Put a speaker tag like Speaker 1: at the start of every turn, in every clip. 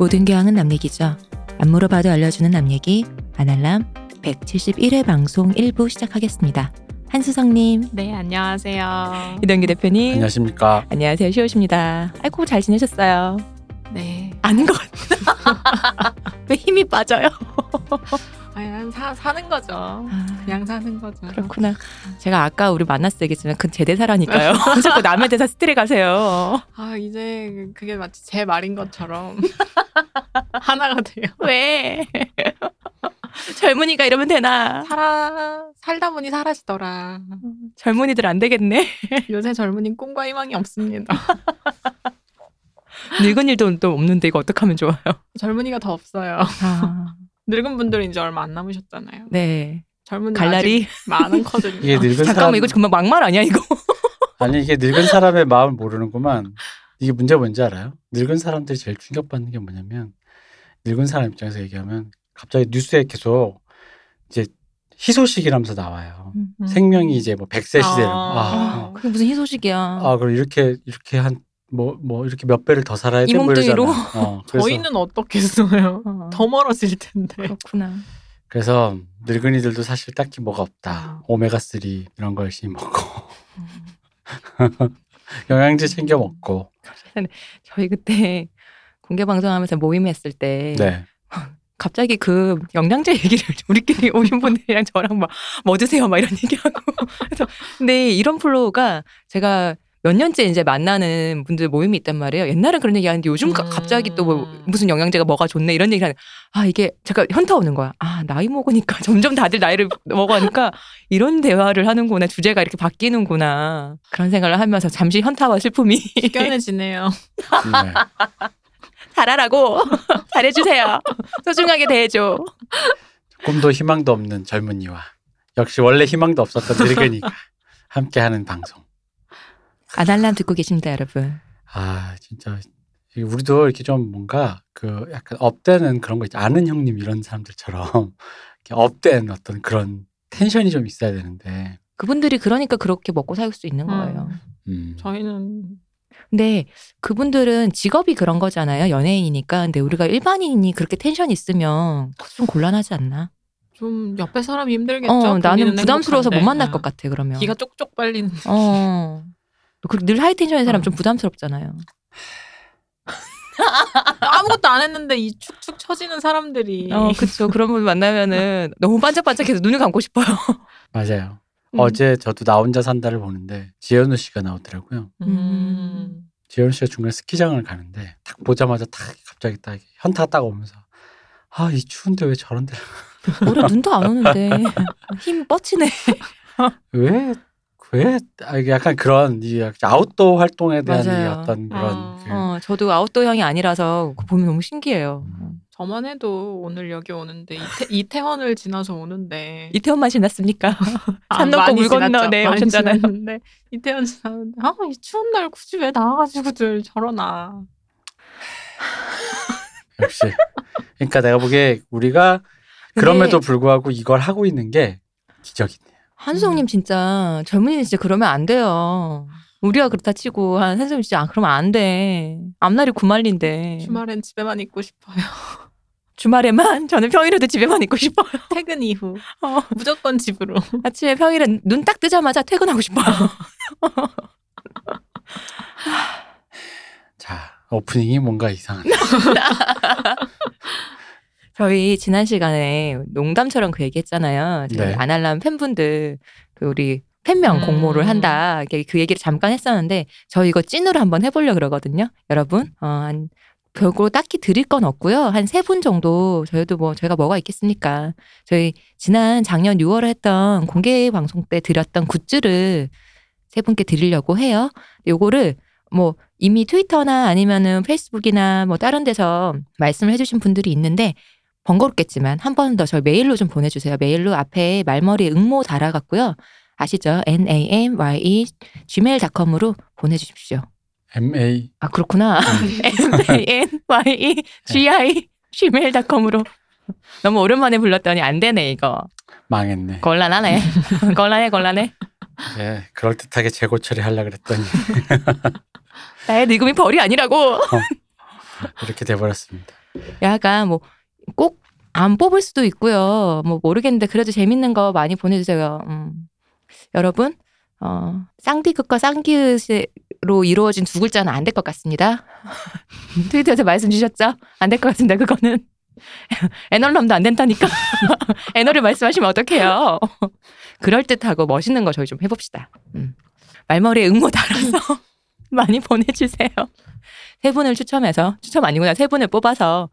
Speaker 1: 모든 교양은 남 얘기죠. 안 물어봐도 알려주는 남 얘기 아날람 171회 방송 1부 시작하겠습니다. 한수성님,
Speaker 2: 네, 안녕하세요.
Speaker 1: 이동규 대표님,
Speaker 3: 안녕하십니까.
Speaker 1: 안녕하세요. 시호십니다. 아이고 잘 지내셨어요?
Speaker 2: 네.
Speaker 1: 아닌 것 같아. 왜 힘이 빠져요?
Speaker 2: 그냥 사, 사는 거죠.
Speaker 1: 아,
Speaker 2: 그냥 사는 거죠.
Speaker 1: 그렇구나. 제가 아까 우리 만났을 때 얘기했지만 그건 제 대사라니까요. 자꾸 남의 대사 스틸해 가세요.
Speaker 2: 아, 이제 그게 마치 제 말인 것처럼 하나가 돼요.
Speaker 1: 왜? 젊은이가 이러면 되나?
Speaker 2: 살아, 살다 보니 사라지더라.
Speaker 1: 젊은이들 안 되겠네.
Speaker 2: 요새 젊은이 꿈과 희망이 없습니다.
Speaker 1: 늙은 일도 또 없는데 이거 어떡하면 좋아요?
Speaker 2: 젊은이가 더 없어요.
Speaker 1: 아,
Speaker 2: 늙은 분들은 이제 얼마 안 남으셨잖아요.
Speaker 1: 네.
Speaker 2: 젊은
Speaker 1: 갈날이
Speaker 2: 많은거든요.
Speaker 3: 이게 늙은
Speaker 1: 잠깐만
Speaker 3: 사람
Speaker 1: 이거 정말 막말 아니야 이거?
Speaker 3: 아니 이게 늙은 사람의 마음을 모르는구만. 이게 문제 뭔지 알아요? 늙은 사람들이 제일 충격받는 게 뭐냐면 늙은 사람 입장에서 얘기하면 갑자기 뉴스에 계속 이제 희소식이라면서 나와요.
Speaker 2: 음.
Speaker 3: 생명이 이제 뭐 100세 시대로.
Speaker 2: 아.
Speaker 3: 아,
Speaker 1: 그게 무슨 희소식이야?
Speaker 3: 아, 그럼 이렇게 이렇게 한 뭐 뭐 이렇게 몇 배를 더 살아야 돼? 뭐
Speaker 1: 이몸뚱이로?
Speaker 3: 이러잖아. 어,
Speaker 2: 저희는 어떻겠어요?
Speaker 1: 어,
Speaker 2: 더 멀어질 텐데.
Speaker 1: 그렇구나.
Speaker 3: 그래서 늙은이들도 사실 딱히 뭐가 없다.
Speaker 2: 아.
Speaker 3: 오메가 3 이런 거 열심히 먹고 영양제 챙겨 먹고.
Speaker 1: 저희 그때 공개 방송하면서 모임했을 때
Speaker 3: 네.
Speaker 1: 갑자기 그 영양제 얘기를 우리끼리 오신 분들이랑 저랑 막 뭐 드세요 막 이런 얘기하고 그래서 근데 이런 flow가 제가 몇 년째 이제 만나는 분들 모임이 있단 말이에요. 옛날엔 그런 얘기 하는데 요즘 가-
Speaker 2: 음.
Speaker 1: 갑자기 또 뭐 무슨 영양제가 뭐가 좋네 이런 얘기 하는 아 이게 제가 현타 오는 거야. 아 나이 먹으니까 점점 다들 나이를 먹어가니까 이런 대화를 하는구나 주제가 이렇게 바뀌는구나 그런 생각을 하면서 잠시 현타와 슬픔이
Speaker 2: 숙연해지네요.
Speaker 3: 네.
Speaker 1: 잘하라고 잘해주세요. 소중하게 대해줘.
Speaker 3: 꿈도 희망도 없는 젊은이와 역시 원래 희망도 없었던 늙은이가 함께하는 방송.
Speaker 1: 아날람 듣고 계십니다, 여러분.
Speaker 3: 아 진짜 우리도 이렇게 좀 뭔가 그 약간 up되는 그런 거 있지 아는 형님 이런 사람들처럼 이렇게 up된 어떤 그런 tension이 좀 있어야 되는데.
Speaker 1: 그분들이 그러니까 그렇게 먹고 살 수 있는
Speaker 2: 음.
Speaker 1: 거예요.
Speaker 3: 음.
Speaker 2: 저희는
Speaker 1: 근데 그분들은 직업이 그런 거잖아요. 연예인이니까. 근데 우리가 일반인이 그렇게 텐션 있으면 좀 곤란하지 않나?
Speaker 2: 좀 옆에 사람이 힘들겠죠.
Speaker 1: 어, 나는 부담스러워서 못
Speaker 2: 행복한데.
Speaker 1: 만날
Speaker 2: 어.
Speaker 1: 것 같아, 그러면.
Speaker 2: 기가 쪽쪽 빨리는.
Speaker 1: 어. 그리고 늘 high tension인 사람
Speaker 2: 어.
Speaker 1: 좀 부담스럽잖아요.
Speaker 2: 아무것도 안 했는데 이 축축 처지는 사람들이.
Speaker 1: 어, 그쵸. 그런 분 만나면은 너무 반짝반짝해서 눈을 감고 싶어요.
Speaker 3: 맞아요.
Speaker 2: 음.
Speaker 3: 어제 저도 나 혼자 산다를 보는데 지현우 씨가 나오더라고요.
Speaker 2: 음.
Speaker 3: 지현우 씨가 중간에 스키장을 가는데 딱 보자마자 딱 갑자기 딱 현타가 딱 오면서 아 이 추운데 왜 저런 데를
Speaker 1: 올해 눈도 안 오는데 힘 뻗치네.
Speaker 3: 왜, 왜, 아, 약간 그런, 이 아웃도어 활동에 대한 이
Speaker 1: 맞아요.
Speaker 3: 어떤 그런,
Speaker 2: 어.
Speaker 3: 그,
Speaker 1: 어, 저도 아웃도어형이 아니라서 그거 보면 너무 신기해요.
Speaker 3: 음,
Speaker 2: 저만 해도 오늘 여기 오는데 이태, 이태 원을 지나서 오는데
Speaker 1: 이태원만 지났습니까?
Speaker 2: 아,
Speaker 1: 산 넘고 물 건너. 네, 오셨잖아요.
Speaker 2: 지났는데 이태원 지나는데 아이 추운 날 굳이 왜 나와가지고들 저러나
Speaker 3: 역시. 그러니까 내가 보기에 우리가 그럼에도 불구하고 이걸 하고 있는 게 기적이네요.
Speaker 1: 한수홍님 진짜 젊은이는 진짜 그러면 안 돼요. 우리가 그렇다 치고 한 한수홍 진짜 아, 그러면 안 돼. 앞날이 구말린데
Speaker 2: 주말엔 집에만 있고 싶어요.
Speaker 1: 주말에만 저는 평일에도 집에만 있고 싶어요.
Speaker 2: 퇴근 이후
Speaker 1: 어,
Speaker 2: 무조건 집으로.
Speaker 1: 아침에 평일에 눈 딱 뜨자마자 퇴근하고 싶어요.
Speaker 3: 자, 오프닝이 뭔가 이상하네.
Speaker 1: 저희 지난 시간에 농담처럼 그 얘기했잖아요. 저희
Speaker 3: 네.
Speaker 1: 아날람 팬분들 그 우리 팬명
Speaker 2: 음.
Speaker 1: 공모를 한다. 그 얘기를 잠깐 했었는데 저희 이거 찐으로 한번 해보려 그러거든요. 여러분, 어, 한 별거 딱히 드릴 건 없고요. 한 세 분 정도 저희도 뭐 저희가 뭐가 있겠습니까? 저희 지난 작년 6월에 했던 공개 방송 때 드렸던 굿즈를 세 분께 드리려고 해요. 요거를 뭐 이미 트위터나 아니면은 페이스북이나 뭐 다른 데서 말씀을 해주신 분들이 있는데 번거롭겠지만 한 번 더 저희 메일로 좀 보내주세요. 메일로 앞에 말머리 응모 달아갖고요. 아시죠? n a m y e gmail.com으로 보내주십시오.
Speaker 3: MA.
Speaker 1: 아 그렇구나. m a n y e g i gmail.com으로 너무 오랜만에 불렀더니 안 되네 이거.
Speaker 3: 망했네.
Speaker 1: 곤란하네. 곤란해 곤란해.
Speaker 3: 예, 그럴 듯하게 재고 처리하려 그랬더니
Speaker 1: 나의 늙음이 벌이 아니라고.
Speaker 3: 이렇게 돼버렸습니다.
Speaker 1: 약간 뭐 꼭 안 뽑을 수도 있고요. 뭐 모르겠는데 그래도 재밌는 거 많이 보내주세요. 음. 여러분, 어, 쌍디귿과 쌍기읒으로 이루어진 두 글자는 안 될 것 같습니다. 트위터에서 말씀 주셨죠? 안 될 것 같습니다. 그거는 애널럼도 안 된다니까. 애널을 말씀하시면 어떡해요. 그럴듯하고 멋있는 거 저희 좀 해봅시다. 음. 말머리에 응모 달아서 많이 보내주세요. 세 분을 추첨해서 추첨 아니구나 세 분을 뽑아서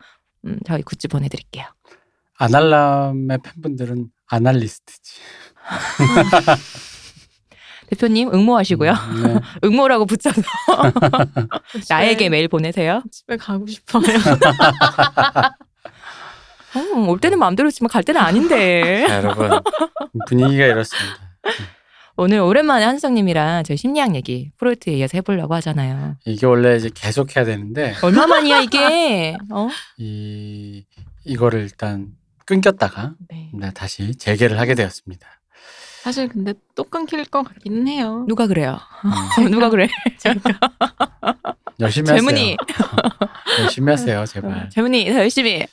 Speaker 1: 음, 저희 굿즈 보내드릴게요.
Speaker 3: 아날람의 팬분들은 아날리스트지.
Speaker 1: 대표님 응모하시고요.
Speaker 3: 음, 네.
Speaker 1: 응모라고 붙여서 나에게 메일 보내세요.
Speaker 2: 집에 가고 싶어요.
Speaker 1: 음, 올 때는 마음대로 지만 갈 때는 아닌데.
Speaker 3: 자, 여러분 분위기가 이렇습니다.
Speaker 1: 오늘 오랜만에 한수정님이랑 저희 심리학 얘기 프로이트에 이어서 해보려고 하잖아요.
Speaker 3: 이게 원래 이제 계속 해야 되는데
Speaker 1: 얼마만이야 이게? 어?
Speaker 3: 이 이거를 일단 끊겼다가
Speaker 2: 네.
Speaker 3: 네, 다시 재개를 하게 되었습니다.
Speaker 2: 사실 근데 또 끊길 것 같기는 해요.
Speaker 1: 누가 그래요?
Speaker 3: 음,
Speaker 1: 누가 그래?
Speaker 2: 제가
Speaker 3: 열심히 하세요.
Speaker 1: 재문이
Speaker 3: 열심히 하세요, 제발.
Speaker 1: 재문이 더 열심히.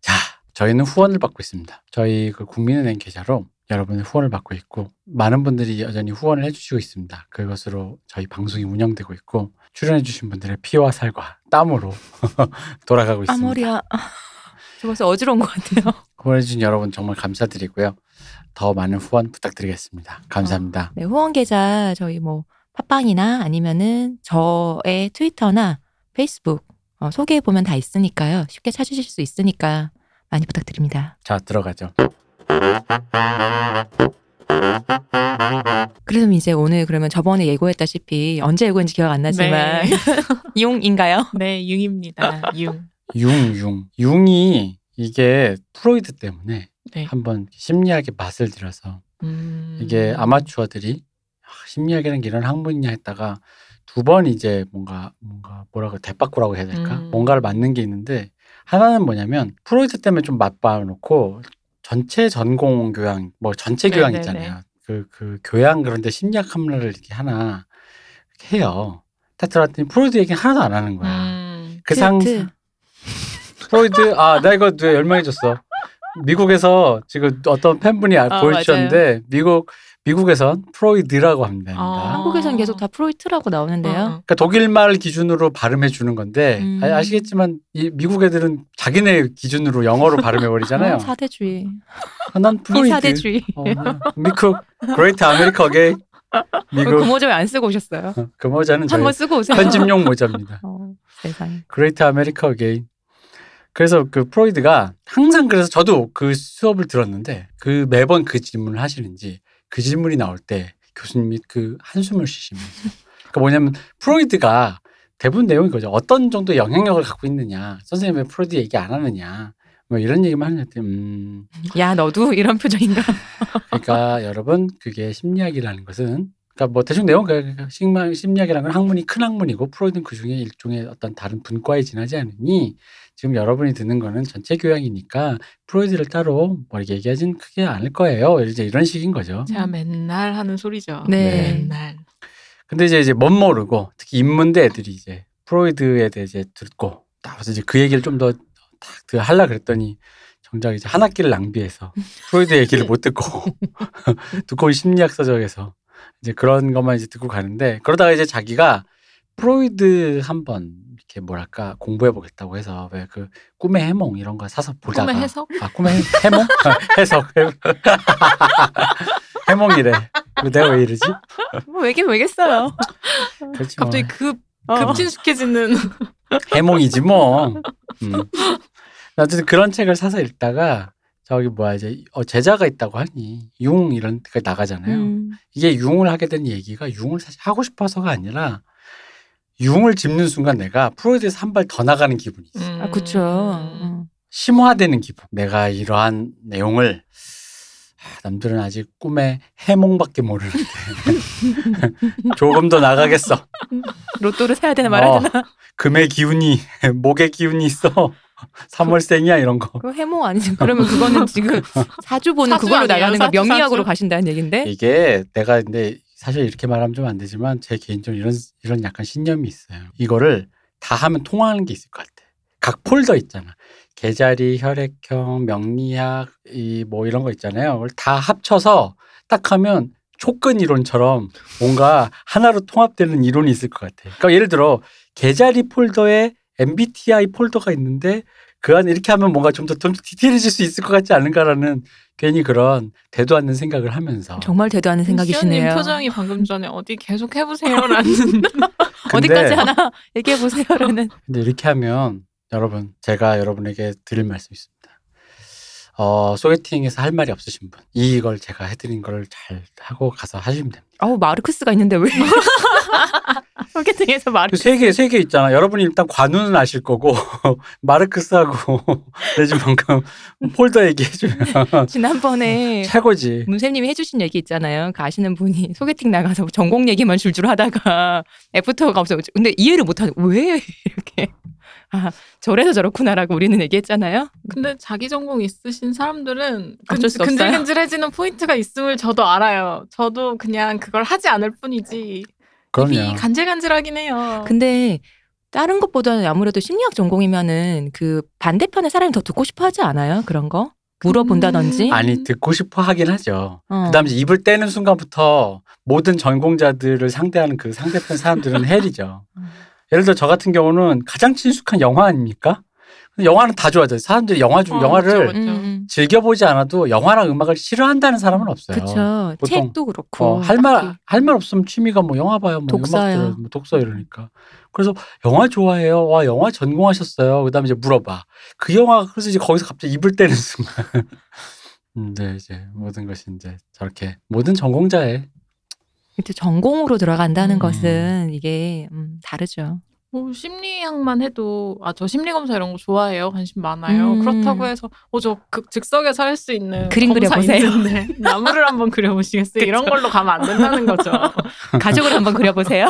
Speaker 3: 자, 저희는 후원을 받고 있습니다. 저희 그 국민은행 계좌로 여러분의 후원을 받고 있고 많은 분들이 여전히 후원을 해주시고 있습니다. 그것으로 저희 방송이 운영되고 있고 출연해주신 분들의 피와 살과 땀으로 돌아가고
Speaker 1: 아
Speaker 3: 있습니다.
Speaker 1: 저 벌써 어지러운 것 같아요.
Speaker 3: 후원해주신 여러분 정말 감사드리고요. 더 많은 후원 부탁드리겠습니다. 감사합니다.
Speaker 1: 네, 후원 계좌 저희 뭐 팟빵이나 아니면은 저의 트위터나 페이스북 어, 소개해 보면 다 있으니까요. 쉽게 찾으실 수 있으니까 많이 부탁드립니다.
Speaker 3: 자 들어가죠.
Speaker 1: 그래서 이제 오늘 그러면 저번에 예고했다시피 언제 예고했는지 기억 안 나지만
Speaker 2: 네.
Speaker 1: 이용인가요?
Speaker 2: 네, 융입니다. 융.
Speaker 3: 융, 융. 융이 이게 프로이드 때문에
Speaker 2: 네.
Speaker 3: 한번 심리학의 맛을 들여서
Speaker 2: 음.
Speaker 3: 이게 아마추어들이 아, 심리학이라는 게 이런 학문이냐 했다가 두 번 이제 뭔가 뭔가 뭐라고 대바꾸라고 해야 될까
Speaker 2: 음.
Speaker 3: 뭔가를 맞는 게 있는데 하나는 뭐냐면 프로이드 때문에 좀 맛봐 놓고 전체 전공 교양 뭐 전체 교양
Speaker 2: 네네네.
Speaker 3: 있잖아요 그 그 교양 그런데 심리학 학문을 이렇게 하나 이렇게 해요 딱 들어갔더니 프로이드 얘기는 하나도 안 하는 거야
Speaker 2: 음.
Speaker 3: 그상
Speaker 1: 트위트.
Speaker 3: 프로이드 아 나 이거 왜 열망해줬어 미국에서 지금 어떤 팬분이 아,
Speaker 1: 아,
Speaker 3: 보여주셨는데 미국 미국에선 프로이드라고 합니다.
Speaker 2: 아.
Speaker 1: 한국에서는 계속 다 프로이트라고 나오는데요.
Speaker 2: 어, 어.
Speaker 3: 그러니까 독일말 기준으로 발음해 주는 건데
Speaker 1: 음.
Speaker 3: 아, 아시겠지만 이 미국 애들은 자기네 기준으로 영어로 발음해 버리잖아요.
Speaker 1: 어, 사대주의.
Speaker 3: 아, 난 프로이드.
Speaker 1: 미사대주의.
Speaker 3: 어, 나 미국 Great America Again 미국
Speaker 1: 그 모자 왜 안 쓰고 오셨어요?
Speaker 3: 어, 그 모자는
Speaker 1: 한번 쓰고 오세요.
Speaker 3: 편집용 모자입니다.
Speaker 1: 어, 세상에.
Speaker 3: Great America Again. 그래서 그 프로이드가 항상 그래서 저도 그 수업을 들었는데 그 매번 그 질문을 하시는지 그 질문이 나올 때 교수님이 그 한숨을 쉬시면서 그러니까 뭐냐면 프로이드가 대부분 내용이 거죠. 어떤 정도 영향력을 갖고 있느냐. 선생님 왜 프로이드 얘기 안 하느냐. 뭐 이런 얘기만 하는 것 같아요. 음.
Speaker 1: 야 너도 이런 표정인가?
Speaker 3: 그러니까 여러분 그게 심리학이라는 것은 그러니까 뭐 대충 내용 그 심리학 심리학이라는 건 학문이 큰 학문이고 프로이드는 그 중에 일종의 어떤 다른 분과에 지나지 않으니 지금 여러분이 듣는 거는 전체 교양이니까 프로이드를 따로 뭐 이렇게 얘기하진 크게 않을 거예요. 이제 이런 식인 거죠.
Speaker 2: 제가 맨날 하는 소리죠.
Speaker 1: 네.
Speaker 2: 맨날.
Speaker 3: 근데 이제 이제 못 모르고 특히 인문대 애들이 이제 프로이드에 대해 이제 듣고 나와서 이제 그 얘기를 좀 더탁 하려 그랬더니 정작 이제 한 학기를 낭비해서 프로이드 얘기를 못 듣고 듣고 심리학 서적에서 이제 그런 것만 이제 듣고 가는데 그러다가 이제 자기가 프로이드 한번 이렇게 뭐랄까 공부해 보겠다고 해서 왜 그 꿈의 해몽 이런 거 사서 보다가
Speaker 2: 꿈의 해석?
Speaker 3: 아 꿈의 해- 해몽 해석 해몽이래 내가 왜 이러지?
Speaker 1: 뭐 왜긴 왜겠어요.
Speaker 3: 그렇지 뭐.
Speaker 2: 갑자기 급
Speaker 1: 어.
Speaker 2: 급진숙해지는
Speaker 3: 해몽이지 뭐. 음. 어쨌든 그런 책을 사서 읽다가 저기 뭐야 이제 어, 제자가 있다고 하니 융 이런 데가 나가잖아요.
Speaker 1: 음.
Speaker 3: 이게 융을 하게 된 얘기가 융을 사실 하고 싶어서가 아니라 융을 짚는 순간 내가 프로이드에서 한 발 더 나가는 기분이 있어.
Speaker 2: 음.
Speaker 1: 아 그쵸. 어.
Speaker 3: 심화되는 기분. 내가 이러한 내용을 아, 남들은 아직 꿈의 해몽밖에 모르는데 조금 더 나가겠어.
Speaker 1: 로또를 사야 되나
Speaker 3: 어.
Speaker 1: 말아야 되나?
Speaker 3: 금의 기운이 목의 기운이 있어. 3월생이야 이런 거.
Speaker 1: 그거 해몽 아니지? 그러면 그거는 지금 사주 보는
Speaker 2: 사주
Speaker 1: 그걸로
Speaker 2: 아니에요?
Speaker 1: 나가는 거 명리학으로
Speaker 2: 사주?
Speaker 1: 가신다는 얘긴데.
Speaker 3: 이게 내가 근데 사실 이렇게 말하면 좀 안 되지만 제 개인적으로 이런 이런 약간 신념이 있어요. 이거를 다 하면 통하는 게 있을 것 같아. 각 폴더 있잖아. 계자리, 혈액형, 명리학, 이 뭐 이런 거 있잖아요. 그걸 다 합쳐서 딱 하면 촉근 이론처럼 뭔가 하나로 통합되는 이론이 있을 것 같아. 그러니까 예를 들어 계자리 폴더에 MBTI 폴더가 있는데 그 안에 이렇게 하면 뭔가 좀 더 좀 디테일해질 수 있을 것 같지 않은가라는 괜히 그런 대도 않는 생각을 하면서
Speaker 1: 정말 대도
Speaker 2: 시연님
Speaker 1: 생각이시네요.
Speaker 2: 표정이 방금 전에 어디 계속 해보세요라는
Speaker 1: 어디까지 하나 얘기해 보세요라는.
Speaker 3: 근데 이렇게 하면 여러분 제가 여러분에게 드릴 말씀이 있습니다. 어, 소개팅에서 할 말이 없으신 분 이걸 제가 해드린 걸 잘 하고 가서 하시면 됩니다.
Speaker 1: 어우 마르크스가 있는데 왜? 소개팅에서 마르.
Speaker 3: 세개 세 개 있잖아. 여러분이 일단 관우는 아실 거고 마르크스하고 내지 방금 폴더 얘기해주면
Speaker 1: 지난번에
Speaker 3: 최고지.
Speaker 1: 문쌤님이 해주신 얘기 있잖아요. 그 아시는 분이 소개팅 나가서 전공 얘기만 줄줄 하다가 애프터가 없어. 근데 이해를 못하는 왜 이렇게 아 저래서 저렇구나라고 우리는 얘기했잖아요.
Speaker 2: 근데 자기 전공 있으신 사람들은
Speaker 1: 어쩔 수 없어요.
Speaker 2: 근질근질해지는 포인트가 있음을 저도 알아요. 저도 그냥 그걸 하지 않을 뿐이지. 입이
Speaker 3: 그럼요.
Speaker 2: 간질간질하긴 해요.
Speaker 1: 근데 다른 것보다는 아무래도 심리학 전공이면은 그 반대편의 사람이 더 듣고 싶어 하지 않아요? 그런 거? 물어본다든지.
Speaker 2: 음.
Speaker 3: 아니 듣고 싶어 하긴 하죠.
Speaker 1: 어.
Speaker 3: 그 다음에 이제 입을 떼는 순간부터 모든 전공자들을 상대하는 그 상대편 사람들은 헬이죠.
Speaker 1: 음.
Speaker 3: 예를 들어 저 같은 경우는 가장 친숙한 영화 아닙니까? 영화는 다 좋아하죠. 사람들이 영화 중
Speaker 2: 어,
Speaker 3: 영화를
Speaker 2: 그쵸.
Speaker 1: 음.
Speaker 3: 즐겨보지 않아도 영화랑 음악을 싫어한다는 사람은 없어요. 보통,
Speaker 1: 책도 그렇고.
Speaker 3: 어, 할말
Speaker 1: 딱히.
Speaker 3: 할말 없으면 취미가 뭐 영화 봐요, 뭐
Speaker 1: 독서요.
Speaker 3: 음악 들어요, 뭐 독서 이러니까. 그래서 영화 좋아해요. 와 영화 전공하셨어요. 그다음에 이제 물어봐. 그 영화 그래서 이제 거기서 갑자기 입을 떼는 순간. 음, 네 이제 모든 것이 이제 저렇게 모든 전공자의
Speaker 1: 전공으로 들어간다는
Speaker 2: 음.
Speaker 1: 것은 이게 음, 다르죠.
Speaker 2: 뭐 심리학만 해도 아 저 심리 검사 이런 거 좋아해요. 관심 많아요.
Speaker 1: 음.
Speaker 2: 그렇다고 해서 어저 즉석에서 할 수 있는
Speaker 1: 그림
Speaker 2: 검사
Speaker 1: 그려보세요.
Speaker 2: 나무를 한번 그려보시겠어요? 이런. 걸로 가면 안 된다는 거죠.
Speaker 1: 가족을 한번 그려보세요.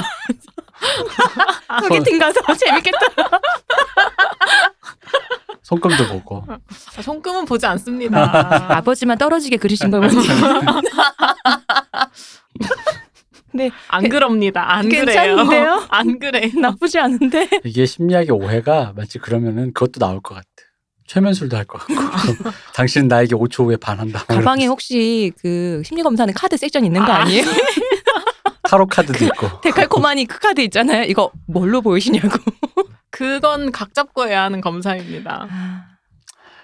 Speaker 1: 소개팅 가서 재밌겠다.
Speaker 3: 손금도 보고.
Speaker 2: 아, 손금은 보지 않습니다.
Speaker 1: 아버지만 떨어지게 그리신 걸 보니. 네,
Speaker 2: 안 그럽니다. 안 그래요.
Speaker 1: 괜찮은데요?
Speaker 2: 안 그래.
Speaker 1: 나쁘지 않은데.
Speaker 3: 이게 심리학의 오해가 마치 그러면은 그것도 나올 것 같아. 최면술도 할 것 같고. 당신은 나에게 5초 후에 반한다. 뭐
Speaker 1: 가방에. 혹시 그 심리 검사는 카드 섹션 있는 거
Speaker 2: 아.
Speaker 1: 아니에요?
Speaker 3: 타로 카드도 있고.
Speaker 1: 데칼코마니 그 카드 있잖아요. 이거 뭘로 보이시냐고.
Speaker 2: 그건 각 잡고 해야 하는 검사입니다.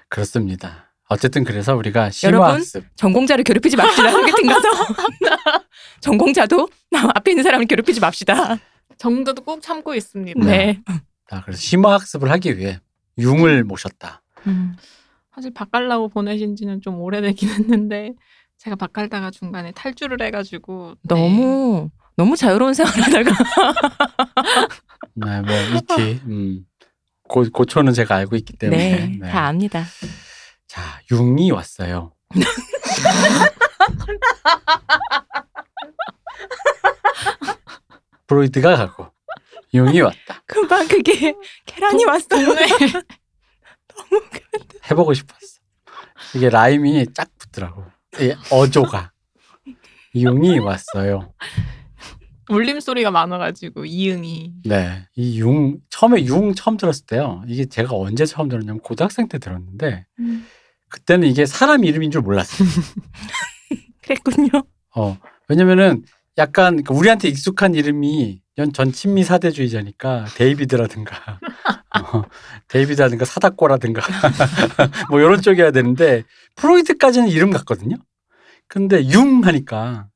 Speaker 3: 그렇습니다. 어쨌든 그래서 우리가
Speaker 1: 여러분,
Speaker 3: 심화학습
Speaker 1: 전공자를 괴롭히지 맙시다. 소개팅 가서. 전공자도 나 앞에 있는 사람을 괴롭히지 맙시다.
Speaker 2: 정도도 꼭 참고 있습니다.
Speaker 1: 네.
Speaker 3: 아, 그래서 심화학습을 하기 위해 융을 모셨다.
Speaker 1: 음.
Speaker 2: 사실 바깔라고 보내신 지는 좀 오래되긴 했는데 제가 바깔다가 중간에 탈주를 해가지고 네.
Speaker 1: 너무 너무 자유로운 생활하다가
Speaker 3: 네, 뭐 이티 음. 고, 고초는 제가 알고 있기 때문에.
Speaker 1: 네,
Speaker 3: 네.
Speaker 1: 다 압니다.
Speaker 3: 자, 융이 왔어요. 프로이드가 가고 융이 왔다.
Speaker 1: 금방 그게 계란이 왔어요.
Speaker 2: 네.
Speaker 3: 해보고 싶었어. 이게 라임이 쫙 붙더라고. 이 어조가 융이 왔어요.
Speaker 2: 울림 소리가 많아가지고 이응이
Speaker 3: 네, 이 융 처음에 융 처음 들었을 때요. 이게 제가 언제 처음 들었냐면 고등학생 때 들었는데 그때는 이게 사람 이름인 줄 몰랐어요.
Speaker 1: 그랬군요.
Speaker 3: 어, 왜냐면은 약간 그 우리한테 익숙한 이름이 연전 친미 사대주의자니까 데이비드라든가 어, 데이비드라든가 사다꼬라든가 뭐 이런 쪽이어야 되는데 프로이트까지는 이름 같거든요. 근데 융 하니까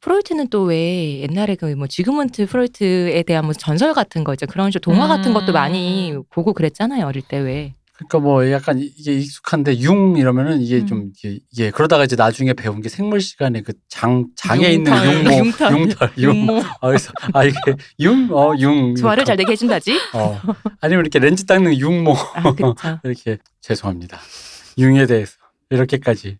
Speaker 1: 프로이트는 또 왜 옛날에 그 뭐 지그문트 프로이트에 대한 뭐 전설 같은 거 있죠. 그런 식 동화 같은 것도
Speaker 2: 음.
Speaker 1: 많이 보고 그랬잖아요. 어릴 때 왜.
Speaker 3: 그러니까 뭐 약간 이게 익숙한데 융 이러면은 이게
Speaker 1: 음.
Speaker 3: 좀 이게, 이게 그러다가 이제 나중에 배운 게 생물 시간에 그 장 장에 있는
Speaker 2: 융털.
Speaker 3: 융모
Speaker 1: 융털.
Speaker 3: 융털 융
Speaker 1: 융모.
Speaker 3: 아, 그래서 아 이게 융어융
Speaker 1: 소화를 잘 되게 해준다지.
Speaker 3: 어 아니면 이렇게 렌즈 닦는 융모
Speaker 1: 아, 그렇죠.
Speaker 3: 이렇게 죄송합니다. 융에 대해서 이렇게까지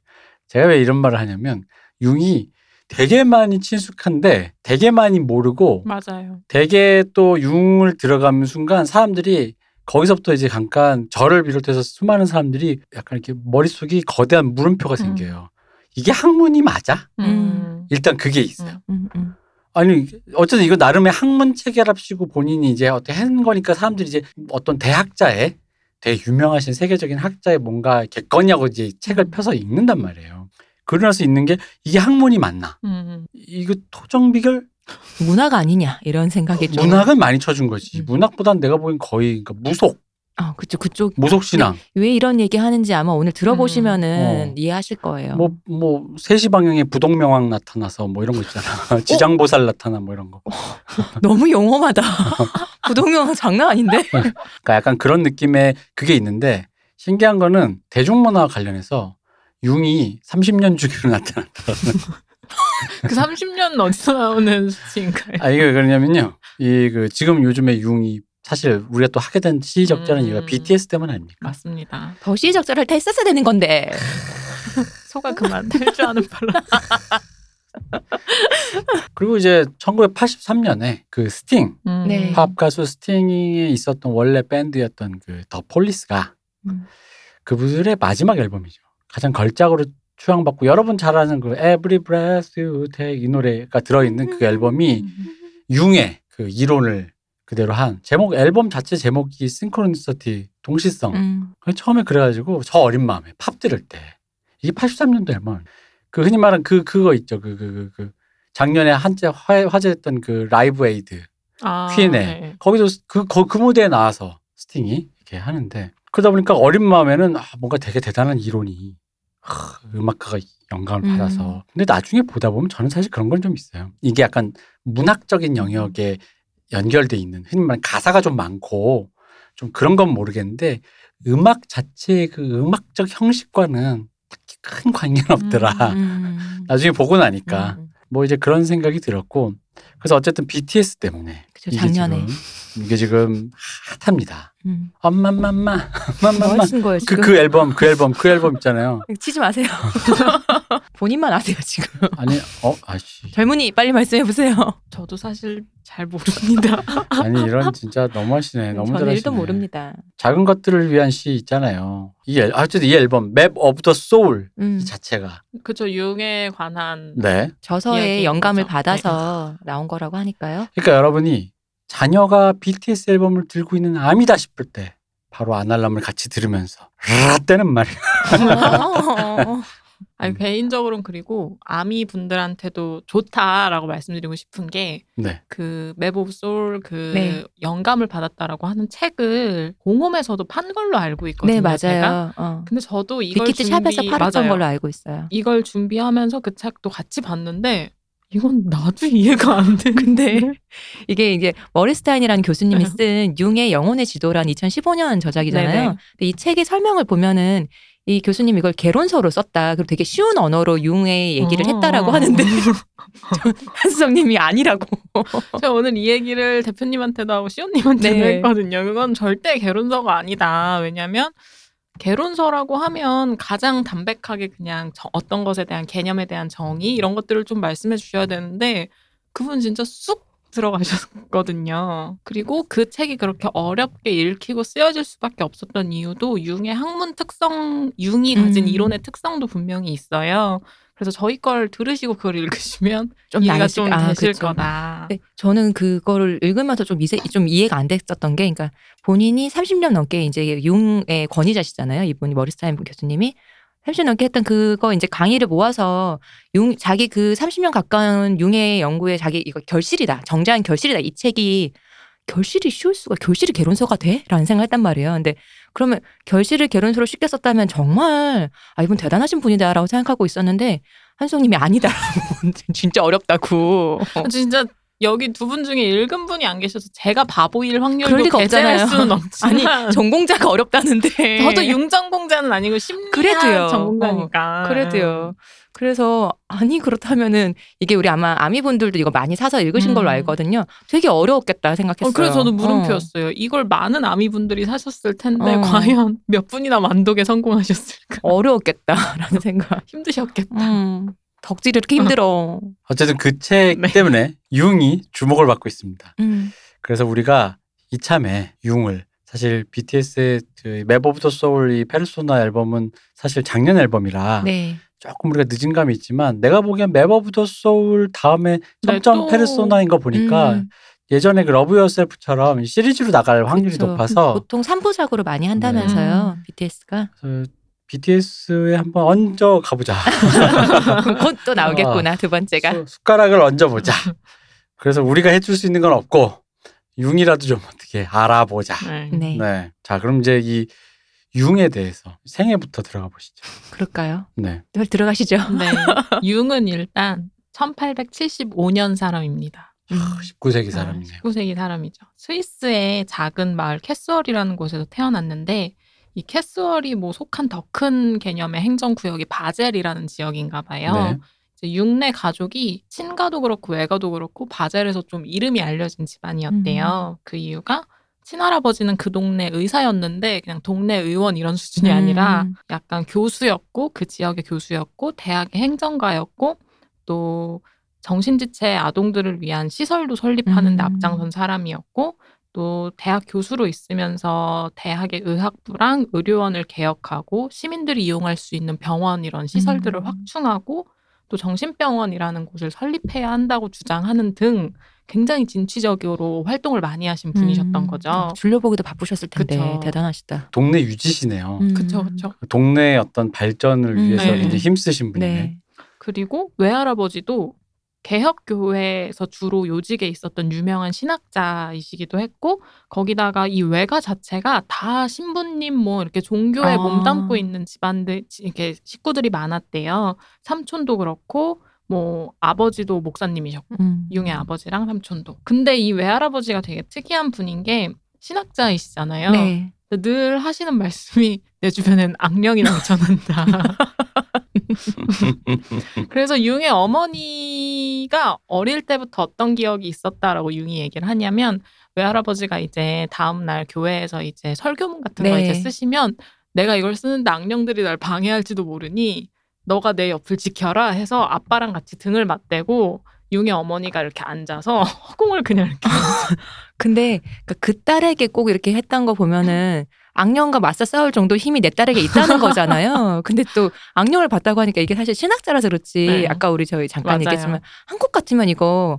Speaker 3: 제가 왜 이런 말을 하냐면 융이 되게 많이 친숙한데 되게 많이 모르고
Speaker 2: 맞아요.
Speaker 3: 되게 또 융을 들어가는 순간 사람들이 거기서부터 이제 잠깐 저를 비롯해서 수많은 사람들이 약간 이렇게 머릿속이 거대한 물음표가 생겨요. 이게 학문이 맞아?
Speaker 2: 음.
Speaker 3: 일단 그게 있어요.
Speaker 1: 음, 음.
Speaker 3: 아니 어쨌든 이거 나름의 학문 체계랍시고 본인이 이제 어떻게 한 거니까 사람들이 이제 어떤 대학자의 되게 유명하신 세계적인 학자의 뭔가 겠거냐고 이제 책을 펴서 읽는단 말이에요. 그러고 나서 읽는 게 이게 학문이 맞나?
Speaker 2: 음.
Speaker 3: 이거 토정 비결
Speaker 1: 문화가 아니냐 이런 생각이 좀.
Speaker 3: 문학은 많이 쳐준 거지.
Speaker 1: 음.
Speaker 3: 문학보단 내가 보기엔 거의 그러니까 무속,
Speaker 1: 어, 그쪽 그쪽
Speaker 3: 무속 신앙.
Speaker 1: 왜 이런 얘기 하는지 아마 오늘 들어보시면은
Speaker 3: 어.
Speaker 1: 이해하실 거예요.
Speaker 3: 뭐, 뭐, 세시 방향에 부동명왕 나타나서 뭐 이런 거 있잖아. 지장보살 나타나 뭐 이런 거.
Speaker 1: 너무 용험하다. 부동명 장난 아닌데.
Speaker 3: 그러니까 약간 그런 느낌의 그게 있는데 신기한 거는 대중문화와 관련해서 융이 30년 주기로 나타났다.
Speaker 2: 그 30년 어디서 나오는 수치인가요?
Speaker 3: 아, 이게 왜 그러냐면요. 이 그 지금 요즘에 융이 사실 우리가 또 하게 된 시적절한
Speaker 2: 음.
Speaker 3: 이유가 BTS 때문 아닙니까?
Speaker 2: 맞습니다.
Speaker 1: 더 시의적절할 때 했었어야 되는 건데.
Speaker 2: 소가 그만 탈주하는 바람.
Speaker 3: 그리고 이제 1983년에 그 스팅,
Speaker 2: 음.
Speaker 1: 네.
Speaker 3: 팝 가수 스팅에 있었던 원래 밴드였던 그 The Police가
Speaker 1: 음.
Speaker 3: 그분들의 마지막 앨범이죠. 가장 걸작으로 추앙받고 여러분 잘 아는 그 Every Breath You Take 이 노래가 들어있는 그 앨범이 융의 그 이론을 그대로 한 제목 앨범 자체 제목이 Synchronicity 동시성.
Speaker 1: 음.
Speaker 3: 처음에 그래가지고 저 어린 마음에 팝 들을 때. 이게 83년도 앨범. 그 흔히 말하는 그 그거 있죠. 그 그 그 그 작년에 한때 화- 화제했던 그 Live Aid
Speaker 2: 아,
Speaker 3: 퀸의.
Speaker 2: 네.
Speaker 3: 거기도 그, 그, 그 무대에 나와서 스팅이 이렇게 하는데 그러다 보니까 어린 마음에는 아, 뭔가 되게 대단한 이론이 하, 음악가가 영감을
Speaker 1: 음.
Speaker 3: 받아서 근데 나중에 보다 보면 저는 사실 그런 건 좀 있어요 이게 약간 문학적인 영역에 연결돼 있는 흔히 말하는 가사가 좀 많고 좀 그런 건 모르겠는데 음악 자체의 그 음악적 형식과는 딱히 큰 관계는 없더라
Speaker 1: 음.
Speaker 3: 나중에 보고 나니까
Speaker 1: 음.
Speaker 3: 뭐 이제 그런 생각이 들었고 그래서 어쨌든 BTS 때문에 이게
Speaker 1: 작년에.
Speaker 3: 지금, 이게 지금 핫합니다.
Speaker 1: 음.
Speaker 3: 엄마맘마
Speaker 1: 뭐
Speaker 3: 엄마맘마
Speaker 1: 하신 거예요
Speaker 3: 그
Speaker 1: 지금?
Speaker 3: 그 앨범 그 앨범 그 앨범 있잖아요.
Speaker 1: 치지 마세요. 본인만 아세요 지금.
Speaker 3: 아니 어 아씨
Speaker 1: 젊은이 빨리 말씀해 보세요.
Speaker 2: 저도 사실 잘 모릅니다.
Speaker 3: 아니 이런 진짜 너무하시네 너무
Speaker 1: 저는
Speaker 3: 잘하시네.
Speaker 1: 일도 모릅니다.
Speaker 3: 작은 것들을 위한 시 있잖아요. 이 앨, 아, 어쨌든 이 앨범 Map of the Soul
Speaker 1: 음.
Speaker 3: 이 자체가
Speaker 2: 그쵸 융에 관한
Speaker 3: 네.
Speaker 1: 저서의 영감을
Speaker 2: 거죠.
Speaker 1: 받아서 나온 거라고 하니까요.
Speaker 3: 그러니까 여러분이 자녀가 BTS 앨범을 들고 있는 아미다 싶을 때 바로 아날람을 같이 들으면서 라떼는 말이야.
Speaker 1: 어.
Speaker 2: 아니
Speaker 3: 음.
Speaker 2: 개인적으로는 그리고 아미 분들한테도 좋다라고 말씀드리고 싶은 게
Speaker 3: 네.
Speaker 2: 그 Map of Soul 그
Speaker 1: 네.
Speaker 2: 영감을 받았다라고 하는 책을 공홈에서도 판 걸로 알고 있거든요.
Speaker 1: 네
Speaker 2: 제가.
Speaker 1: 맞아요. 어.
Speaker 2: 근데 저도 이걸
Speaker 1: 빅히트
Speaker 2: 준비
Speaker 1: shop에서 팔았던
Speaker 2: 맞아요.
Speaker 1: 걸로 알고 있어요.
Speaker 2: 이걸 준비하면서 그 책도 같이 봤는데 이건 나도 이해가 안 되는데
Speaker 1: 근데 이게 이제 머리스타인이라는 교수님이 쓴 융의 영혼의 지도란 2015년 저작이잖아요.
Speaker 2: 네네.
Speaker 1: 근데 이 책의 설명을 보면은 이 교수님 이걸 개론서로 썼다. 그리고 되게 쉬운 언어로 융의 얘기를
Speaker 2: 어.
Speaker 1: 했다라고 하는데 한수정님이 아니라고.
Speaker 2: 제가 오늘 이 얘기를 대표님한테도 하고 시온님한테도
Speaker 1: 네.
Speaker 2: 했거든요. 그건 절대 개론서가 아니다. 왜냐하면 개론서라고 하면 가장 담백하게 그냥 저- 어떤 것에 대한 개념에 대한 정의 이런 것들을 좀 말씀해 주셔야 되는데 그분 진짜 쑥 들어가셨거든요. 그리고 그 책이 그렇게 어렵게 읽히고 쓰여질 수밖에 없었던 이유도 융의 학문 특성, 융이 가진
Speaker 1: 음.
Speaker 2: 이론의 특성도 분명히 있어요. 그래서 저희 걸 들으시고 그걸 읽으시면
Speaker 1: 좀
Speaker 2: 이해가
Speaker 1: 나으실-
Speaker 2: 좀
Speaker 1: 아,
Speaker 2: 되실
Speaker 1: 그쵸.
Speaker 2: 거다.
Speaker 1: 네, 저는 그거를 읽으면서 좀, 이세, 좀 이해가 안 됐었던 게, 그러니까 본인이 30년 넘게 이제 융의 권위자시잖아요. 이분이 머리스타인 교수님이. 30년 넘게 했던 그거 이제 강의를 모아서 융, 자기 그 30년 가까운 융의 연구에 자기 이거 결실이다. 정자한 결실이다. 이 책이 결실이 쉬울 수가, 결실이 개론서가 돼? 라는 생각을 했단 말이에요. 근데 그러면 결실을 개론서로 쉽게 썼다면 정말, 아, 이분 대단하신 분이다라고 생각하고 있었는데, 한송님이 아니다라고. 진짜 어렵다고.
Speaker 2: 진짜 여기 두 분 중에 읽은 분이 안 계셔서 제가 바보일 확률도 배제할. 수는 없지만
Speaker 1: 아니 전공자가 어렵다는데.
Speaker 2: 저도 융전공자는 아니고 심리학
Speaker 1: 그래도요.
Speaker 2: 전공자니까
Speaker 1: 그래도요. 그래서 아니 그렇다면은 이게 우리 아마 아미분들도 이거 많이 사서 읽으신
Speaker 2: 음.
Speaker 1: 걸로 알거든요. 되게 어려웠겠다 생각했어요.
Speaker 2: 어, 그래서 저도
Speaker 1: 어.
Speaker 2: 물음표였어요. 이걸 많은 아미분들이 사셨을 텐데
Speaker 1: 어.
Speaker 2: 과연 몇 분이나 만독에 성공하셨을까?
Speaker 1: 어려웠겠다라는 생각.
Speaker 2: 힘드셨겠다.
Speaker 1: 음. 덕질이 이렇게 힘들어.
Speaker 3: 어쨌든 그 책
Speaker 2: 네.
Speaker 3: 때문에 융이 주목을 받고 있습니다.
Speaker 1: 음.
Speaker 3: 그래서 우리가 이참에 융을 사실 BTS의 Map of the Soul 이 페르소나 앨범은 사실 작년 앨범이라
Speaker 1: 네.
Speaker 3: 조금 우리가 늦은 감이 있지만 내가 보기엔 Map of the Soul 다음에
Speaker 2: 네,
Speaker 3: 점점
Speaker 2: 또-
Speaker 3: 페르소나인 거 보니까
Speaker 1: 음.
Speaker 3: 예전에 그 Love Yourself처럼 시리즈로 나갈 확률이
Speaker 1: 그쵸.
Speaker 3: 높아서
Speaker 1: 보통 3부작으로 많이 한다면서요.
Speaker 2: 음.
Speaker 1: BTS가.
Speaker 3: BTS에 한번 얹어 가보자.
Speaker 1: 곧 또 나오겠구나 두 번째가.
Speaker 3: 수- 숟가락을 얹어 보자. 그래서 우리가 해줄 수 있는 건 없고 융이라도 좀 어떻게 알아보자.
Speaker 2: 네.
Speaker 1: 네.
Speaker 3: 네. 자, 그럼 이제 이 융에 대해서 생애부터 들어가 보시죠.
Speaker 1: 그럴까요?
Speaker 3: 네.
Speaker 1: 네, 들어가시죠.
Speaker 2: 네. 융은 일단 1875년 사람입니다.
Speaker 1: 음.
Speaker 3: 19세기 사람이네요.
Speaker 2: 19세기 사람이죠. 스위스의 작은 마을 캐스월이라는 곳에서 태어났는데 이 캐스월이 뭐 속한 더 큰 개념의 행정구역이 바젤이라는 지역인가 봐요.
Speaker 3: 네.
Speaker 2: 이제 융내 가족이 친가도 그렇고 외가도 그렇고 바젤에서 좀 이름이 알려진 집안이었대요. 그 이유가 친할아버지는 그 동네 의사였는데 그냥 동네 의원 이런 수준이
Speaker 1: 음.
Speaker 2: 아니라 약간 교수였고 그 지역의 교수였고 대학의 행정가였고 또 정신지체 아동들을 위한 시설도 설립하는 데
Speaker 1: 음.
Speaker 2: 앞장선 사람이었고 또 대학 교수로 있으면서 대학의 의학부랑 의료원을 개혁하고 시민들이 이용할 수 있는 병원 이런 시설들을
Speaker 1: 음.
Speaker 2: 확충하고 또 정신병원이라는 곳을 설립해야 한다고 주장하는 등 굉장히 진취적으로 활동을 많이 하신 분이셨던
Speaker 1: 음.
Speaker 2: 거죠.
Speaker 1: 줄려보기도 바쁘셨을 텐데
Speaker 2: 그쵸.
Speaker 1: 대단하시다.
Speaker 3: 동네 유지시네요.
Speaker 1: 음.
Speaker 2: 그쵸, 그쵸.
Speaker 3: 동네의 어떤 발전을
Speaker 1: 음.
Speaker 3: 위해서
Speaker 2: 네.
Speaker 3: 이제 힘쓰신 분이네.
Speaker 1: 네.
Speaker 2: 그리고 외할아버지도 개혁교회에서 주로 요직에 있었던 유명한 신학자이시기도 했고 거기다가 이 외가 자체가 다 신부님 뭐 이렇게 종교에
Speaker 1: 아.
Speaker 2: 몸담고 있는 집안들 이렇게 식구들이 많았대요. 삼촌도 그렇고 뭐 아버지도 목사님이셨고
Speaker 1: 음.
Speaker 2: 융의 아버지랑 삼촌도. 근데 이 외할아버지가 되게 특이한 분인 게 신학자이시잖아요.
Speaker 1: 네.
Speaker 2: 늘 하시는 말씀이 내 주변엔 악령이 넘쳐난다. 그래서 융의 어머니가 어릴 때부터 어떤 기억이 있었다라고 융이 얘기를 하냐면 외할아버지가 이제 다음 날 교회에서 이제 설교문 같은 거
Speaker 1: 네.
Speaker 2: 이제 쓰시면 내가 이걸 쓰는데 악령들이 날 방해할지도 모르니 너가 내 옆을 지켜라 해서 아빠랑 같이 등을 맞대고 융의 어머니가 이렇게 앉아서 허공을 그냥 이렇게
Speaker 1: 근데 그그 딸에게 꼭 이렇게 했던 거 보면은 악령과 맞서 싸울 정도 힘이 내 딸에게 있다는 거잖아요. 근데 또 악령을 봤다고 하니까 이게 사실 신학자라서 그렇지.
Speaker 2: 네.
Speaker 1: 아까 우리 저희 잠깐
Speaker 2: 맞아요.
Speaker 1: 얘기했지만 한국 같으면 이거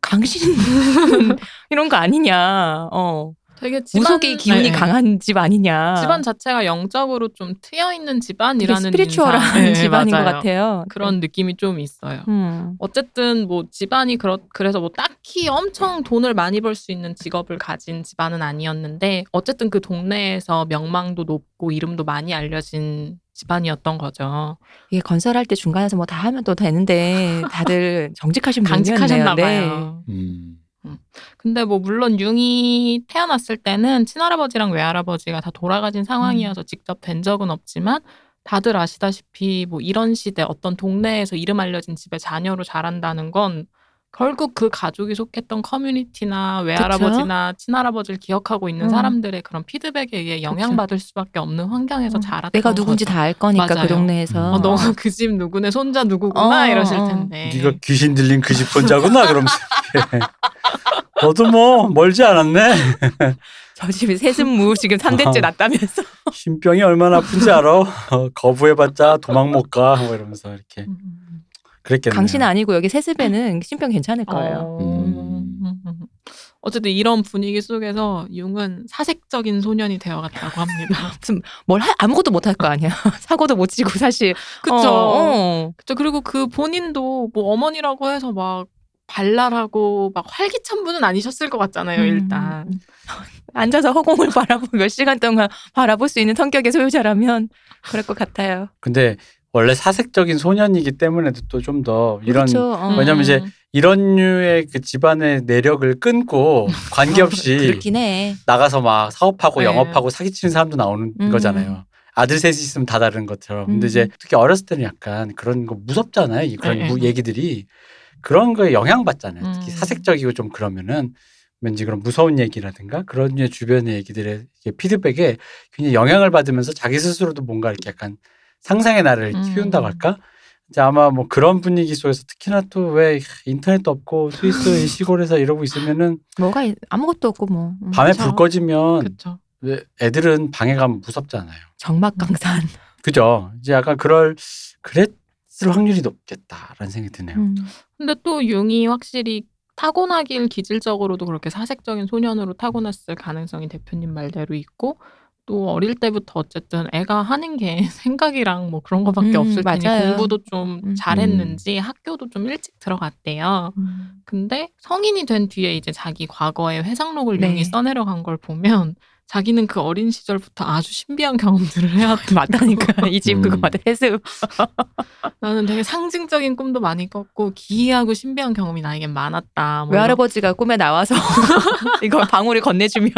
Speaker 1: 강신 이런 거 아니냐. 어.
Speaker 2: 되게 집안,
Speaker 1: 무속의 기운이
Speaker 2: 네.
Speaker 1: 강한 집 아니냐.
Speaker 2: 집안 자체가 영적으로 좀 트여 있는 집안이라는
Speaker 1: 스피리추얼한
Speaker 2: 인상. 네,
Speaker 1: 집안인 것
Speaker 2: 맞아요.
Speaker 1: 같아요.
Speaker 2: 그런 느낌이 좀 있어요.
Speaker 1: 음.
Speaker 2: 어쨌든 뭐 집안이 그렇 그래서 뭐 딱히 엄청 돈을 많이 벌 수 있는 직업을 가진 집안은 아니었는데 어쨌든 그 동네에서 명망도 높고 이름도 많이 알려진 집안이었던 거죠.
Speaker 1: 이게 건설할 때 중간에서 뭐 다 하면 또 되는데 다들 정직하신
Speaker 2: 강직하셨나
Speaker 1: 분이었네요. 네.
Speaker 2: 봐요.
Speaker 3: 음.
Speaker 2: 근데 뭐 물론 융이 태어났을 때는 친할아버지랑 외할아버지가 다 돌아가신
Speaker 1: 음.
Speaker 2: 상황이어서 직접 뵌 적은 없지만 다들 아시다시피 뭐 이런 시대 어떤 동네에서 이름 알려진 집의 자녀로 자란다는 건 결국 그 가족이 속했던 커뮤니티나 외할아버지나 친할아버지를 기억하고 있는
Speaker 1: 음.
Speaker 2: 사람들의 그런 피드백에 의해 영향받을 수밖에 없는 환경에서
Speaker 1: 음.
Speaker 2: 자랐던
Speaker 1: 내가 누군지. 다 알 거니까
Speaker 2: 맞아요.
Speaker 1: 그 동네에서.
Speaker 2: 어, 너가 그 집 누구네 손자 누구구나
Speaker 1: 어,
Speaker 2: 이러실
Speaker 1: 어.
Speaker 2: 텐데.
Speaker 3: 네가 귀신 들린 그 집 손자구나 그러면서 너도 뭐 멀지 않았네.
Speaker 1: 저 집이 세습무 지금 3대째
Speaker 3: 아.
Speaker 1: 났다면서.
Speaker 3: 신병이 얼마나 아픈지 알아? 어, 거부해봤자 도망 못 가. 뭐 이러면서 이렇게
Speaker 2: 음.
Speaker 3: 그랬겠네요.
Speaker 1: 강신 아니고 여기 세습에는 신병 괜찮을 거예요.
Speaker 2: 어... 어쨌든 이런 분위기 속에서 융은 사색적인 소년이 되어갔다고 합니다.
Speaker 1: 뭘 하- 아무것도 못 할 거 아니야. 사고도 못 치고 사실.
Speaker 2: 그쵸.
Speaker 1: 어, 어.
Speaker 2: 그쵸. 그리고 그 본인도 뭐 어머니라고 해서 막 발랄하고 막 활기찬 분은 아니셨을 것 같잖아요,
Speaker 1: 음.
Speaker 2: 일단.
Speaker 1: 앉아서 허공을 바라보고 몇 시간 동안 바라볼 수 있는 성격의 소유자라면 그럴 것 같아요.
Speaker 3: 근데 원래 사색적인 소년이기 때문에도 또 좀 더 이런
Speaker 1: 그렇죠. 어.
Speaker 3: 왜냐면 이제
Speaker 2: 음.
Speaker 3: 이런 류의 그 집안의 내력을 끊고 관계없이. 나가서 막 사업하고
Speaker 2: 네.
Speaker 3: 영업하고 사기치는 사람도 나오는
Speaker 1: 음.
Speaker 3: 거잖아요. 아들 셋이 있으면 다 다른 것처럼. 근데
Speaker 1: 음.
Speaker 3: 이제 특히 어렸을 때는 약간 그런 거 무섭잖아요. 이 그런
Speaker 2: 네.
Speaker 3: 무- 얘기들이 그런 거에 영향받잖아요. 특히
Speaker 2: 음.
Speaker 3: 사색적이고 좀 그러면은 왠지 그런 무서운 얘기라든가 그런 류의 주변의 얘기들의 피드백에 굉장히 영향을 받으면서 자기 스스로도 뭔가 이렇게 약간 상상의 나를
Speaker 2: 음.
Speaker 3: 키운다고 할까? 이제 아마 뭐 그런 분위기 속에서 특히나 또 왜 인터넷도 없고 스위스 이 시골에서 이러고 있으면은
Speaker 1: 뭐가 있- 아무것도 없고 뭐 음.
Speaker 3: 밤에
Speaker 2: 그쵸.
Speaker 3: 불 꺼지면
Speaker 2: 그쵸.
Speaker 3: 왜 애들은 방에 가면 무섭잖아요.
Speaker 1: 정막강산.
Speaker 3: 그죠? 이제 약간 그럴 그랬을 확률이 높겠다라는 생각이 드네요.
Speaker 1: 음.
Speaker 2: 근데 또 융이 확실히 타고나길 기질적으로도 그렇게 사색적인 소년으로 타고났을 가능성이 대표님 말대로 있고 또 어릴 때부터 어쨌든 애가 하는 게 생각이랑 뭐 그런 거밖에
Speaker 1: 음,
Speaker 2: 없을 테니
Speaker 1: 맞아요.
Speaker 2: 공부도 좀
Speaker 1: 음.
Speaker 2: 잘했는지 학교도 좀 일찍 들어갔대요. 근데 성인이 된 뒤에 이제 자기 과거의 회상록을
Speaker 1: 네.
Speaker 2: 용이 써내려간 걸 보면 자기는 그 어린 시절부터 아주 신비한 경험들을 해왔다.
Speaker 1: 맞다니까 이집
Speaker 3: 음.
Speaker 1: 그거 맞아 해수
Speaker 2: 나는 되게 상징적인 꿈도 많이 꿨고 기이하고 신비한 경험이 나에게 많았다. 뭐
Speaker 1: 외할아버지가 꿈에 나와서 이거 방울을 건네주며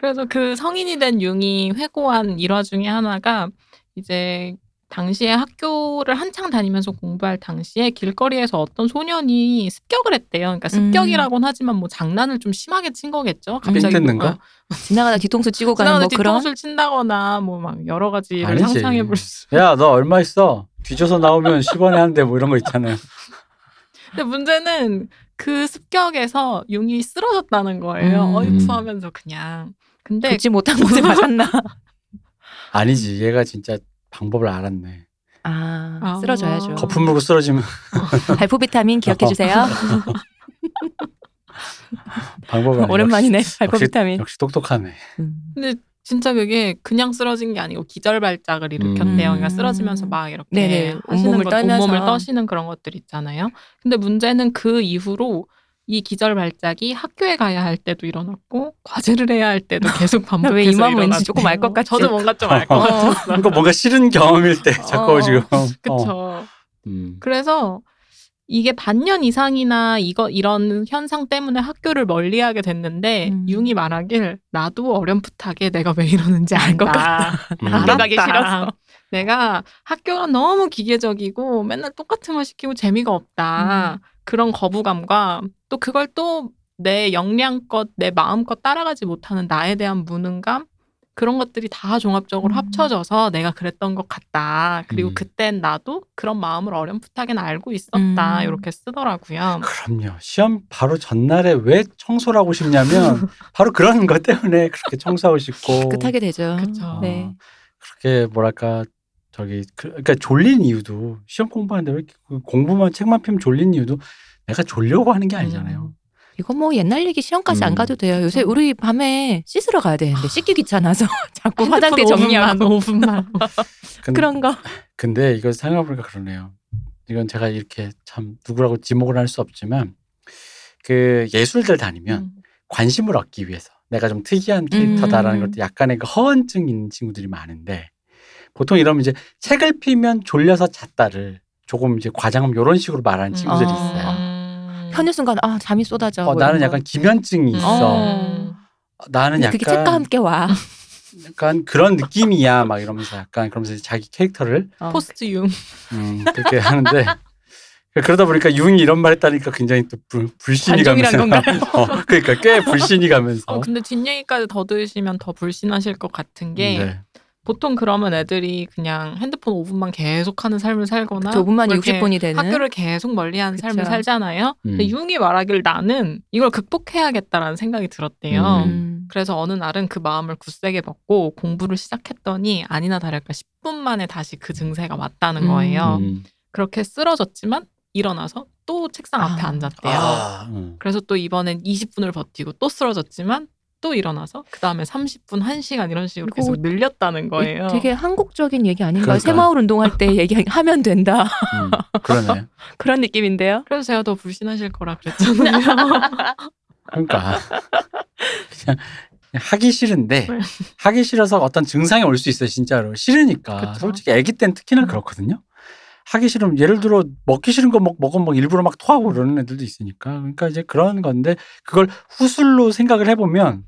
Speaker 2: 그래서 그 성인이 된 융이 회고한 일화 중에 하나가 이제 당시에 학교를 한창 다니면서 공부할 당시에 길거리에서 어떤 소년이 습격을 했대요. 그러니까 습격이라고는 하지만 뭐 장난을 좀 심하게 친 거겠죠.
Speaker 3: 삥 뜯는 거?
Speaker 2: 어,
Speaker 1: 지나가다 뒤통수 치고 가는 뭐 그런
Speaker 2: 뒤통수를 친다거나 뭐 막 여러 가지를
Speaker 3: 아니지.
Speaker 2: 상상해 볼 수.
Speaker 3: 야, 너 얼마 있어? 뒤져서 나오면 10원에 한대 뭐 이런 거 있잖아요.
Speaker 2: 근데 문제는 그 습격에서 융이 쓰러졌다는 거예요.
Speaker 1: 음.
Speaker 2: 어이쿠 하면서 그냥. 근데
Speaker 1: 좋지 못한 곳에 맞았나
Speaker 3: 아니지. 얘가 진짜 방법을 알았네.
Speaker 1: 아
Speaker 2: 아.
Speaker 1: 쓰러져야죠
Speaker 3: 거품 물고 쓰러지면
Speaker 1: 발포 비타민 기억해 주세요
Speaker 3: 방법을.
Speaker 1: 오랜만이네 발포 비타민
Speaker 3: 역시 똑똑하네.
Speaker 1: 음.
Speaker 2: 근데 진짜 그게 그냥 쓰러진 게 아니고 기절 발작을 일으켰대요.
Speaker 3: 음.
Speaker 2: 그러니까 쓰러지면서 막 이렇게
Speaker 1: 네네.
Speaker 2: 하시는
Speaker 1: 온몸을
Speaker 2: 거,
Speaker 1: 떨면서.
Speaker 2: 온몸을 떠시는 그런 것들 있잖아요. 근데 문제는 그 이후로 이 기절 발작이 학교에 가야 할 때도 일어났고 과제를 해야 할 때도 계속 반복해서
Speaker 1: 왜이 마음 왠지. 조금 알 것 같지?
Speaker 2: 저도 뭔가 좀 알것
Speaker 1: 어.
Speaker 2: 같았어요.
Speaker 3: 그러니까 뭔가 싫은 경험일 때 자꾸
Speaker 2: 어,
Speaker 3: 지금. 어.
Speaker 2: 그쵸.
Speaker 3: 음.
Speaker 2: 그래서 이게 반년 이상이나 이거 이런 현상 때문에 학교를 멀리하게 됐는데
Speaker 1: 음.
Speaker 2: 융이 말하길 나도 어렴풋하게 내가 왜 이러는지 안다.
Speaker 3: 음.
Speaker 1: 학교 가기
Speaker 2: 알았다.
Speaker 1: 싫어서.
Speaker 2: 내가 학교가 너무 기계적이고 맨날 똑같은 거 시키고 재미가 없다.
Speaker 1: 음.
Speaker 2: 그런 거부감과 또 그걸 또 내 역량껏 내 마음껏 따라가지 못하는 나에 대한 무능감 그런 것들이 다 종합적으로
Speaker 1: 음.
Speaker 2: 합쳐져서 내가 그랬던 것 같다. 그리고
Speaker 3: 음.
Speaker 2: 그땐 나도 그런 마음을 어렴풋하게는 알고 있었다.
Speaker 1: 음.
Speaker 2: 이렇게 쓰더라고요.
Speaker 3: 그럼요. 시험 바로 전날에 왜 청소를 하고 싶냐면 바로 그런 것 때문에 그렇게 청소하고 싶고
Speaker 1: 깨끗하게 되죠.
Speaker 3: 어,
Speaker 1: 네.
Speaker 3: 그렇게 뭐랄까 저기 그, 그러니까 졸린 이유도 시험 공부하는데 왜 이렇게 그 공부만 책만 펴면 졸린 이유도 내가 졸려고 하는 게 아니잖아요.
Speaker 1: 이거 뭐 옛날 얘기 시험까지 안
Speaker 3: 음.
Speaker 1: 가도 돼요. 요새
Speaker 2: 그쵸.
Speaker 1: 우리 밤에 씻으러 가야 되는데 씻기 귀찮아서 자꾸 화장대 정리하고
Speaker 2: 5분만, 5분만.
Speaker 3: 근,
Speaker 1: 그런 거.
Speaker 3: 근데 이거 생각해보니까 그러네요. 이건 제가 이렇게 참 누구라고 지목을 할 수 없지만 그 예술들 다니면
Speaker 2: 음.
Speaker 3: 관심을 얻기 위해서 내가 좀 특이한 캐릭터다라는
Speaker 1: 음.
Speaker 3: 것도 약간의 그 허언증 있는 친구들이 많은데 보통 이러면 이제 책을 피면 졸려서 잤다를 조금 이제 과장하면 이런 식으로 말하는 친구들이
Speaker 1: 아.
Speaker 3: 있어요.
Speaker 2: 음.
Speaker 1: 편의 순간 아 잠이 쏟아져.
Speaker 3: 어,
Speaker 1: 뭐
Speaker 3: 나는 약간
Speaker 1: 거.
Speaker 3: 기면증이 있어.
Speaker 2: 음.
Speaker 3: 나는 약간
Speaker 1: 그게 책과 함께 와.
Speaker 3: 약간 그런 느낌이야 막 이러면서 약간 그러면서 자기 캐릭터를
Speaker 1: 어.
Speaker 2: 포스트 융.
Speaker 3: 음, 그렇게 하는데 그러다 보니까 융이 이런 말 했다니까 굉장히 또 불, 불신이 가면서 어, 그러니까 꽤 불신이 가면서
Speaker 2: 어, 근데 뒷얘기까지 더 들으시면 더 불신하실 것 같은 게
Speaker 3: 네.
Speaker 2: 보통 그러면 애들이 그냥 핸드폰 5분만 계속 하는 삶을 살거나
Speaker 1: 5분만이
Speaker 2: 뭐 이렇게
Speaker 1: 60분이 되는.
Speaker 2: 학교를 계속 멀리하는
Speaker 1: 그쵸.
Speaker 2: 삶을 살잖아요. 근데
Speaker 3: 음.
Speaker 2: 융이 말하길 나는 이걸 극복해야겠다라는 생각이 들었대요.
Speaker 1: 음.
Speaker 2: 그래서 어느 날은 그 마음을 굳세게 먹고 공부를 시작했더니 아니나 다를까 10분 만에 다시 그 증세가 왔다는
Speaker 1: 음.
Speaker 2: 거예요.
Speaker 3: 음.
Speaker 2: 그렇게 쓰러졌지만 일어나서 또 책상 앞에
Speaker 1: 아.
Speaker 2: 앉았대요.
Speaker 3: 아, 음.
Speaker 2: 그래서 또 이번엔 20분을 버티고 또 쓰러졌지만 또 일어나서 그 다음에 30분, 1시간 이런 식으로
Speaker 1: 이거
Speaker 2: 계속 늘렸다는 거예요.
Speaker 1: 되게 한국적인 얘기 아닌가요?
Speaker 3: 그러니까.
Speaker 1: 새마을 운동할 때 얘기하면 된다.
Speaker 3: 음, 그러네.
Speaker 1: 그런 느낌인데요.
Speaker 2: 그래서 제가 더 불신하실 거라 그랬잖아요.
Speaker 3: 그러니까 그냥 하기 싫은데
Speaker 2: 네.
Speaker 3: 하기 싫어서 어떤 증상이 올 수 있어요 진짜로 싫으니까
Speaker 2: 그쵸.
Speaker 3: 솔직히 아기 때는 특히나 그렇거든요 하기 싫으면 예를 들어 먹기 싫은 거 먹, 먹으면 막 일부러 막 토하고 그러는 애들도 있으니까 그러니까 이제 그런 건데 그걸 후술로 생각을 해보면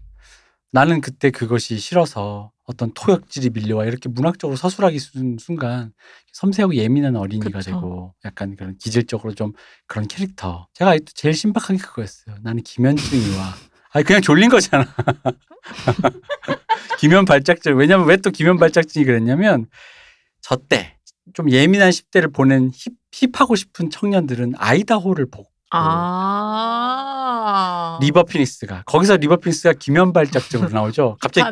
Speaker 3: 나는 그때 그것이 싫어서 어떤 토역질이 밀려와 이렇게 문학적으로 서술하기 순, 순간 섬세하고 예민한 어린이가
Speaker 2: 그쵸.
Speaker 3: 되고 약간 그런 기질적으로 좀 그런 캐릭터. 제가 제일 신박한 게 그거였어요. 나는 기면증이 와 아니 그냥 졸린 거잖아. 기면 발작증 왜냐면 왜또 기면 발작증이 그랬냐면 저 때 좀 예민한 10대를 보낸 힙, 힙하고 싶은 청년들은 아이다호를 보고
Speaker 2: 아.
Speaker 3: 리버 피닉스가 거기서 리버 피닉스가 기면 발작증으로 나오죠. 갑자기.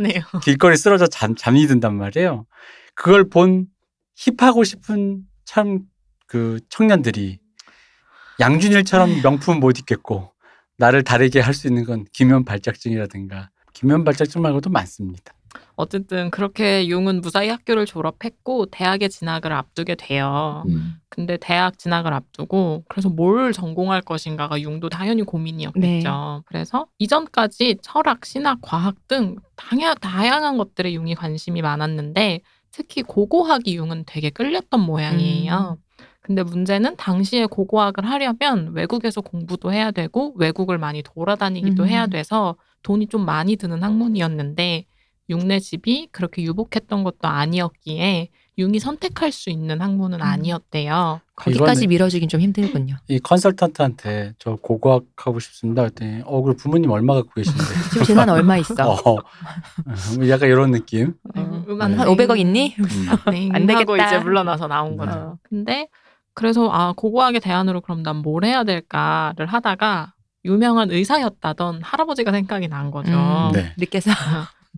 Speaker 3: 길거리 쓰러져 잠, 잠이 든단 말이에요. 그걸 본 hip하고 싶은 참 그 청년들이 양준일처럼 명품 못 입겠고 나를 다르게 할 수 있는 건 기면 발작증이라든가 기면 발작증 말고도 많습니다.
Speaker 2: 어쨌든 그렇게 융은 무사히 학교를 졸업했고 대학에 진학을 앞두게 돼요.
Speaker 1: 음.
Speaker 2: 근데 대학 진학을 앞두고 그래서 뭘 전공할 것인가가 융도 당연히 고민이었겠죠.
Speaker 1: 네.
Speaker 2: 그래서 이전까지 철학, 신학, 과학 등 다양, 다양한 것들에 융이 관심이 많았는데 특히 고고학이 융은 되게 끌렸던 모양이에요. 근데 문제는 당시에 고고학을 하려면 외국에서 공부도 해야 되고 외국을 많이 돌아다니기도
Speaker 1: 음.
Speaker 2: 해야 돼서 돈이 좀 많이 드는 학문이었는데 융네 집이 그렇게 유복했던 것도 아니었기에 융이 선택할 수 있는 학문은
Speaker 1: 음.
Speaker 2: 아니었대요.
Speaker 1: 거기까지 밀어주긴 좀 힘들군요.
Speaker 3: 이 컨설턴트한테 저 고고학 하고 싶습니다. 그랬더니 어, 그럼 부모님 얼마 갖고 계신데?
Speaker 1: 지금 재산 얼마 있어?
Speaker 3: 어, 약간 이런 느낌.
Speaker 1: 어.
Speaker 2: 음악
Speaker 3: 네.
Speaker 1: 한 500억 있니?
Speaker 3: 음.
Speaker 2: 네,
Speaker 1: 안 되겠다.
Speaker 2: 이제 물러나서 나온 거죠.
Speaker 1: 어.
Speaker 2: 근데 그래서 아 고고학의 대안으로 그럼 난 뭘 해야 될까를 하다가 유명한 의사였다던 할아버지가 생각이 난 거죠.
Speaker 1: 음.
Speaker 3: 네.
Speaker 1: 늦게서.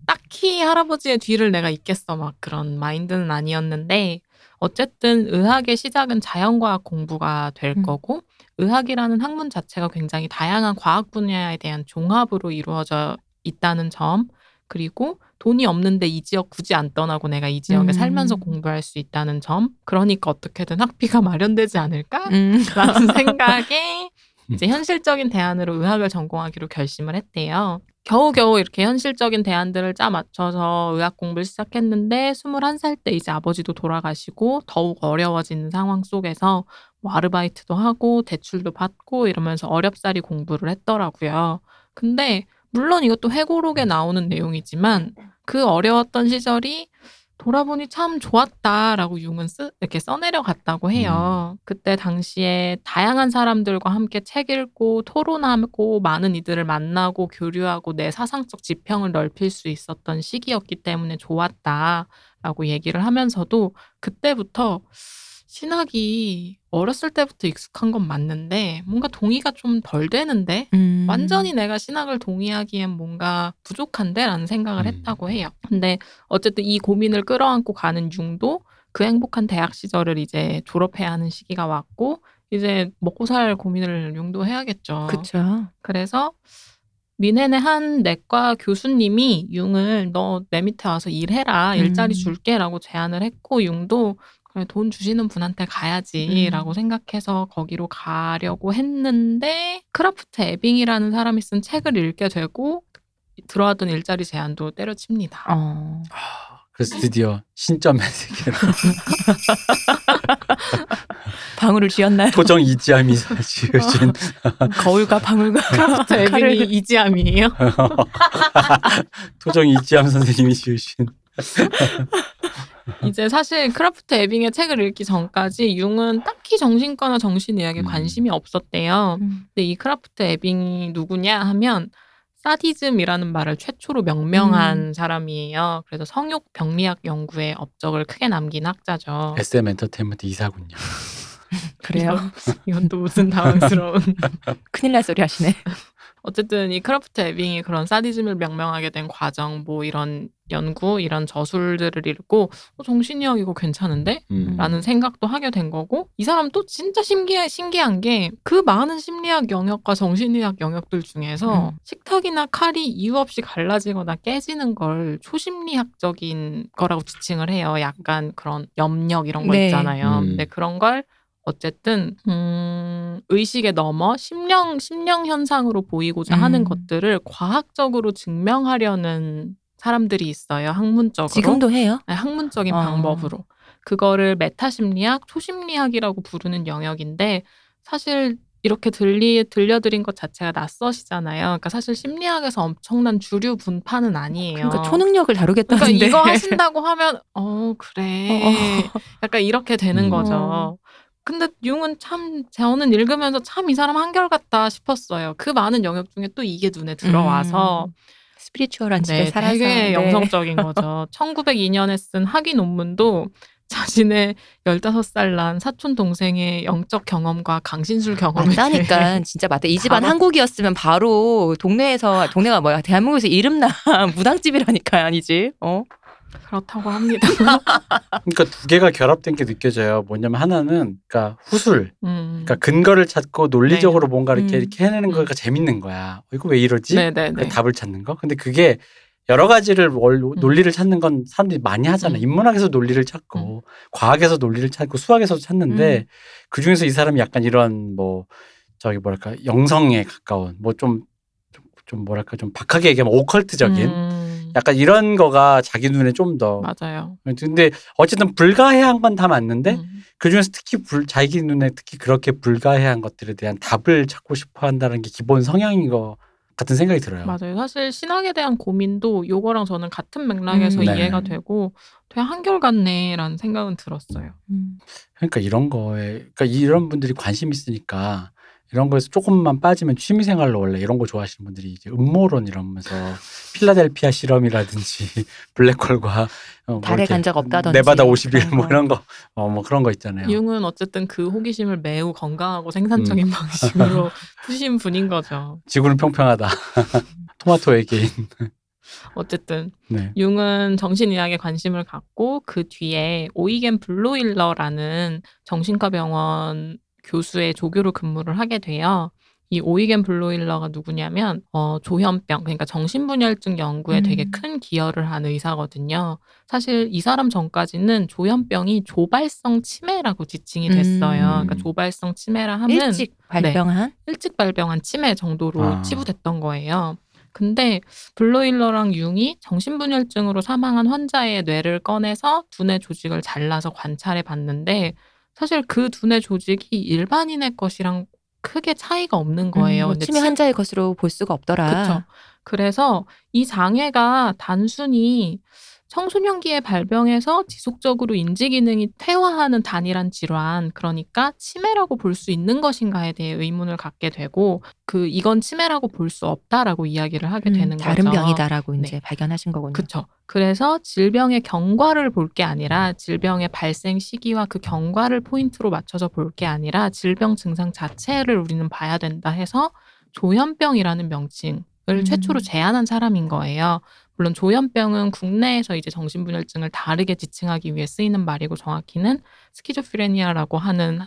Speaker 2: 딱히 할아버지의 뒤를 내가 잇겠어 막 그런 마인드는 아니었는데 어쨌든 의학의 시작은 자연과학 공부가 될
Speaker 1: 음.
Speaker 2: 거고 의학이라는 학문 자체가 굉장히 다양한 과학 분야에 대한 종합으로 이루어져 있다는 점 그리고 돈이 없는데 이 지역 굳이 안 떠나고 내가 이 지역에
Speaker 1: 음.
Speaker 2: 살면서 공부할 수 있다는 점 그러니까 어떻게든 학비가 마련되지 않을까
Speaker 1: 음.
Speaker 2: 라는 생각에 이제 현실적인 대안으로 의학을 전공하기로 결심을 했대요. 겨우겨우 이렇게 현실적인 대안들을 짜 맞춰서 의학 공부를 시작했는데 21살 때 이제 아버지도 돌아가시고 더욱 어려워지는 상황 속에서 뭐 아르바이트도 하고 대출도 받고 이러면서 어렵사리 공부를 했더라고요. 근데 물론 이것도 회고록에 나오는 내용이지만 그 어려웠던 시절이 돌아보니 참 좋았다라고 융은 쓰, 이렇게 써내려 갔다고 해요. 그때 당시에 다양한 사람들과 함께 책 읽고 토론하고 많은 이들을 만나고 교류하고 내 사상적 지평을 넓힐 수 있었던 시기였기 때문에 좋았다라고 얘기를 하면서도 그때부터 신학이 어렸을 때부터 익숙한 건 맞는데 뭔가 동의가 좀 덜 되는데
Speaker 1: 음.
Speaker 2: 완전히 내가 신학을 동의하기엔 뭔가 부족한데라는 생각을
Speaker 3: 음.
Speaker 2: 했다고 해요. 근데 어쨌든 이 고민을 끌어안고 가는 융도 그 행복한 대학 시절을 이제 졸업해야 하는 시기가 왔고 이제 먹고 살 고민을 융도 해야겠죠.
Speaker 1: 그쵸.
Speaker 2: 그래서 민헨의 한 내과 교수님이 융을 너 내 밑에 와서 일해라 일자리
Speaker 1: 음.
Speaker 2: 줄게라고 제안을 했고 융도 그래 돈 주시는 분한테 가야지라고
Speaker 1: 음.
Speaker 2: 생각해서 거기로 가려고 했는데 크라프트 에빙이라는 사람이 쓴 책을 읽게 되고 들어왔던 일자리 제안도 때려칩니다.
Speaker 1: 어.
Speaker 3: 그래서 드디어 신점의 세계로
Speaker 1: 방울을 쥐었나요?
Speaker 3: 토정 이지함이 지으신
Speaker 1: 거울과 방울과
Speaker 2: 크라프트 에빙이
Speaker 1: 칼을-
Speaker 2: 이지암이에요.
Speaker 3: 토정 이지함 선생님이 지으신
Speaker 2: 이제 사실 크라프트 에빙의 책을 읽기 전까지 융은 딱히 정신과나 정신의학에
Speaker 3: 음.
Speaker 2: 관심이 없었대요.
Speaker 1: 음.
Speaker 2: 근데 이 크라프트 에빙이 누구냐 하면 사디즘이라는 말을 최초로 명명한 사람이에요. 그래서 성욕 병리학 연구에 업적을 크게 남긴 학자죠.
Speaker 3: SM 엔터테인먼트 이사군요.
Speaker 1: 그래요.
Speaker 2: 이건 또 무슨 당황스러운.
Speaker 1: 큰일 날 소리 하시네.
Speaker 2: 어쨌든 이 크라프트 에빙이 그런 사디즘을 명명하게 된 과정, 뭐 이런 연구, 이런 저술들을 읽고 어, 정신의학 이거 괜찮은데?
Speaker 3: 음.
Speaker 2: 라는 생각도 하게 된 거고 이 사람 또 진짜 신기해, 신기한 게 그 많은 심리학 영역과 정신의학 영역들 중에서
Speaker 1: 음.
Speaker 2: 식탁이나 칼이 이유 없이 갈라지거나 깨지는 걸 초심리학적인 거라고 지칭을 해요. 약간 그런 염력 이런 거
Speaker 1: 네.
Speaker 2: 있잖아요.
Speaker 3: 음.
Speaker 2: 근데 그런 걸 어쨌든 음, 의식에 넘어 심령 심령 현상으로 보이고자
Speaker 1: 음.
Speaker 2: 하는 것들을 과학적으로 증명하려는 사람들이 있어요. 학문적으로.
Speaker 1: 지금도 해요?
Speaker 2: 네, 학문적인
Speaker 1: 어.
Speaker 2: 방법으로 그거를 메타심리학, 초심리학이라고 부르는 영역인데 사실 이렇게 들리 들려드린 것 자체가 낯서시잖아요. 그러니까 사실 심리학에서 엄청난 주류 분파는 아니에요.
Speaker 1: 그러니까 초능력을
Speaker 2: 그러니까
Speaker 1: 다루겠다는데.
Speaker 2: 이거 하신다고 하면 어 그래 약간 이렇게 되는
Speaker 3: 음.
Speaker 2: 거죠. 근데 융은 참 저는 읽으면서 참 이 사람 한결같다 싶었어요. 그 많은 영역 중에 또 이게 눈에 들어와서
Speaker 1: 음. 스피리추얼한 집에
Speaker 2: 네,
Speaker 1: 살아서
Speaker 2: 되게
Speaker 1: 네.
Speaker 2: 영성적인 거죠. 1902년에 쓴 학위 논문도 자신의 15살 난 사촌 동생의 영적 경험과 강신술 경험을
Speaker 1: 맞다니까 진짜 맞다. 이 집안
Speaker 2: 바로-
Speaker 1: 한국이었으면 바로 동네에서 동네가 뭐야 대한민국에서 이름나 무당집이라니까 아니지? 어?
Speaker 2: 그렇다고 합니다.
Speaker 3: 그러니까 두 개가 결합된 게 느껴져요. 뭐냐면 하나는 그러니까 후술,
Speaker 2: 음.
Speaker 3: 그러니까 근거를 찾고 논리적으로 뭔가 이렇게
Speaker 1: 음.
Speaker 3: 이렇게 해내는
Speaker 2: 음.
Speaker 3: 거가 재밌는 거야. 어, 이거 왜 이러지? 그 답을 찾는 거. 근데 그게 여러 가지를 월- 논리를 찾는 건 사람들이 많이 하잖아.
Speaker 2: 음.
Speaker 3: 인문학에서 논리를 찾고, 과학에서 논리를 찾고, 수학에서도 찾는데
Speaker 1: 음.
Speaker 3: 그 중에서 이 사람이 약간 이런 뭐 저기 뭐랄까 영성에 가까운 뭐좀좀 뭐랄까 좀 박하게 얘기하면 오컬트적인
Speaker 2: 음.
Speaker 3: 약간 이런 거가 자기 눈에 좀 더.
Speaker 2: 맞아요.
Speaker 3: 근데 어쨌든 불가해한 건 다 맞는데
Speaker 2: 음.
Speaker 3: 그 중에서 특히 불, 자기 눈에 특히 그렇게 불가해한 것들에 대한 답을 찾고 싶어 한다는 게 기본 성향인 것 같은 생각이 들어요.
Speaker 2: 맞아요. 사실 신학에 대한 고민도 요거랑 저는 같은 맥락에서
Speaker 1: 음.
Speaker 3: 네.
Speaker 2: 이해가 되고 되게 한결같네라는 생각은 들었어요.
Speaker 1: 음.
Speaker 3: 그러니까 이런 거에 그러니까 이런 분들이 관심 있으니까 이런 거에서 조금만 빠지면 취미 생활로 원래 이런 거 좋아하시는 분들이 이제 음모론 이러면서 필라델피아 실험이라든지 블랙홀과 어, 뭐
Speaker 1: 달에 간 적 없다든지
Speaker 3: 네바다 50일
Speaker 1: 그런
Speaker 3: 뭐
Speaker 1: 거.
Speaker 3: 이런 거어뭐 그런 거 있잖아요.
Speaker 2: 융은 어쨌든 그 호기심을 매우 건강하고 생산적인
Speaker 3: 음.
Speaker 2: 방식으로 푸신 분인 거죠.
Speaker 3: 지구는 평평하다. 토마토 외계인.
Speaker 2: 어쨌든
Speaker 3: 네.
Speaker 2: 융은 정신의학에 관심을 갖고 그 뒤에 오이겐 블로일러라는 정신과 병원 교수의 조교로 근무를 하게 돼요. 이 오이겐 블로일러가 누구냐면 어, 조현병 그러니까 정신분열증 연구에
Speaker 1: 음.
Speaker 2: 되게 큰 기여를 한 의사거든요. 사실 이 사람 전까지는 조현병이 조발성 치매라고 지칭이 됐어요.
Speaker 1: 음.
Speaker 2: 그러니까 조발성 치매라 하면
Speaker 1: 일찍 발병한
Speaker 2: 일찍 발병한 치매 정도로
Speaker 3: 아.
Speaker 2: 치부됐던 거예요. 근데 블로일러랑 융이 정신분열증으로 사망한 환자의 뇌를 꺼내서 두뇌 조직을 잘라서 관찰해 봤는데 사실 그 두뇌 조직이 일반인의 것이랑 크게 차이가 없는 거예요.
Speaker 1: 음, 치매
Speaker 2: 치-
Speaker 1: 환자의 것으로 볼 수가 없더라.
Speaker 2: 그쵸. 그래서 이 장애가 단순히 청소년기에 발병해서 지속적으로 인지 기능이 퇴화하는 단일한 질환, 그러니까 치매라고 볼 수 있는 것인가에 대해 의문을 갖게 되고, 그 이건 치매라고 볼 수 없다라고 이야기를 하게
Speaker 1: 음,
Speaker 2: 되는
Speaker 1: 다른
Speaker 2: 거죠.
Speaker 1: 병이다라고
Speaker 2: 네.
Speaker 1: 이제 발견하신 거군요.
Speaker 2: 그렇죠. 그래서 질병의 경과를 볼 게 아니라 질병의 발생 시기와 그 경과를 포인트로 맞춰서 볼 게 아니라 질병 증상 자체를 우리는 봐야 된다 해서 조현병이라는 명칭을
Speaker 1: 음.
Speaker 2: 최초로 제안한 사람인 거예요. 물론 조현병은 국내에서 이제 정신분열증을 다르게 지칭하기 위해 쓰이는 말이고 정확히는 스키조프레니아라고 하는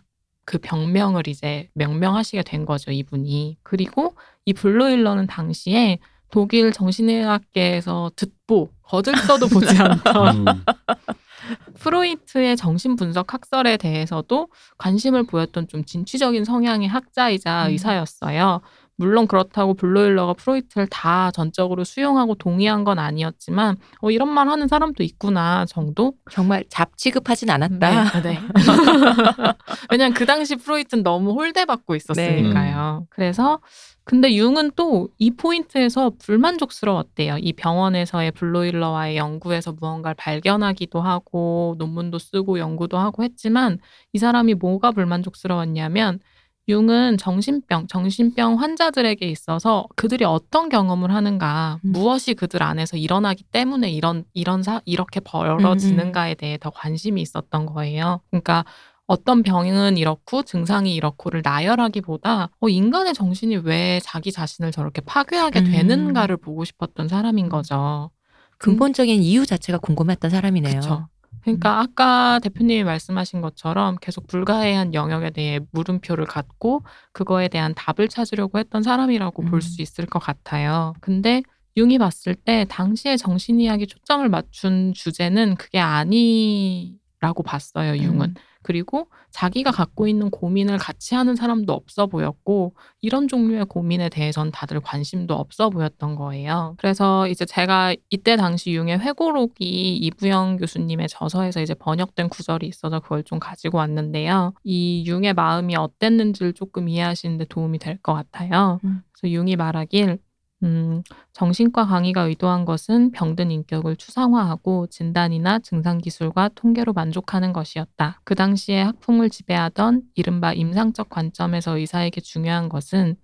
Speaker 2: 그 병명을 이제 명명하시게 된 거죠, 이분이. 그리고 이 블로일러는 당시에 독일 정신의학계에서 듣보, 거들 써도 보지 않던
Speaker 3: 음.
Speaker 2: 프로이트의 정신분석 학설에 대해서도 관심을 보였던 좀 진취적인 성향의 학자이자
Speaker 1: 음.
Speaker 2: 의사였어요. 물론 그렇다고 블로일러가 프로이트를 다 전적으로 수용하고 동의한 건 아니었지만 어, 이런 말 하는 사람도 있구나 정도?
Speaker 1: 정말 잡 취급하진 않았다.
Speaker 2: 네, 네. 왜냐면 그 당시 프로이트는 너무 홀대받고 있었으니까요. 그래서 근데 융은 또 이 포인트에서 불만족스러웠대요. 이 병원에서의 블로일러와의 연구에서 무언가를 발견하기도 하고 논문도 쓰고 연구도 하고 했지만 이 사람이 뭐가 불만족스러웠냐면 융은 정신병, 정신병 환자들에게 있어서 그들이 어떤 경험을 하는가,
Speaker 1: 음.
Speaker 2: 무엇이 그들 안에서 일어나기 때문에 이런 이런 사 이렇게
Speaker 1: 음,
Speaker 2: 벌어지는가에 대해 더 관심이 있었던 거예요. 그러니까 어떤 병은 이렇고 증상이 이렇고를 나열하기보다 어, 인간의 정신이 왜 자기 자신을 저렇게 파괴하게
Speaker 1: 음.
Speaker 2: 되는가를 보고 싶었던 사람인 거죠.
Speaker 1: 근본적인 이유 자체가 궁금했던 사람이네요.
Speaker 2: 그쵸. 그러니까 아까 대표님이 말씀하신 것처럼 계속 불가해한 영역에 대해 물음표를 갖고 그거에 대한 답을 찾으려고 했던 사람이라고
Speaker 1: 음.
Speaker 2: 볼수 있을 것 같아요. 근데 융이 봤을 때 당시에 정신의학이 초점을 맞춘 주제는 그게 아니라고 봤어요. 융은.
Speaker 1: 음.
Speaker 2: 그리고 자기가 갖고 있는 고민을 같이 하는 사람도 없어 보였고 이런 종류의 고민에 대해선 다들 관심도 없어 보였던 거예요. 그래서 이제 제가 이때 당시 융의 회고록이 이부영 교수님의 저서에서 이제 번역된 구절이 있어서 그걸 좀 가지고 왔는데요. 이 융의 마음이 어땠는지를 조금 이해하시는데 도움이 될 것 같아요.
Speaker 1: 음.
Speaker 2: 그래서 융이 말하길 음, 정신과 강의가 의도한 것은 병든 인격을 추상화하고 진단이나 증상 기술과 통계로 만족하는 것이었다. 그 당시에 학풍을 지배하던 이른바 임상적 관점에서 의사에게 중요한 것은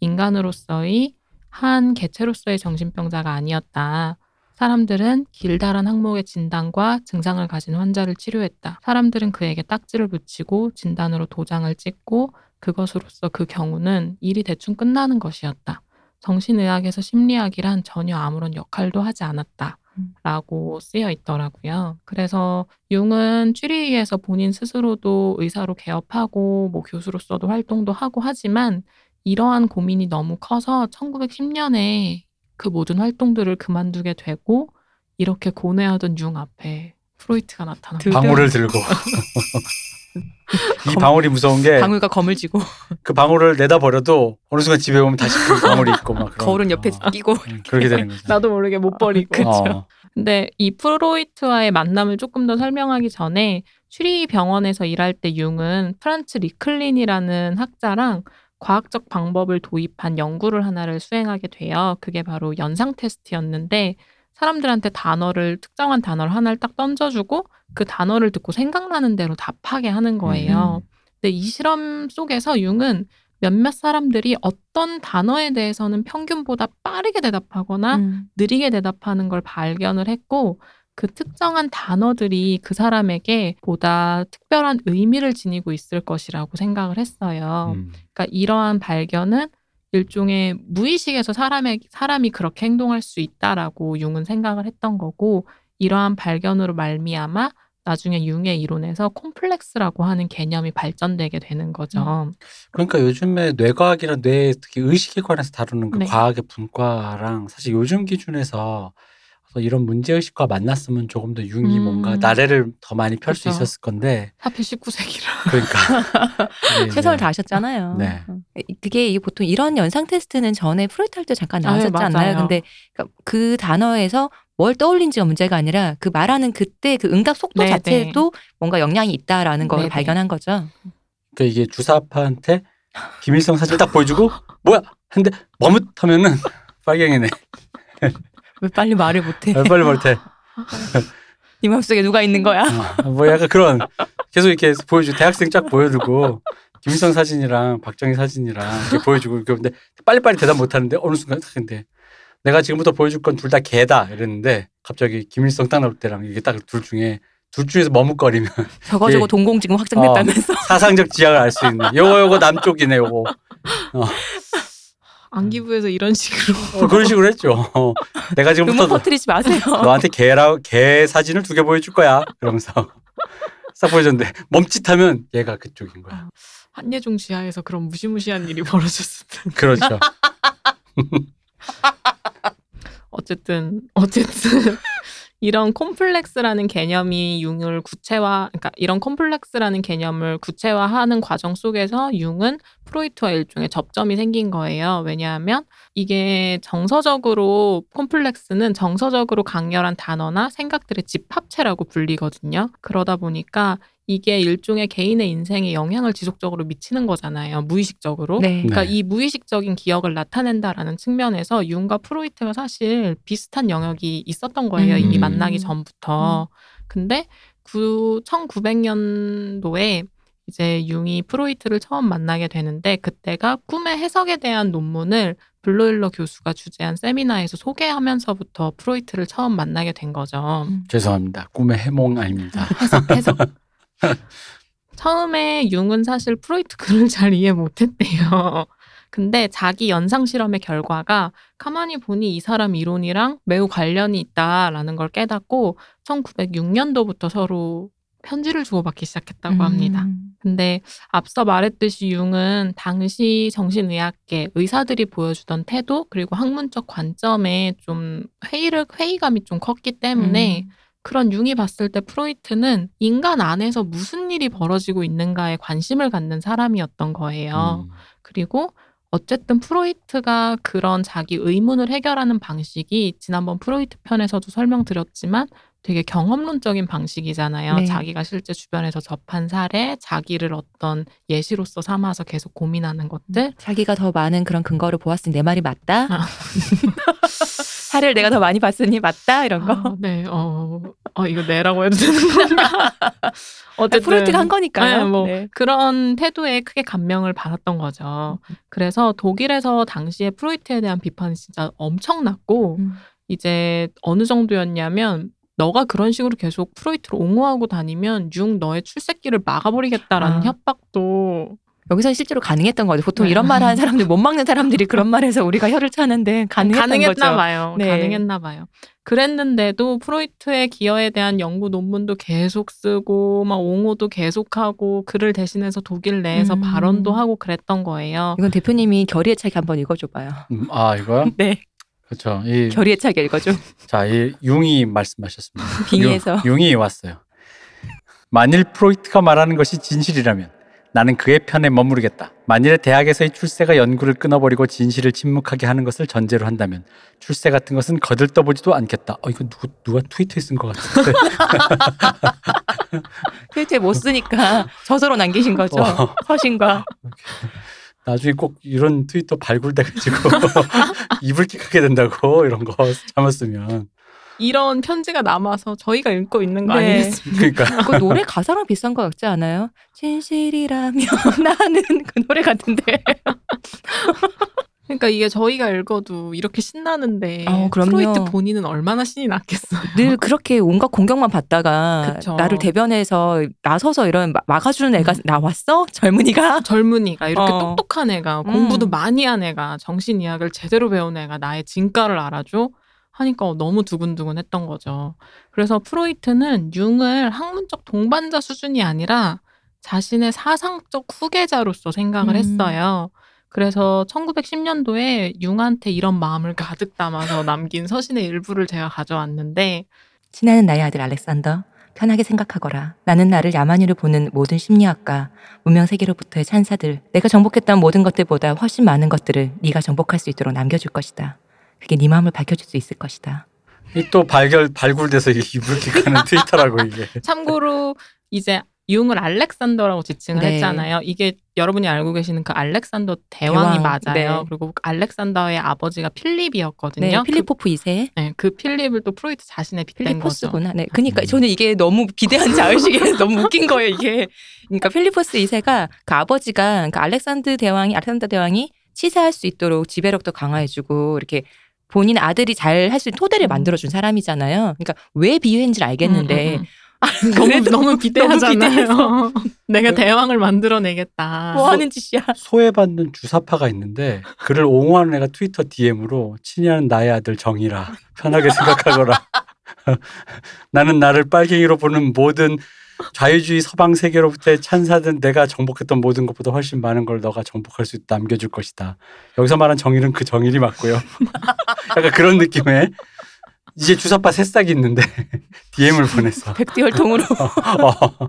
Speaker 2: 인간으로서의 한 개체로서의 정신병자가 아니었다. 사람들은 길다란 항목의 진단과 증상을 가진 환자를 치료했다. 사람들은 그에게 딱지를 붙이고 진단으로 도장을 찍고 그것으로서 그 경우는 일이 대충 끝나는 것이었다. 정신의학에서 심리학이란 전혀 아무런 역할도 하지 않았다. 라고 쓰여 있더라고요. 그래서 융은 취리에서 본인 스스로도 의사로 개업하고 뭐 교수로서도 활동도 하고 하지만 이러한 고민이 너무 커서 1910년에 그 모든 활동들을 그만두게 되고 이렇게 고뇌하던 융 앞에 프로이트가 나타납니다.
Speaker 3: 방울을 들고 이 방울이 무서운 게 그
Speaker 1: 방울과 검을 쥐고
Speaker 3: 방울을 내다 버려도 어느 순간 집에 오면 다시 그 방울이 있고 막 그런
Speaker 1: 거울은 옆에
Speaker 3: 어,
Speaker 1: 끼고
Speaker 3: 음, 그렇게 되는 거죠.
Speaker 2: 나도 모르게 못 버리고.
Speaker 1: 그쵸.
Speaker 3: 어.
Speaker 2: 근데 이 프로이트와의 만남을 조금 더 설명하기 전에 취리히 병원에서 일할 때 융은 프란츠 리클린이라는 학자랑 과학적 방법을 도입한 연구를 하나를 수행하게 돼요. 그게 바로 연상 테스트였는데 사람들한테 단어를 특정한 단어를 하나를 딱 던져주고 그 단어를 듣고 생각나는 대로 답하게 하는 거예요. 근데 이 실험 속에서 융은 몇몇 사람들이 어떤 단어에 대해서는 평균보다 빠르게 대답하거나
Speaker 1: 음.
Speaker 2: 느리게 대답하는 걸 발견을 했고 그 특정한 단어들이 그 사람에게 보다 특별한 의미를 지니고 있을 것이라고 생각을 했어요.
Speaker 3: 음.
Speaker 2: 그러니까 이러한 발견은 일종의 무의식에서 사람의 사람이 그렇게 행동할 수 있다라고 융은 생각을 했던 거고 이러한 발견으로 말미암아 나중에 융의 이론에서 콤플렉스라고 하는 개념이 발전되게 되는 거죠.
Speaker 3: 그러니까 요즘에 뇌과학이랑 뇌 특히 의식에 관해서 다루는 그
Speaker 2: 네.
Speaker 3: 과학의 분과랑 사실 요즘 기준에서 이런 문제 의식과 만났으면 조금 더 융이
Speaker 2: 음.
Speaker 3: 뭔가 나래를 더 많이 펼 수. 있었을 건데
Speaker 2: 하필 19세기라.
Speaker 3: 그러니까 이게
Speaker 1: 최선을
Speaker 3: 이제
Speaker 1: 다하셨잖아요.
Speaker 3: 네.
Speaker 1: 어. 그게 보통 이런 연상 테스트는 전에 프로이트 할 때 잠깐
Speaker 2: 아, 네,
Speaker 1: 나왔었지 않나요?
Speaker 2: 맞아요.
Speaker 1: 근데 그러니까 그 단어에서 뭘 떠올린지가 문제가 아니라 그 말하는 그때 그 응답 속도
Speaker 2: 네,
Speaker 1: 자체도 뭔가 영향이 있다라는 걸
Speaker 2: 네, 네.
Speaker 1: 발견한 거죠.
Speaker 3: 그러니까 이게 주사파한테 김일성 사진 딱 보여주고 뭐야 근데 머뭇하면은 빨갱이네
Speaker 1: 왜 빨리 말을 못해?
Speaker 3: 빨리 볼때
Speaker 1: 네 마음속에 누가 있는 거야?
Speaker 3: 어, 뭐 약간 그런 계속 이렇게 보여주 대학생 쫙 보여주고 김일성 사진이랑 박정희 사진이랑 이렇게 보여주고 근데 빨리빨리 대답 못하는데 어느 순간 딱 근데 내가 지금부터 보여줄 건 둘 다 개다 이랬는데 갑자기 김일성 딱 나올 때랑 이게 딱 둘 중에 둘 중에서 머뭇거리면
Speaker 1: 저거 저거
Speaker 3: 예.
Speaker 1: 동공 지금 확정됐다면서.
Speaker 3: 사상적 지향을 알 수 있는 요거 요거 남쪽이네 요거
Speaker 2: 안기부에서 이런 식으로.
Speaker 3: 어, 그런 식으로 했죠. 어, 내가 지금부터
Speaker 1: 퍼뜨리지 마세요.
Speaker 3: 너한테 개라 개 사진을 두 개 보여줄 거야. 이러면서 싹 보여줬는데 멈칫하면 얘가 그쪽인 거야.
Speaker 2: 한예종 지하에서 그런 무시무시한 일이 벌어졌을 때
Speaker 3: 그렇죠.
Speaker 2: 어쨌든 어쨌든 이런 콤플렉스라는 개념이 융을 구체화 그러니까 이런 콤플렉스라는 개념을 구체화하는 과정 속에서 융은 프로이트와 일종의 접점이 생긴 거예요. 왜냐하면 이게 정서적으로 콤플렉스는 정서적으로 강렬한 단어나 생각들의 집합체라고 불리거든요. 그러다 보니까 이게 일종의 개인의 인생에 영향을 지속적으로 미치는 거잖아요. 무의식적으로.
Speaker 1: 네.
Speaker 2: 그러니까
Speaker 3: 네.
Speaker 2: 이 무의식적인 기억을 나타낸다라는 측면에서 융과 프로이트가 사실 비슷한 영역이 있었던 거예요.
Speaker 1: 음.
Speaker 2: 이미 만나기 전부터. 근데 구, 1900년도에 이제 융이 프로이트를 처음 만나게 되는데 그때가 꿈의 해석에 대한 논문을 블로일러 교수가 주재한 세미나에서 소개하면서부터 프로이트를 처음 만나게 된 거죠.
Speaker 3: 죄송합니다 꿈의 해몽 아닙니다
Speaker 2: 해석, 해석. 처음에 융은 사실 프로이트 글을 잘 이해 못했대요. 근데 자기 연상 실험의 결과가 가만히 보니 이 사람 이론이랑 매우 관련이 있다라는 걸 깨닫고 1906년도부터 서로 편지를 주고받기 시작했다고 합니다.
Speaker 1: 음.
Speaker 2: 근데 앞서 말했듯이 융은 당시 정신의학계 의사들이 보여주던 태도 그리고 학문적 관점에 좀 회의를 회의감이 좀 컸기 때문에
Speaker 1: 음.
Speaker 2: 그런 융이 봤을 때 프로이트는 인간 안에서 무슨 일이 벌어지고 있는가에 관심을 갖는 사람이었던 거예요.
Speaker 3: 음.
Speaker 2: 그리고 어쨌든 프로이트가 그런 자기 의문을 해결하는 방식이 지난번 프로이트 편에서도 설명드렸지만 되게 경험론적인 방식이잖아요.
Speaker 1: 네.
Speaker 2: 자기가 실제 주변에서 접한 사례, 자기를 어떤 예시로서 삼아서 계속 고민하는 것들.
Speaker 1: 자기가 더 많은 그런 근거를 보았으니 내 말이 맞다.
Speaker 2: 아.
Speaker 1: 사례를 내가 더 많이 봤으니 맞다 이런 거.
Speaker 2: 아, 네, 어, 어, 이거 내라고 해도 되는 건가? 어쨌든
Speaker 1: 프로이트가 한 거니까요.
Speaker 2: 네, 뭐
Speaker 1: 네.
Speaker 2: 그런 태도에 크게 감명을 받았던 거죠. 그래서 독일에서 당시에 프로이트에 대한 비판이 진짜 엄청났고
Speaker 1: 음.
Speaker 2: 이제 어느 정도였냐면 너가 그런 식으로 계속 프로이트를 옹호하고 다니면 융 너의 출세길을 막아버리겠다라는
Speaker 1: 아.
Speaker 2: 협박도
Speaker 1: 여기서 실제로 가능했던 거죠. 보통
Speaker 2: 네.
Speaker 1: 이런 말 하는 사람들 못 막는 사람들이 그런 말해서 우리가 혀를 차는데 가능했던
Speaker 2: 가능했나
Speaker 1: 거죠.
Speaker 2: 봐요.
Speaker 1: 네.
Speaker 2: 가능했나 봐요. 그랬는데도 프로이트의 기여에 대한 연구 논문도 계속 쓰고 막 옹호도 계속하고 글을 대신해서 독일 내에서
Speaker 1: 음.
Speaker 2: 발언도 하고 그랬던 거예요.
Speaker 1: 이건 대표님이 결의의 차기 한번 읽어줘봐요.
Speaker 3: 음, 아 이거요?
Speaker 1: 네,
Speaker 3: 그렇죠. 이,
Speaker 1: 결의의 차기 읽어줘.
Speaker 3: 자, 이 융이 말씀하셨습니다.
Speaker 1: 빙의해서.
Speaker 3: 융, 이 왔어요. 만일 프로이트가 말하는 것이 진실이라면 나는 그의 편에 머무르겠다. 만일에 대학에서의 출세가 연구를 끊어버리고 진실을 침묵하게 하는 것을 전제로 한다면 출세 같은 것은 거들떠보지도 않겠다. 어 이거 누구 누가 트위터에 쓴 것 같은데.
Speaker 1: 트위터에 못 쓰니까 저서로 남기신 거죠.
Speaker 3: 어.
Speaker 1: 서신과.
Speaker 3: 나중에 꼭 이런 트위터 발굴돼가지고 이불킥하게 된다고 이런 거 쓰면.
Speaker 2: 이런 편지가 남아서 저희가 읽고 있는 거
Speaker 1: 네.
Speaker 2: 아니겠습니까?
Speaker 3: 그러니까
Speaker 1: 그 노래 가사랑 비슷한 거 같지 않아요? 진실이라면 나는 그 노래 같은데.
Speaker 2: 그러니까 이게 저희가 읽어도 이렇게 신나는데
Speaker 1: 어, 그럼요.
Speaker 2: 프로이트 본인은 얼마나 신이 났겠어요.
Speaker 1: 늘 그렇게 온갖 공격만 받다가
Speaker 2: 그쵸.
Speaker 1: 나를 대변해서 나서서 이런 마- 막아주는 애가 나왔어? 젊은이가?
Speaker 2: 젊은이가 이렇게
Speaker 1: 어.
Speaker 2: 똑똑한 애가
Speaker 1: 음.
Speaker 2: 공부도 많이 한 애가 정신의학을 제대로 배운 애가 나의 진가를 알아줘 하니까 너무 두근두근 했던 거죠. 그래서 프로이트는 융을 학문적 동반자 수준이 아니라 자신의 사상적 후계자로서 생각을
Speaker 1: 음.
Speaker 2: 했어요. 그래서 1910년도에 융한테 이런 마음을 가득 담아서 남긴 서신의 일부를 제가 가져왔는데
Speaker 1: 친하는 나의 아들 알렉산더. 편하게 생각하거라. 나는 나를 야만유를 보는 모든 심리학과, 문명 세계로부터의 찬사들, 내가 정복했던 모든 것들보다 훨씬 많은 것들을 네가 정복할 수 있도록 남겨줄 것이다. 그게 네 마음을 밝혀줄 수 있을 것이다.
Speaker 3: 이또 발견 발굴돼서 이게 이불킥하는 트위터라고 이게.
Speaker 2: 참고로 이제 융을 알렉산더라고 지칭을
Speaker 1: 네.
Speaker 2: 했잖아요. 이게 여러분이 알고 계시는 그 알렉산더 대왕이
Speaker 1: 대왕,
Speaker 2: 맞아요.
Speaker 1: 네.
Speaker 2: 그리고 알렉산더의 아버지가 필립이었거든요.
Speaker 1: 네,
Speaker 2: 그,
Speaker 1: 필리포프 2세.
Speaker 2: 네, 그 필립을 또 프로이트 자신에 빗댄.
Speaker 1: 필리포스구나. 네. 그니까
Speaker 3: 음.
Speaker 1: 저는 이게 너무 비대한 자의식이 너무 웃긴 거예요, 이게. 그러니까 필리포스 2세가 그 아버지가 그러니까 알렉산드 대왕이 알렉산더 대왕이 치사할 수 있도록 지배력도 강화해주고 이렇게 본인 아들이 잘 할 수 있는 토대를
Speaker 2: 음.
Speaker 1: 만들어준 사람이잖아요. 그러니까 왜 비유인지를 알겠는데
Speaker 2: 음, 음, 음. 너무
Speaker 1: 그래도
Speaker 2: 너무 비대하잖아요.
Speaker 1: 비대해서.
Speaker 2: 내가 대왕을 만들어내겠다.
Speaker 1: 뭐 하는 짓이야.
Speaker 3: 소외받는 주사파가 있는데 그를 옹호하는 애가 트위터 DM으로 친애하는 나의 아들 정이라 편하게 생각하거라. 나는 나를 빨갱이로 보는 모든 자유주의 서방 세계로부터의 찬사든 내가 정복했던 모든 것보다 훨씬 많은 걸 너가 정복할 수 있다 남겨줄 것이다. 여기서 말한 정일은 그 정일이 맞고요. 약간 그런 느낌의 이제 주사파 새싹이 있는데 DM을 보냈어.
Speaker 1: 백두혈통으로.
Speaker 3: 어.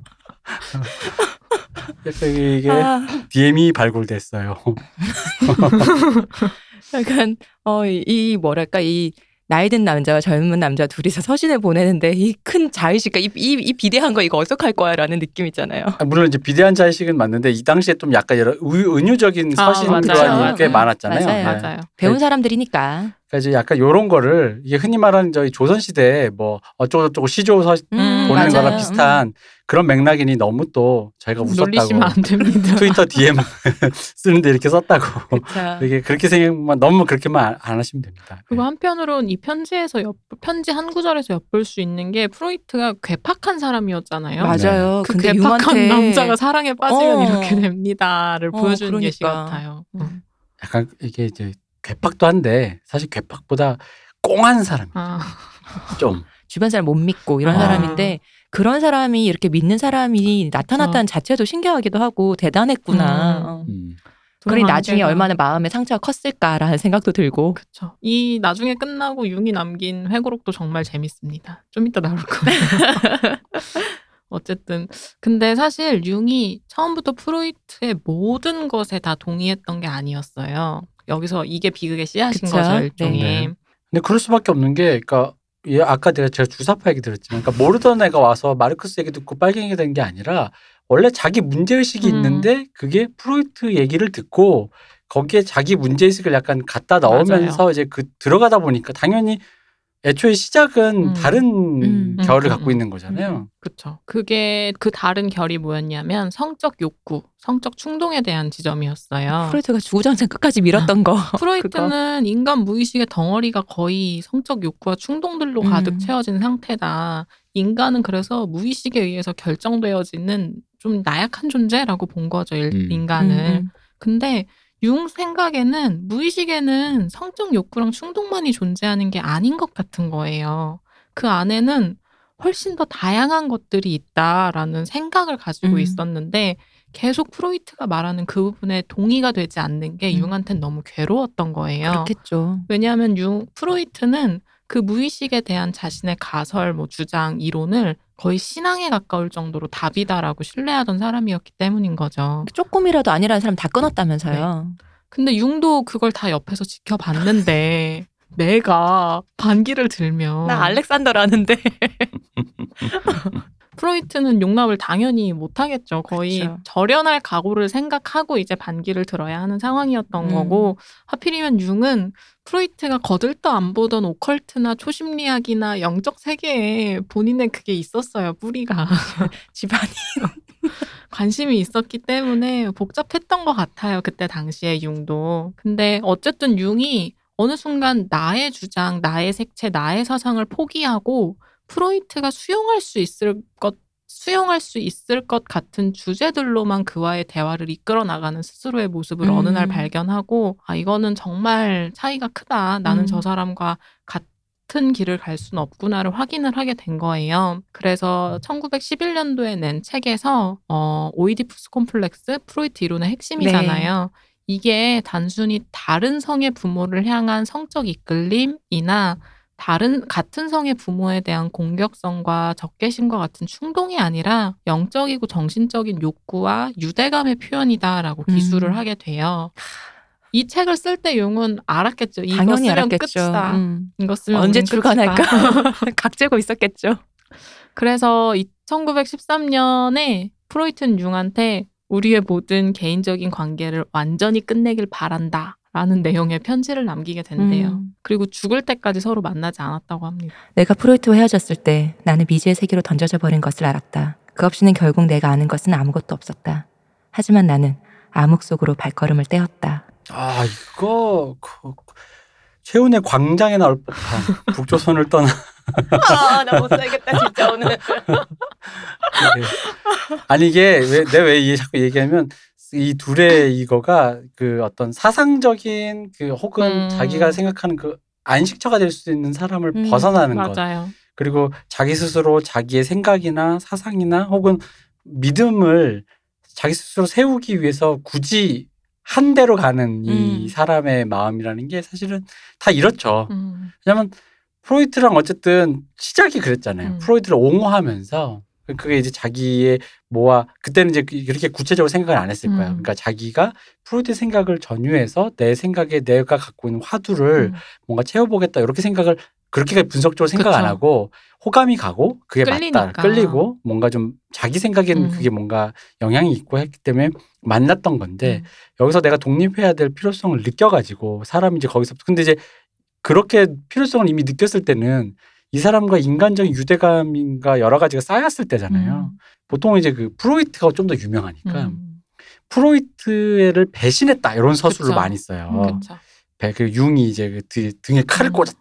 Speaker 3: 약간 이게
Speaker 1: 아,
Speaker 3: DM이 발굴됐어요.
Speaker 1: 약간 어, 이, 이 뭐랄까 이 나이 든 남자와 젊은 남자 둘이서 서신을 보내는데 이 큰 자의식과 이, 이, 이 비대한 거 이거 어떡할 거야라는 느낌 있잖아요.
Speaker 3: 아, 물론 이제 비대한 자의식은 맞는데 이 당시에 좀 약간 여러 의- 은유적인
Speaker 2: 아,
Speaker 3: 서신
Speaker 2: 맞아요.
Speaker 3: 교환이 꽤
Speaker 1: 음,
Speaker 3: 많았잖아요.
Speaker 1: 맞아요.
Speaker 3: 네.
Speaker 2: 맞아요.
Speaker 1: 배운
Speaker 3: 네.
Speaker 1: 사람들이니까.
Speaker 3: 그러니까 이제 약간 요런 거를 이게 흔히 말하는 저희 조선 시대에 뭐 어쩌고저쩌고 시조 서
Speaker 2: 음,
Speaker 3: 보내는
Speaker 1: 맞아요.
Speaker 3: 거랑 비슷한 그런 맥락이니 너무 또 저희가
Speaker 2: 놀리시면
Speaker 3: 웃었다고
Speaker 2: 안 됩니다.
Speaker 3: 트위터 DM 쓰는데 이렇게 썼다고
Speaker 1: 음.
Speaker 3: 이게 그렇게 생각만 너무 그렇게만 안- 안 하시면 됩니다.
Speaker 2: 그리고
Speaker 3: 네.
Speaker 2: 한편으로는 이 편지에서 엿, 편지 한 구절에서 엿볼 수 있는 게 프로이트가 괴팍한 사람이었잖아요.
Speaker 1: 맞아요.
Speaker 2: 그
Speaker 1: 근데
Speaker 2: 괴팍한
Speaker 1: 융한테
Speaker 2: 남자가 사랑에 빠지면
Speaker 1: 어.
Speaker 2: 이렇게 됩니다를
Speaker 1: 어,
Speaker 2: 보여주는 예시
Speaker 1: 그러니까.
Speaker 2: 같아요.
Speaker 1: 음.
Speaker 3: 약간 이게 이제 괴팍도 한데 사실 괴팍보다 꽁한 사람
Speaker 2: 아,
Speaker 3: 좀
Speaker 1: 주변 사람 못 믿고 이런
Speaker 3: 아.
Speaker 1: 사람인데 그런 사람이 이렇게 믿는 사람이 나타났다는 자체도 신기하기도 하고 대단했구나.
Speaker 2: 음.
Speaker 1: 어.
Speaker 3: 음.
Speaker 2: 그런
Speaker 1: 나중에 얼마나 마음에 상처가 컸을까라는 생각도 들고.
Speaker 2: 그쵸. 이 나중에 끝나고 융이 남긴 회고록도 정말 재밌습니다. 좀 이따 나올 거예요. 어쨌든 근데 사실 융이 처음부터 프로이트의 모든 것에 다 동의했던 게 아니었어요. 여기서 이게 비극의 씨앗인
Speaker 1: 그쵸.
Speaker 2: 거죠 일종의.
Speaker 3: 네. 근데 그럴 수밖에 없는 게, 그러니까 예, 아까 내가 제가 주사파 얘기 들었지만, 그러니까 모르던 애가 와서 마르크스 얘기 듣고 빨갱이가 된 게 아니라 원래 자기 문제 의식이
Speaker 2: 음.
Speaker 3: 있는데 그게 프로이트 얘기를 듣고 거기에 자기 문제 의식을 약간 갖다 넣으면서 이제 그 들어가다 보니까 당연히 애초에 시작은
Speaker 2: 음.
Speaker 3: 다른
Speaker 1: 음.
Speaker 3: 결을
Speaker 2: 음,
Speaker 3: 갖고
Speaker 2: 음,
Speaker 3: 있는 거잖아요.
Speaker 2: 그쵸. 그게 그 다른 결이 뭐였냐면 성적 욕구, 성적 충동에 대한 지점이었어요.
Speaker 1: 프로이트가 주구장창 끝까지 밀었던 거.
Speaker 2: 프로이트는 인간 무의식의 덩어리가 거의 성적 욕구와 충동들로 가득
Speaker 1: 음.
Speaker 2: 채워진 상태다. 인간은 그래서 무의식에 의해서 결정되어지는 좀 나약한 존재라고 본 거죠. 인간을. 근데 융 생각에는 무의식에는 성적 욕구랑 충동만이 존재하는 게 아닌 것 같은 거예요. 그 안에는 훨씬 더 다양한 것들이 있다라는 생각을 가지고
Speaker 1: 음.
Speaker 2: 있었는데 계속 프로이트가 말하는 그 부분에 동의가 되지 않는 게
Speaker 1: 음.
Speaker 2: 융한테는 너무 괴로웠던 거예요.
Speaker 1: 그렇겠죠.
Speaker 2: 왜냐하면 융 프로이트는 그 무의식에 대한 자신의 가설, 뭐 주장, 이론을 거의 신앙에 가까울 정도로 답이다라고 신뢰하던 사람이었기 때문인 거죠.
Speaker 1: 조금이라도 아니라는 사람 다 끊었다면서요.
Speaker 2: 근데 융도 그걸 다 옆에서 지켜봤는데 내가 반기를 들면
Speaker 1: 나 알렉산더라는데.
Speaker 2: 프로이트는 용납을 당연히 못하겠죠. 거의
Speaker 1: 그쵸.
Speaker 2: 절연할 각오를 생각하고 이제 반기를 들어야 하는 상황이었던
Speaker 1: 음.
Speaker 2: 거고 하필이면 융은 프로이트가 거들떠 안 보던 오컬트나 초심리학이나 영적 세계에 본인의 그게 있었어요. 뿌리가
Speaker 1: 집안이.
Speaker 2: 관심이 있었기 때문에 복잡했던 것 같아요. 그때 당시에 융도. 근데 어쨌든 융이 어느 순간 나의 주장, 나의 색채, 나의 사상을 포기하고 프로이트가 수용할 수 있을 것 수용할 수 있을 것 같은 주제들로만 그와의 대화를 이끌어 나가는 스스로의 모습을
Speaker 1: 음.
Speaker 2: 어느 날 발견하고 아 이거는 정말 차이가 크다. 나는
Speaker 1: 음.
Speaker 2: 저 사람과 같은 길을 갈 수는 없구나를 확인을 하게 된 거예요. 그래서 1911년도에 낸 책에서 어, 오이디푸스 콤플렉스 프로이트 이론의 핵심이잖아요. 이게 단순히 다른 성의 부모를 향한 성적 이끌림이나 다른 같은 성의 부모에 대한 공격성과 적개심과 같은 충동이 아니라 영적이고 정신적인 욕구와 유대감의 표현이다라고
Speaker 1: 음.
Speaker 2: 기술을 하게 돼요. 이 책을 쓸 때 용은 알았겠죠. 이거
Speaker 1: 당연히
Speaker 2: 쓰면
Speaker 1: 알았겠죠.
Speaker 2: 끝이다.
Speaker 1: 음.
Speaker 2: 이거 쓰면
Speaker 1: 언제. 출간할까? 각재고 있었겠죠.
Speaker 2: 그래서 1913년에 프로이트는 융한테 우리의 모든 개인적인 관계를 완전히 끝내길 바란다. 라는 내용의 편지를 남기게 된대요.
Speaker 1: 음.
Speaker 2: 그리고 죽을 때까지 서로 만나지 않았다고 합니다.
Speaker 1: 내가 프로이트와 헤어졌을 때 나는 미지의 세계로 던져져 버린 것을 알았다. 그 없이는 결국 내가 아는 것은 아무것도 없었다. 하지만 나는 암흑 속으로 발걸음을 떼었다.
Speaker 3: 아 이거 그, 최훈의 광장에 나올 법한 북조선을 떠나
Speaker 1: 아, 나 못 살겠다, 진짜, 오늘.
Speaker 3: 이게- 아니 이게 왜 내가 왜 이게 자꾸 얘기하면 이 둘의 이거가 그 어떤 사상적인 그 혹은
Speaker 2: 음.
Speaker 3: 자기가 생각하는 그 안식처가 될 수 있는 사람을
Speaker 1: 음,
Speaker 3: 벗어나는 것
Speaker 2: 맞아요.
Speaker 3: 그리고 자기 스스로 자기의 생각이나 사상이나 혹은 믿음을 자기 스스로 세우기 위해서 굳이 한 대로 가는 이
Speaker 1: 음.
Speaker 3: 사람의 마음이라는 게 사실은 다 이렇죠.
Speaker 2: 음.
Speaker 3: 왜냐면 프로이트랑 어쨌든 시작이 그랬잖아요.
Speaker 2: 음.
Speaker 3: 프로이트를 옹호하면서 그게 이제 자기의 뭐와 그때는 이제 그렇게 구체적으로 생각을 안 했을 거야.
Speaker 2: 음.
Speaker 3: 그러니까 자기가 프로이트 생각을 전유해서 내 생각에 내가 갖고 있는 화두를
Speaker 2: 음.
Speaker 3: 뭔가 채워보겠다 이렇게 생각을 그렇게 분석적으로 생각 안
Speaker 2: 그쵸.
Speaker 3: 하고 호감이 가고 그게
Speaker 2: 끌리니까.
Speaker 3: 맞다 끌리고 뭔가 좀 자기 생각에는
Speaker 2: 음.
Speaker 3: 그게 뭔가 영향이 있고 했기 때문에 만났던 건데
Speaker 2: 음.
Speaker 3: 여기서 내가 독립해야 될 필요성을 느껴가지고 사람이 이제 거기서 근데 이제 그렇게 필요성을 이미 느꼈을 때는 이 사람과 인간적인 유대감인가 여러 가지가 쌓였을 때잖아요. 보통 이제 그 프로이트가 좀 더 유명하니까
Speaker 2: 음.
Speaker 3: 프로이트를 배신했다 이런 서술을
Speaker 2: 그쵸.
Speaker 3: 많이 써요. 배- 그 융이 이제 그 등- 등에 칼을
Speaker 2: 음.
Speaker 3: 꽂았다.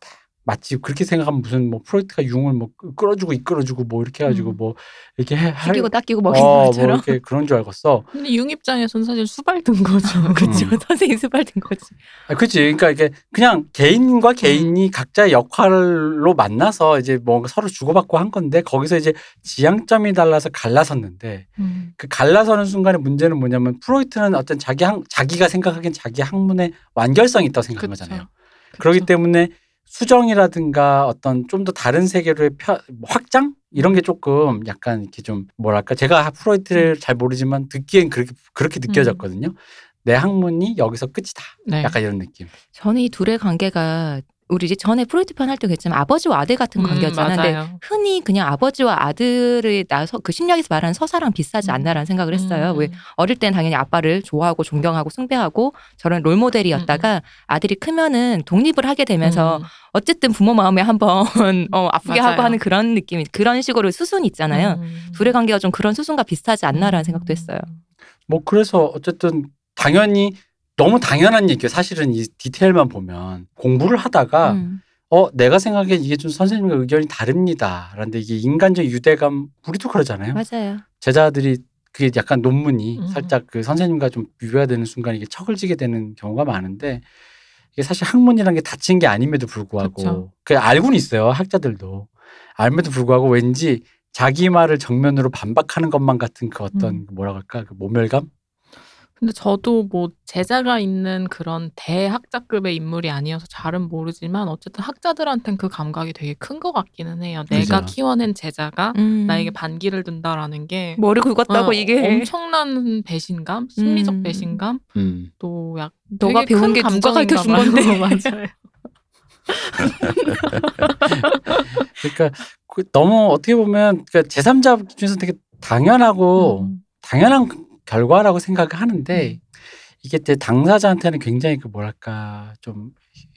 Speaker 3: 마치 그렇게 생각하면 무슨 뭐 프로이트가 융을 뭐 끌어주고 이끌어주고 뭐 이렇게 해가지고
Speaker 2: 음.
Speaker 3: 뭐 이렇게 해 할-
Speaker 1: 튀기고 닦이고 먹이는
Speaker 3: 어, 뭐
Speaker 1: 것처럼.
Speaker 3: 이렇게 그런 줄 알겠어.
Speaker 2: 근데 융 입장에서는 사실 수발든 거죠.
Speaker 1: 그쵸.
Speaker 3: 음.
Speaker 1: 선생님 수발된 거지.
Speaker 3: 아, 그치. 그러니까 이게 그냥 개인과 개인이 각자의 역할로 만나서 이제 뭐 서로 주고받고 한 건데 거기서 이제 지향점이 달라서 갈라섰는데
Speaker 2: 음.
Speaker 3: 그 갈라서는 순간에 문제는 뭐냐면 프로이트는 어떤 자기 학, 자기가 생각하기엔 자기 학문의 완결성이 있다고 생각한
Speaker 2: 그쵸.
Speaker 3: 거잖아요. 그렇기
Speaker 2: 그쵸.
Speaker 3: 때문에 수정이라든가 어떤 좀 더 다른 세계로의 펴, 뭐 확장 이런 게 조금 약간 이렇게 좀 뭐랄까 제가 프로이트를
Speaker 2: 음.
Speaker 3: 잘 모르지만 듣기엔 그렇게 그렇게 느껴졌거든요. 내 학문이 여기서 끝이다.
Speaker 2: 네.
Speaker 3: 약간 이런 느낌.
Speaker 1: 저는 이 둘의 관계가 우리 이제 전에 프로이트 편할때 그랬지만 아버지와 아들 같은
Speaker 2: 음,
Speaker 1: 관계였잖아요. 근데
Speaker 2: 맞아요.
Speaker 1: 흔히 그냥 아버지와 아들의 나서 그 심리학에서 말하는 서사랑 비슷하지
Speaker 2: 음.
Speaker 1: 않나라는 생각을 했어요.
Speaker 2: 음.
Speaker 1: 왜 어릴 땐 당연히 아빠를 좋아하고 존경하고 숭배하고 저런 롤 모델이었다가 아들이 크면은 독립을 하게 되면서
Speaker 2: 음.
Speaker 1: 어쨌든 부모 마음에 한번 어, 아프게
Speaker 2: 맞아요.
Speaker 1: 하고 하는 그런 느낌이 그런 식으로 수순이 있잖아요.
Speaker 2: 음.
Speaker 1: 둘의 관계가 좀 그런 수순과 비슷하지 않나라는
Speaker 2: 음.
Speaker 1: 생각도 했어요.
Speaker 3: 뭐 그래서 어쨌든 당연히 너무 당연한 얘기예요. 사실은 이 디테일만 보면 공부를 하다가
Speaker 1: 음.
Speaker 3: 어 내가 생각엔 이게 좀 선생님과 의견이 다릅니다. 그런데 이게 인간적 유대감 우리도 그러잖아요.
Speaker 1: 맞아요.
Speaker 3: 제자들이 그게 약간 논문이
Speaker 2: 음.
Speaker 3: 살짝 그 선생님과 좀 비교가 되는 순간 이게 척을 지게 되는 경우가 많은데 이게 사실 학문이란 게 닫힌 게 아님에도 불구하고.
Speaker 2: 그
Speaker 3: 알고는 있어요 학자들도 알면도 불구하고 왠지 자기 말을 정면으로 반박하는 것만 같은 그 어떤
Speaker 2: 음.
Speaker 3: 뭐라 할까 그 모멸감
Speaker 2: 근데 저도 뭐 제자가 있는 그런 대학자급의 인물이 아니어서 잘은 모르지만 어쨌든 학자들한텐 그 감각이 되게 큰 것 같기는 해요. 내가
Speaker 3: 그죠.
Speaker 2: 키워낸 제자가
Speaker 1: 음.
Speaker 2: 나에게 반기를 든다라는 게
Speaker 1: 머리 굵었다고
Speaker 2: 어,
Speaker 1: 이게
Speaker 2: 엄청난 배신감, 심리적
Speaker 1: 음.
Speaker 2: 배신감,
Speaker 3: 음.
Speaker 2: 또 약
Speaker 1: 너가
Speaker 2: 되게
Speaker 1: 배운 큰게 누가 가르쳐준
Speaker 2: 봐요.
Speaker 1: 건데.
Speaker 2: 맞아요.
Speaker 3: 그러니까 그 너무 어떻게 보면 그러니까 제3자 기준에서 되게 당연하고
Speaker 2: 음.
Speaker 3: 당연한 결과라고 생각을 하는데
Speaker 2: 음.
Speaker 3: 이게 제 당사자한테는 굉장히 그 뭐랄까 좀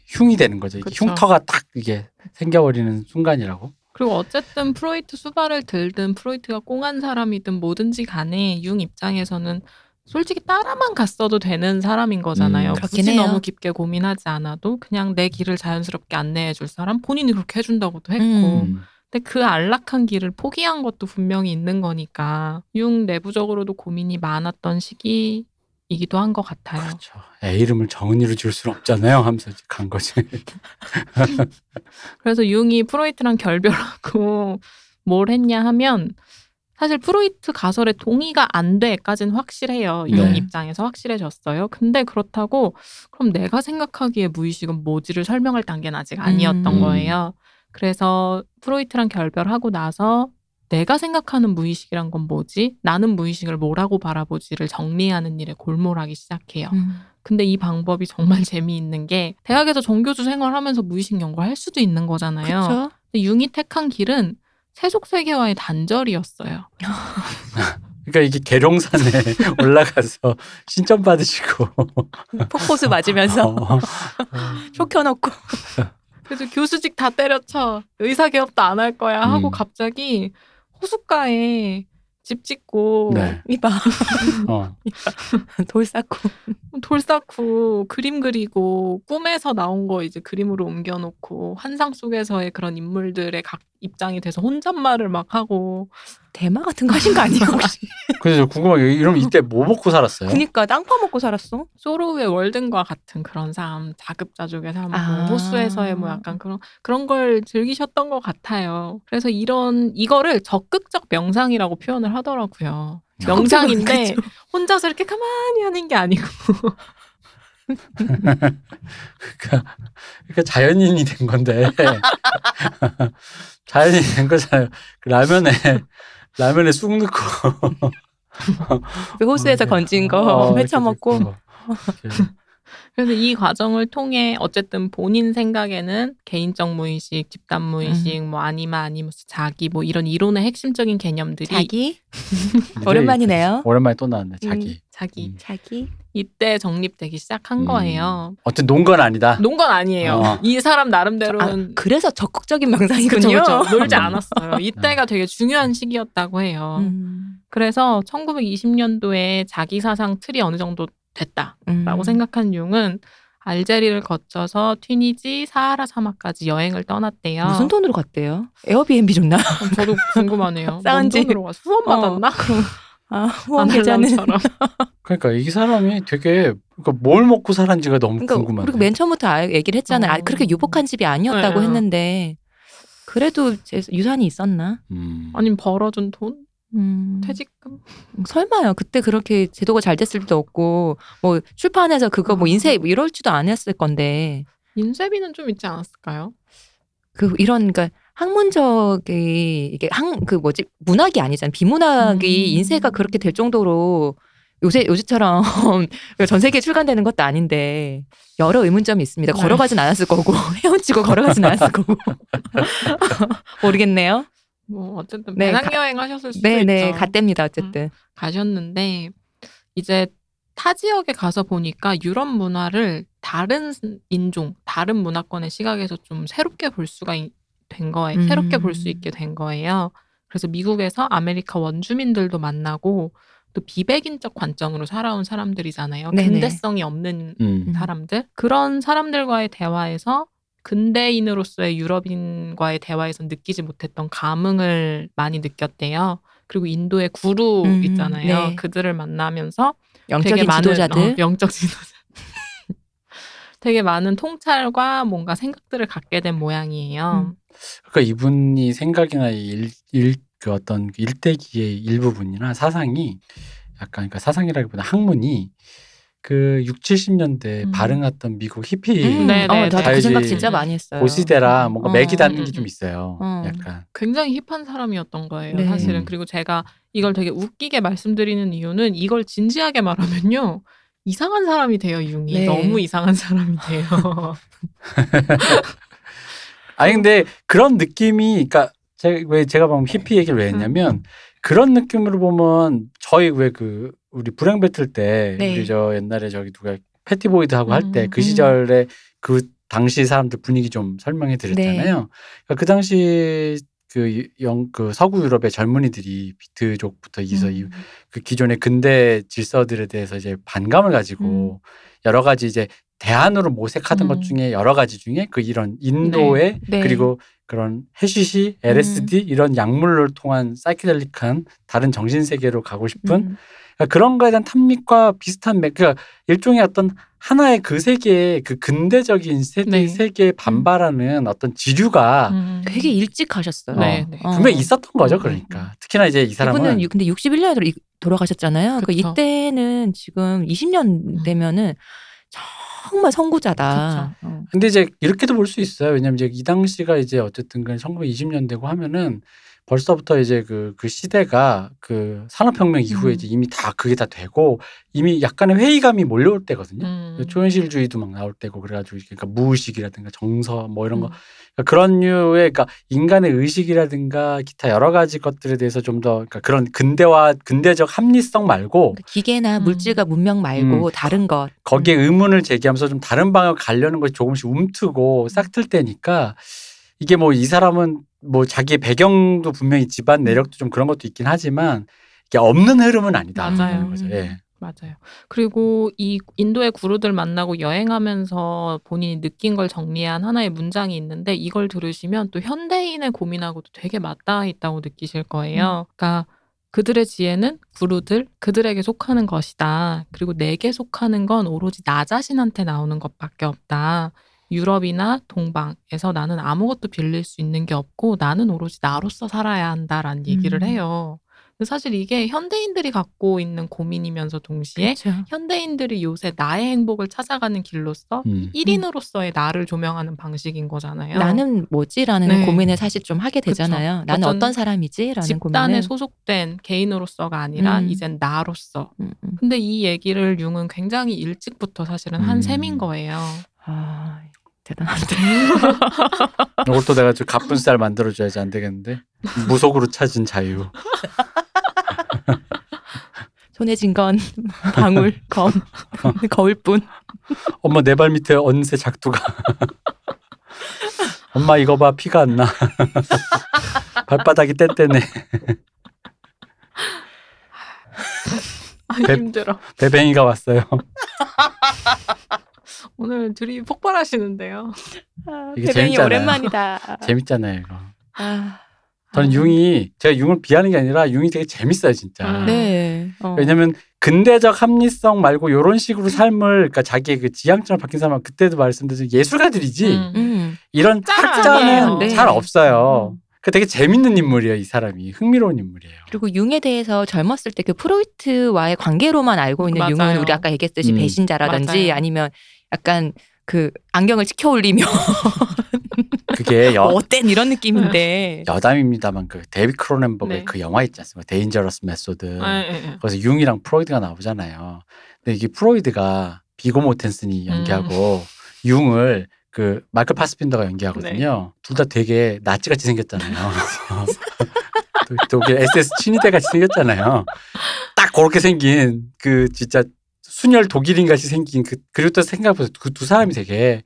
Speaker 3: 흉이 되는 거죠. 흉터가 딱 이게 생겨버리는 순간이라고.
Speaker 2: 그리고 어쨌든 프로이트 수발을 들든 프로이트가 꽁한 사람이든 뭐든지 간에 융 입장에서는 솔직히 따라만 갔어도 되는 사람인 거잖아요.
Speaker 3: 음.
Speaker 2: 굳이
Speaker 1: 해요.
Speaker 2: 너무 깊게 고민하지 않아도 그냥 내 길을 자연스럽게 안내해 줄 사람 본인이 그렇게 해준다고도 했고
Speaker 1: 음.
Speaker 3: 음.
Speaker 2: 근데 그 안락한 길을 포기한 것도 분명히 있는 거니까 융 내부적으로도 고민이 많았던 시기 이기도 한 것 같아요.
Speaker 3: 그렇죠. 애 이름을 정은이로 지을 수는 없잖아요. 하면서 간 거지.
Speaker 2: 그래서 융이 프로이트랑 결별하고 뭘 했냐 하면 사실 프로이트 가설에 동의가 안 돼까지는 확실해요. 융
Speaker 3: 네.
Speaker 2: 입장에서 확실해졌어요. 근데 그렇다고 그럼 내가 생각하기에 무의식은 뭐지를 설명할 단계는 아직 아니었던
Speaker 1: 음.
Speaker 2: 거예요. 그래서 프로이트랑 결별하고 나서 내가 생각하는 무의식이란 건 뭐지? 나는 무의식을 뭐라고 바라보지를 정리하는 일에 골몰하기 시작해요.
Speaker 1: 음.
Speaker 2: 근데 이 방법이 정말 재미있는 게 대학에서 정교수 생활하면서 무의식 연구를 할 수도 있는 거잖아요.
Speaker 1: 그쵸?
Speaker 2: 근데 융이 택한 길은 세속 세계와의 단절이었어요.
Speaker 3: 그러니까 이게 계룡산에 올라가서 신점 받으시고
Speaker 1: 폭포수 맞으면서
Speaker 3: 어,
Speaker 1: 쇼 켜놓고
Speaker 2: 그래서 교수직 다 때려쳐 의사 개업도 안 할 거야 하고
Speaker 3: 음.
Speaker 2: 갑자기 호숫가에 집 짓고
Speaker 3: 네.
Speaker 1: 이봐
Speaker 3: 어.
Speaker 1: 돌 쌓고
Speaker 2: 돌 쌓고 그림 그리고 꿈에서 나온 거 이제 그림으로 옮겨놓고 환상 속에서의 그런 인물들의 각 입장이 돼서 혼잣말을 막 하고
Speaker 1: 대마 같은 거 하신 거 아니에요 혹시?
Speaker 3: 그래서 궁금한 게 이러면 이때 뭐 먹고 살았어요?
Speaker 1: 그니까 땅 파먹고 살았어?
Speaker 2: 소로우의 월든과 같은 그런 삶, 자급자족의 삶,
Speaker 1: 아.
Speaker 2: 뭐 호수에서의 뭐 약간 그런 그런 걸 즐기셨던 것 같아요. 그래서 이런 이거를 적극적 명상이라고 표현을 하더라고요. 명상인데. 혼자서 이렇게 가만히 하는 게 아니고
Speaker 3: 그러니까, 그러니까 자연인이 된 건데 자연인이 된 거잖아요. 그 라면에 라면에 쑥 넣고
Speaker 1: 그 호수에서 건진 거
Speaker 3: 어,
Speaker 1: 회쳐 먹고.
Speaker 2: 그래서 이 과정을 통해 어쨌든 본인 생각에는 개인적 무의식, 집단 무의식, 뭐 아니마 아니무스 자기 뭐 이런 이론의 핵심적인 개념들이
Speaker 1: 자기 오랜만이네요.
Speaker 3: 오랜만에 또 나왔네.
Speaker 2: 음,
Speaker 3: 자기.
Speaker 2: 자기
Speaker 3: 음.
Speaker 1: 자기
Speaker 2: 이때 정립되기 시작한
Speaker 3: 음.
Speaker 2: 거예요.
Speaker 3: 어쨌든 논건 아니다.
Speaker 2: 논건 아니에요.
Speaker 3: 어.
Speaker 2: 이 사람
Speaker 1: 아,
Speaker 2: 나름대로는
Speaker 1: 그래서 적극적인 명상이군요.
Speaker 2: 그쵸, 그쵸. 놀지
Speaker 3: 음.
Speaker 2: 않았어요. 이때가 되게 중요한 시기였다고 해요.
Speaker 1: 음.
Speaker 2: 그래서 1920년도에 자기 사상 틀이 어느 정도 됐다라고
Speaker 1: 음.
Speaker 2: 생각한 융은 알제리를 거쳐서 튀니지, 사하라 사막까지 여행을 떠났대요.
Speaker 1: 무슨 돈으로 갔대요? 에어비앤비 줬나?
Speaker 2: 그럼 저도 궁금하네요.
Speaker 1: 싸운 지-
Speaker 2: 런던으로 가서 후원 받았나? 그럼
Speaker 1: 아, 후원 계좌는.
Speaker 3: 그러니까 이 사람이 되게 그러니까 뭘 먹고 살았는지가 너무
Speaker 1: 그러니까
Speaker 3: 궁금하네.
Speaker 1: 우리가 맨 처음부터 아- 얘기를 했잖아요. 아,
Speaker 2: 어.
Speaker 1: 그렇게 유복한 집이 아니었다고
Speaker 2: 네.
Speaker 1: 했는데 그래도 제 유산이 있었나?
Speaker 3: 음.
Speaker 2: 아니면 벌어준 돈?
Speaker 1: 음.
Speaker 2: 퇴직금?
Speaker 1: 설마요. 그때 그렇게 제도가 잘 됐을 수도 없고 뭐 출판해서 그거 뭐
Speaker 2: 아.
Speaker 1: 인쇄 뭐 이럴지도 않았을 건데
Speaker 2: 인쇄비는 좀 있지 않았을까요?
Speaker 1: 그 이런 그러니까 학문적이 이게 학 그 뭐지 문학이 아니잖아요. 비문학이
Speaker 2: 음.
Speaker 1: 인쇄가 그렇게 될 정도로 요새 요즘처럼 전 세계에 출간되는 것도 아닌데 여러 의문점이 있습니다.
Speaker 2: 네.
Speaker 1: 걸어가진 않았을 거고 헤엄치고 걸어가진 않았을 거고 모르겠네요.
Speaker 2: 뭐 어쨌든
Speaker 1: 네,
Speaker 2: 배낭여행 하셨을 수도
Speaker 1: 네네
Speaker 2: 있죠.
Speaker 1: 갔답니다. 어쨌든
Speaker 2: 가셨는데 이제 타 지역에 가서 보니까 유럽 문화를 다른 인종, 다른 문화권의 시각에서 좀 새롭게 볼 수가 이- 된 거예요.
Speaker 1: 음.
Speaker 2: 새롭게 볼 수 있게 된 거예요. 그래서 미국에서 아메리카 원주민들도 만나고 또 비백인적 관점으로 살아온 사람들이잖아요.
Speaker 1: 네네.
Speaker 2: 근대성이 없는
Speaker 3: 음.
Speaker 2: 사람들 그런 사람들과의 대화에서 근대인으로서의 유럽인과의 대화에서 느끼지 못했던 감흥을 많이 느꼈대요. 그리고 인도의 구루
Speaker 1: 음,
Speaker 2: 있잖아요.
Speaker 1: 네.
Speaker 2: 그들을 만나면서
Speaker 1: 영적인
Speaker 2: 되게 많은
Speaker 1: 지도자들.
Speaker 2: 어, 영적 지도자. 되게 많은 통찰과 뭔가 생각들을 갖게 된 모양이에요.
Speaker 1: 음.
Speaker 3: 그러니까 이분이 생각이나 일, 일, 그 어떤 그 일대기의 일부분이나 사상이 약간 그러니까 사상이라기보다 학문이 그 6, 70년대
Speaker 2: 음.
Speaker 3: 발흥했던 미국 히피
Speaker 1: 음,
Speaker 2: 네,
Speaker 1: 어,
Speaker 2: 네,
Speaker 3: 네.
Speaker 1: 그 생각 진짜 많이 했어요.
Speaker 3: 고시대라 뭔가
Speaker 1: 어.
Speaker 3: 맥이 닿는
Speaker 2: 음,
Speaker 3: 게좀
Speaker 2: 음.
Speaker 3: 있어요.
Speaker 1: 어.
Speaker 3: 약간
Speaker 2: 굉장히 힙한 사람이었던 거예요,
Speaker 1: 네.
Speaker 2: 사실은.
Speaker 3: 음.
Speaker 2: 그리고 제가 이걸 되게 웃기게 말씀드리는 이유는 이걸 진지하게 말하면요. 이상한 사람이 돼요, 융이.
Speaker 1: 네.
Speaker 2: 너무 이상한 사람이 돼요.
Speaker 3: 아니 근데 그런 느낌이 그러니까 제가 왜 제가 방금 히피 얘기를 왜 했냐면
Speaker 1: 음.
Speaker 3: 그런 느낌으로 보면 저희 왜 그 우리 불행 배틀 때
Speaker 1: 네.
Speaker 3: 우리 저 옛날에 저기 누가 패티보이드 하고 할때
Speaker 2: 음,
Speaker 3: 그
Speaker 1: 음.
Speaker 3: 시절에 그 당시 사람들 분위기 좀 설명해 드렸잖아요.
Speaker 1: 네.
Speaker 3: 그러니까 그 당시 그, 영, 그 서구 유럽의 젊은이들이 비트족부터 이서 이
Speaker 1: 음.
Speaker 3: 그 기존의 근대 질서들에 대해서 이제 반감을 가지고 여러 가지 이제 대안으로 모색하던
Speaker 2: 음.
Speaker 3: 것 중에 여러 가지 중에 그 이런 인도의
Speaker 1: 네.
Speaker 3: 그리고 그런 해시시, LSD 이런 약물을 통한 사이키델릭한 다른 정신 세계로 가고 싶은
Speaker 1: 음.
Speaker 3: 그러니까 그런 거에 대한 탐닉과 비슷한 맥, 그러니까 일종의 어떤 하나의 그 세계의 그 근대적인 세계
Speaker 2: 네.
Speaker 3: 세계에 반발하는 어떤 지류가
Speaker 2: 음.
Speaker 1: 되게 일찍 하셨어요.
Speaker 2: 네, 네.
Speaker 1: 어.
Speaker 3: 분명 히 있었던 거죠.
Speaker 2: 음,
Speaker 3: 그러니까 특히나 이제 이 사람은
Speaker 1: 이분은 유- 근데 61년에 돌아가셨잖아요. 그
Speaker 2: 그쵸.
Speaker 1: 이때는 지금 20년 되면은 정말 선구자다. 어.
Speaker 3: 근데 이제 이렇게도 볼 수 있어요. 왜냐면 이제 이 당시가 이제 어쨌든 간 1920년대고 하면은 벌써부터 이제 그, 그 시대가 그 산업혁명 이후에
Speaker 2: 음.
Speaker 3: 이제 이미 다 그게 다 되고 이미 약간의 회의감이 몰려올 때거든요.
Speaker 2: 음.
Speaker 3: 초현실주의도 막 나올 때고 그래가지고 그러니까 무의식이라든가 정서 뭐 이런 거
Speaker 2: 음.
Speaker 3: 그러니까 그런 류의 그러니까 인간의 의식이라든가 기타 여러 가지 것들에 대해서 좀 더 그러니까 그런 근대화 근대적 합리성 말고
Speaker 1: 그러니까 기계나
Speaker 2: 음.
Speaker 1: 물질과 문명 말고 다른 것.
Speaker 3: 거기에 의문을 제기하면서 좀 다른 방향으로 가려는 것이 조금씩 움트고 싹틀 때니까 이게 뭐 이 사람은 뭐 자기의 배경도 분명히 집안 내력도 좀 그런 것도 있긴 하지만 이게 없는 흐름은 아니다.
Speaker 2: 맞아요.
Speaker 3: 거죠. 예.
Speaker 2: 맞아요. 그리고 이 인도의 구루들 만나고 여행하면서 본인이 느낀 걸 정리한 하나의 문장이 있는데 이걸 들으시면 또 현대인의 고민하고도 되게 맞닿아 있다고 느끼실 거예요. 그러니까 그들의 지혜는 구루들, 그들에게 속하는 것이다. 그리고 내게 속하는 건 오로지 나 자신한테 나오는 것밖에 없다. 유럽이나 동방에서 나는 아무것도 빌릴 수 있는 게 없고 나는 오로지 나로서 살아야 한다라는 얘기를
Speaker 1: 음.
Speaker 2: 해요. 사실 이게 현대인들이 갖고 있는 고민이면서 동시에
Speaker 1: 그렇죠.
Speaker 2: 현대인들이 요새 나의 행복을 찾아가는 길로서
Speaker 3: 음.
Speaker 2: 1인으로서의 나를 조명하는 방식인 거잖아요.
Speaker 1: 나는 뭐지라는
Speaker 2: 네.
Speaker 1: 고민을 사실 좀 하게 되잖아요. 나는
Speaker 2: 어떤
Speaker 1: 어떤 사람이지라는
Speaker 2: 집단에
Speaker 1: 고민을.
Speaker 2: 소속된 개인으로서가 아니라
Speaker 1: 음.
Speaker 2: 이젠 나로서.
Speaker 1: 음, 음.
Speaker 2: 근데 이 얘기를 융은 굉장히 일찍부터 사실은 한
Speaker 3: 음.
Speaker 2: 셈인 거예요.
Speaker 1: 아 대단한데.
Speaker 3: 이것도 내가 좀 가쁜 쌀 만들어줘야지 안 되겠는데 무속으로 찾은 자유.
Speaker 1: 손에 쥔건 방울, 검, 거울뿐.
Speaker 3: 엄마 내 발 밑에 언새 작두가. 엄마 이거 봐 피가 안 나. 발바닥이 뗀뗀해.
Speaker 2: 아,
Speaker 3: 배-
Speaker 2: 힘들어.
Speaker 3: 배뱅이가 왔어요.
Speaker 2: 오늘 둘이 폭발하시는데요.
Speaker 3: 이게
Speaker 1: 배뱅이
Speaker 3: 재밌잖아요.
Speaker 1: 오랜만이다.
Speaker 3: 재밌잖아요 이거.
Speaker 1: 아,
Speaker 3: 저는 융이 제가 융을 비하는 게 아니라 융이 되게 재밌어요 진짜.
Speaker 2: 음.
Speaker 1: 네. 어.
Speaker 3: 왜냐면 근대적 합리성 말고 이런 식으로 삶을 그러니까 자기의 그 지향점을 바뀐 사람은 그때도 말씀드린 예술가들이지
Speaker 2: 음.
Speaker 1: 음.
Speaker 3: 이런
Speaker 2: 아니에요.
Speaker 1: 네.
Speaker 3: 잘 없어요.
Speaker 2: 음.
Speaker 3: 그 되게 재밌는 인물이에요 이 사람이 흥미로운 인물이에요.
Speaker 1: 그리고 융에 대해서 젊었을 때 그 프로이트와의 관계로만 알고 있는
Speaker 2: 맞아요.
Speaker 1: 융은 우리 아까 얘기했듯이
Speaker 3: 음.
Speaker 1: 배신자라든지
Speaker 2: 맞아요.
Speaker 1: 아니면 약간 그 안경을 치켜 올리며
Speaker 3: 그게 여,
Speaker 1: 어땐 이런 느낌인데
Speaker 3: 여담입니다만 그 데이빗 크로넨버그의
Speaker 2: 네.
Speaker 3: 그 영화 있지 않습니까? Dangerous Method.
Speaker 2: 네, 네, 네.
Speaker 3: 거기서 융이랑 프로이드가 나오잖아요. 근데 이게 프로이드가 비고 모텐슨이 연기하고 융을 그 마이클 파스빈더가 연기하거든요. 둘 다 되게 나치같이 생겼잖아요. 또- 또그 SS 친위대 같이 생겼잖아요. 딱 그렇게 생긴 그 진짜 순혈 독일인 같이 생긴 그 그리고 또 생각해보세요. 그두 사람이 되게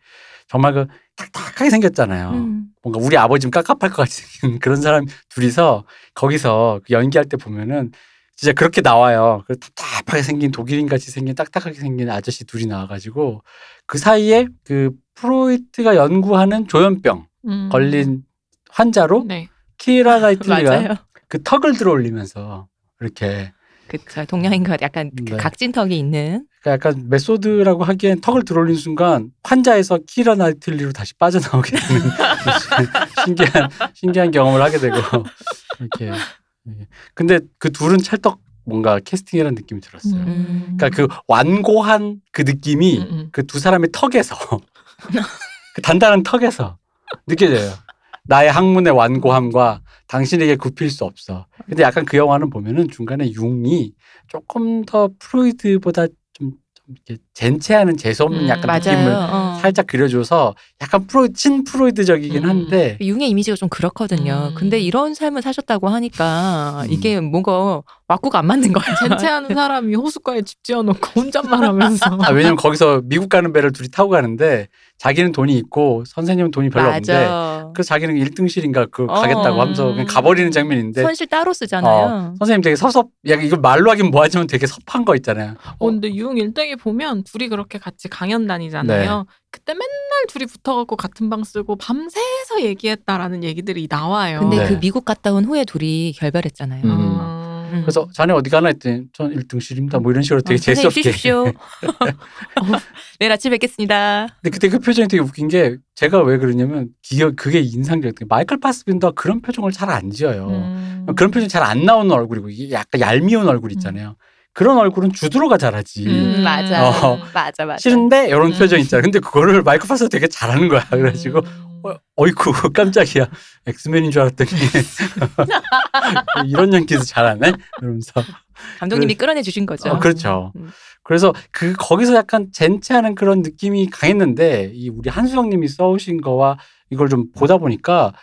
Speaker 3: 정말 그 딱딱하게 생겼잖아요.
Speaker 1: 음.
Speaker 3: 뭔가 우리 아버지 좀 깝깝할 것 같이 생긴 그런 사람 둘이서 거기서 그 연기할 때 보면은 진짜 그렇게 나와요. 그 답답하게 생긴 독일인 같이 생긴 딱딱하게 생긴 아저씨 둘이 나와가지고 그 사이에 그 프로이트가 연구하는 조현병
Speaker 2: 음.
Speaker 3: 걸린 환자로
Speaker 2: 네.
Speaker 3: 키라 나이틀리가
Speaker 1: 맞아요.
Speaker 3: 그 턱을 들어 올리면서 이렇게
Speaker 1: 그쵸. 동양인과 약간 그
Speaker 3: 네.
Speaker 1: 각진턱이 있는.
Speaker 3: 그러니까 약간 메소드라고 하기엔 턱을 들어올린 순간 환자에서 키라 나이틀리로 다시 빠져나오게 되는 신기한 신기한 경험을 하게 되고 이렇게 예. 근데 그 둘은 찰떡 뭔가 캐스팅이라는 느낌이 들었어요.
Speaker 1: 음.
Speaker 3: 그러니까 그 완고한 그 느낌이
Speaker 2: 음, 음.
Speaker 3: 그두 사람의 턱에서 그 단단한 턱에서 느껴져요. 나의 학문의 완고함과 당신에게 굽힐 수 없어. 근데 약간 그 영화는 보면은 중간에 융이 조금 더 프로이드보다 좀, 좀 이렇게 젠체하는 재수없는
Speaker 2: 음,
Speaker 3: 약간
Speaker 1: 맞아요.
Speaker 3: 느낌을
Speaker 1: 어.
Speaker 3: 살짝 그려줘서 약간 프로 친 프로이드적이긴
Speaker 2: 음.
Speaker 3: 한데
Speaker 1: 융의 이미지가 좀 그렇거든요.
Speaker 2: 음.
Speaker 1: 근데 이런 삶을 사셨다고 하니까
Speaker 3: 음.
Speaker 1: 이게 뭔가 왁구가 안 맞는 거야.
Speaker 2: 젠체하는 사람이 호숫가에 집 지어놓고 혼잣말 하면서.
Speaker 3: 아, 왜냐면 거기서 미국 가는 배를 둘이 타고 가는데 자기는 돈이 있고 선생님은 돈이 별로 없는데
Speaker 1: 맞아.
Speaker 3: 그래서 자기는 1등실인가 그
Speaker 1: 어.
Speaker 3: 가겠다고 하면서 그냥 가버리는 장면인데
Speaker 1: 선실 따로 쓰잖아요.
Speaker 3: 어, 선생님 되게 섭섭, 야, 이걸 말로 하긴 뭐하지만 되게 섭한 거 있잖아요.
Speaker 2: 어, 근데 융 일대기 보면 둘이 그렇게 같이 강연 다니잖아요.
Speaker 3: 네.
Speaker 2: 그때 맨날 둘이 붙어갖고 같은 방 쓰고 밤새서 얘기했다라는 얘기들이 나와요.
Speaker 1: 근데
Speaker 3: 네.
Speaker 1: 그 미국 갔다 온 후에 둘이 결별했잖아요.
Speaker 3: 음.
Speaker 2: 음.
Speaker 3: 그래서 자네 어디 가나 했더니 전 1등실입니다. 뭐 이런 식으로 되게
Speaker 1: 어,
Speaker 3: 재수없게.
Speaker 1: 내일 아침 뵙겠습니다.
Speaker 3: 근데 그때 그 표정이 되게 웃긴 게 제가 왜 그러냐면 기억 그게 인상적이었던 게 마이클 파스빈더 그런 표정을 잘 안 지어요.
Speaker 2: 음.
Speaker 3: 그런 표정 잘 안 나오는 얼굴이고 이게 약간 얄미운 얼굴 있잖아요. 그런 얼굴은 주드로가 잘하지.
Speaker 1: 음, 맞아.
Speaker 3: 어.
Speaker 1: 맞아, 맞아.
Speaker 3: 싫은데 이런
Speaker 2: 음.
Speaker 3: 표정 있잖아요. 근데 그거를 마이클 파스가 되게 잘하는 거야. 그래가지고
Speaker 2: 음.
Speaker 3: 어, 어이쿠 깜짝이야 엑스맨인 줄 알았더니 이런 연기도 잘하네 이러면서
Speaker 1: 감독님이 끌어내 주신 거죠.
Speaker 3: 어, 그렇죠.
Speaker 1: 음.
Speaker 3: 그래서 그 거기서 약간 젠체하는 그런 느낌이 강했는데 이 우리 한수영님이 써오신 거와 이걸 좀 보다 보니까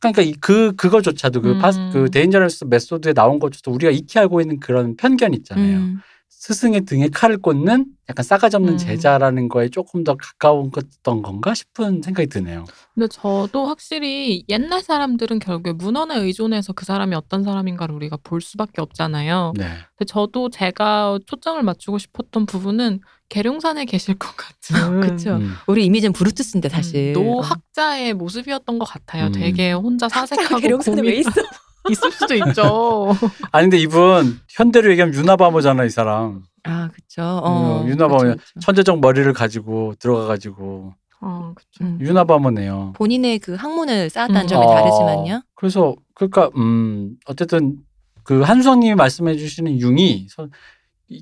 Speaker 3: 그러니까 이- 그 그거조차도 그
Speaker 2: 음.
Speaker 3: 파스 그 Dangerous Method에 나온 것조차도 우리가 익히 알고 있는 그런 편견 있잖아요.
Speaker 1: 음.
Speaker 3: 스승의 등에 칼을 꽂는 약간 싸가지 없는
Speaker 2: 음.
Speaker 3: 제자라는 거에 조금 더 가까운 것던 건가 싶은 생각이 드네요.
Speaker 2: 근데 저도 확실히 옛날 사람들은 결국에 문헌에 의존해서 그 사람이 어떤 사람인가를 우리가 볼 수밖에 없잖아요.
Speaker 3: 네.
Speaker 2: 근데 저도 제가 초점을 맞추고 싶었던 부분은 계룡산에 계실 것 같은
Speaker 1: 그쵸.
Speaker 3: 음.
Speaker 1: 우리 이미지는 브루투스인데 사실.
Speaker 2: 음, 노학자의 모습이었던 것 같아요.
Speaker 3: 음.
Speaker 2: 되게 혼자 사색하고
Speaker 1: 계룡산에 왜
Speaker 2: 고민
Speaker 1: 있어?
Speaker 2: 있을 수도 있죠.
Speaker 3: 아니 근데 이분 현대로 얘기하면 유나바모잖아 이 사람.
Speaker 1: 아, 그쵸. 어,
Speaker 3: 음, 유나바모. 천재적 머리를 가지고 들어가가지고
Speaker 2: 어.
Speaker 1: 음.
Speaker 3: 유나바모네요.
Speaker 1: 본인의 그 학문을 쌓았다는
Speaker 2: 음.
Speaker 1: 점이
Speaker 3: 어,
Speaker 1: 다르지만요.
Speaker 3: 그래서 그러니까 음 어쨌든 그 한수왕님이 말씀해주시는 융이 이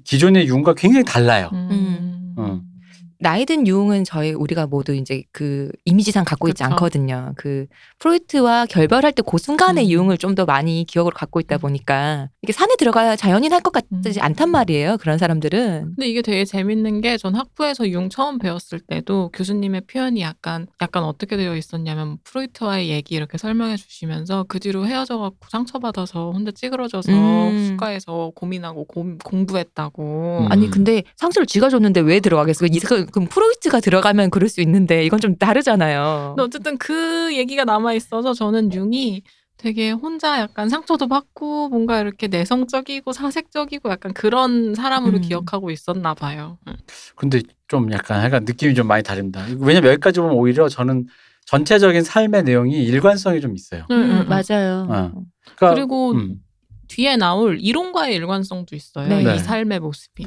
Speaker 3: 기존의 융과 굉장히 달라요.
Speaker 2: 음.
Speaker 3: 음.
Speaker 1: 나이든 융은 저희 우리가 모두 이제 그 이미지상 갖고 있지
Speaker 2: 그쵸.
Speaker 1: 않거든요. 그 프로이트와 결별할 때 그 순간의
Speaker 2: 음.
Speaker 1: 융을 좀 더 많이 기억으로 갖고 있다
Speaker 2: 음.
Speaker 1: 보니까 이게 산에 들어가야 자연인 할 것 같지
Speaker 2: 음.
Speaker 1: 않단 말이에요. 그런 사람들은.
Speaker 2: 근데 이게 되게 재밌는 게 전 학부에서 융 처음 배웠을 때도 교수님의 표현이 약간 약간 어떻게 되어 있었냐면 프로이트와의 얘기 이렇게 설명해 주시면서 그 뒤로 헤어져 갖고 상처받아서 혼자 찌그러져서
Speaker 1: 음.
Speaker 2: 숙가에서 고민하고 고- 공부했다고.
Speaker 3: 음.
Speaker 1: 아니 근데 상처를 쥐가 줬는데 왜 들어가겠어? 이 그럼 프로이트가 들어가면 그럴 수 있는데 이건 좀 다르잖아요.
Speaker 2: 근데 어쨌든 그 얘기가 남아 있어서 저는 융이 되게 혼자 약간 상처도 받고 뭔가 이렇게 내성적이고 사색적이고 약간 그런 사람으로
Speaker 1: 음.
Speaker 2: 기억하고 있었나 봐요. 음.
Speaker 3: 근데 좀 약간 약간 느낌이 좀 많이 다릅니다. 왜냐면 여기까지 보면 오히려 저는 전체적인 삶의 내용이 일관성이 좀 있어요.
Speaker 2: 음, 음, 음.
Speaker 1: 맞아요.
Speaker 3: 어. 그러니까
Speaker 2: 그리고
Speaker 3: 음.
Speaker 2: 뒤에 나올 이론과의 일관성도 있어요.
Speaker 1: 네.
Speaker 3: 네.
Speaker 2: 이 삶의 모습이.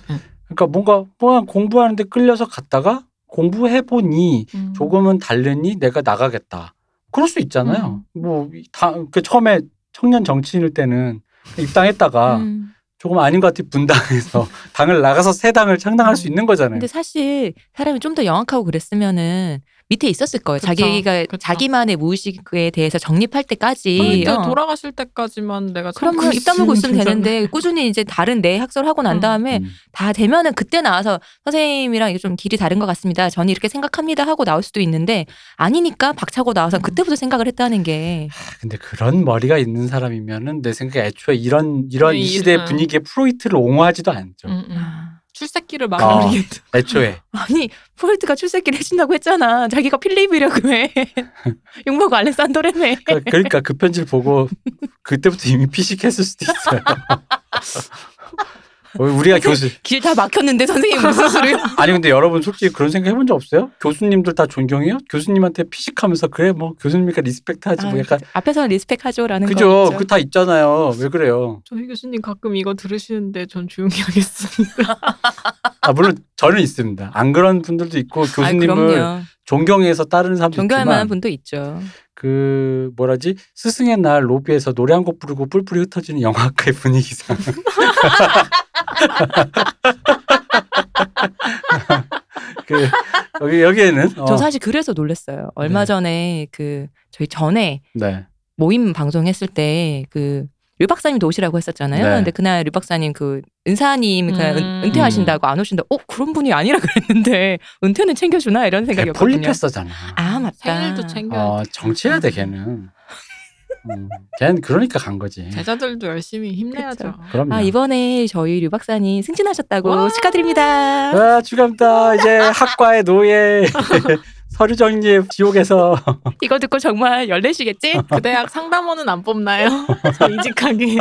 Speaker 2: 응.
Speaker 3: 그러니까 뭔가 뭔가 공부하는데 끌려서 갔다가 공부해 보니
Speaker 2: 음.
Speaker 3: 조금은 다르니 내가 나가겠다. 그럴 수 있잖아요. 뭐다그 처음에 청년 정치인일 때는 입당했다가
Speaker 1: 음.
Speaker 3: 조금 아닌 것 같아 분당해서 당을 나가서 새 당을 창당할 수
Speaker 2: 음.
Speaker 3: 있는 거잖아요.
Speaker 1: 근데 사실 사람이 좀 더 영악하고 그랬으면은 밑에 있었을 거예요.
Speaker 2: 그쵸,
Speaker 1: 자기가
Speaker 2: 그쵸.
Speaker 1: 자기만의 무의식에 대해서 정립할 때까지.
Speaker 2: 프로이트
Speaker 1: 어.
Speaker 2: 돌아가실 때까지만 내가
Speaker 1: 그러면
Speaker 2: 참고
Speaker 1: 입 다물고 있으면
Speaker 2: 있으면
Speaker 1: 되는데 꾸준히 이제 다른 내 학설을 하고 난
Speaker 2: 음.
Speaker 1: 다음에
Speaker 3: 음.
Speaker 1: 다 되면은 그때 나와서 선생님이랑 이게 좀 길이 다른 것 같습니다. 저는 이렇게 생각합니다 하고 나올 수도 있는데 아니니까 박차고 나와서
Speaker 2: 음.
Speaker 1: 그때부터 생각을 했다는 게
Speaker 3: 근데 그런 머리가 있는 사람이면은 내 생각에 애초에 이런 이런 이
Speaker 2: 이-
Speaker 3: 시대
Speaker 2: 음.
Speaker 3: 분위기에 프로이트를 옹호하지도 않죠.
Speaker 2: 음, 음.
Speaker 1: 아,
Speaker 2: 출세기를
Speaker 3: 어.
Speaker 2: 막아버리겠다.
Speaker 3: 애초에
Speaker 1: 아니 프로이트가 출세기를 해준다고 했잖아. 자기가 필립이라고 해. 욕먹고 알렉산더래매.
Speaker 3: 그러니까, 그러니까 그 편지를 보고 그때부터 이미 피식했을 수도 있어요. 어, 우리가 교수
Speaker 1: 길 다 막혔는데 선생님 무슨 소리요?
Speaker 3: 아니 근데 여러분 솔직히 그런 생각 해본 적 없어요? 교수님들 다 존경해요? 교수님한테 피식하면서 그래 뭐 교수님이니까 respect하지 뭐 약간
Speaker 1: 앞에서는 respect하죠라는
Speaker 3: 그죠
Speaker 1: 거.
Speaker 3: 그다 있잖아요 왜 그래요?
Speaker 2: 저희 교수님 가끔 이거 들으시는데 전 조용히 하겠습니다.
Speaker 3: 아 물론 저는 있습니다. 안 그런 분들도 있고
Speaker 1: 아,
Speaker 3: 교수님을
Speaker 1: 그럼요.
Speaker 3: 존경해서 따르는 사람도
Speaker 1: 존경할 만한 분도 있죠.
Speaker 3: 그 뭐라지 스승의 날 로비에서 노래 한 곡 부르고 뿔뿔이 흩어지는 영화학과의 분위기상 그 여기 여기에는 어,
Speaker 1: 저 사실 그래서 놀랐어요. 얼마
Speaker 3: 네.
Speaker 1: 전에 그 저희 전에
Speaker 3: 네.
Speaker 1: 모임 방송했을 때 그 류 박사님도 오시라고 했었잖아요.
Speaker 3: 네.
Speaker 1: 근데 그날 류 박사님 그 은사님 그
Speaker 2: 음.
Speaker 1: 은, 은퇴하신다고 안 오신다. 어 그런 분이 아니라 그랬는데 은퇴는 챙겨주나 이런 생각이었거든요.
Speaker 3: 폴리패서잖아.
Speaker 1: 아 맞다.
Speaker 2: 생일도 챙겨.
Speaker 3: 어, 정치해야 돼 걔는. 음, 걔는 그러니까 간 거지.
Speaker 2: 제자들도 열심히 힘내야죠.
Speaker 3: 그럼요.
Speaker 1: 아 이번에 저희 류 박사님 승진하셨다고
Speaker 2: 와.
Speaker 1: 축하드립니다.
Speaker 3: 아, 축하합니다. 이제 학과의 노예 서류 정립 지옥에서
Speaker 1: 이거 듣고 정말 열내시겠지?
Speaker 2: 그 대학 상담원은 안 뽑나요? 저 이직하게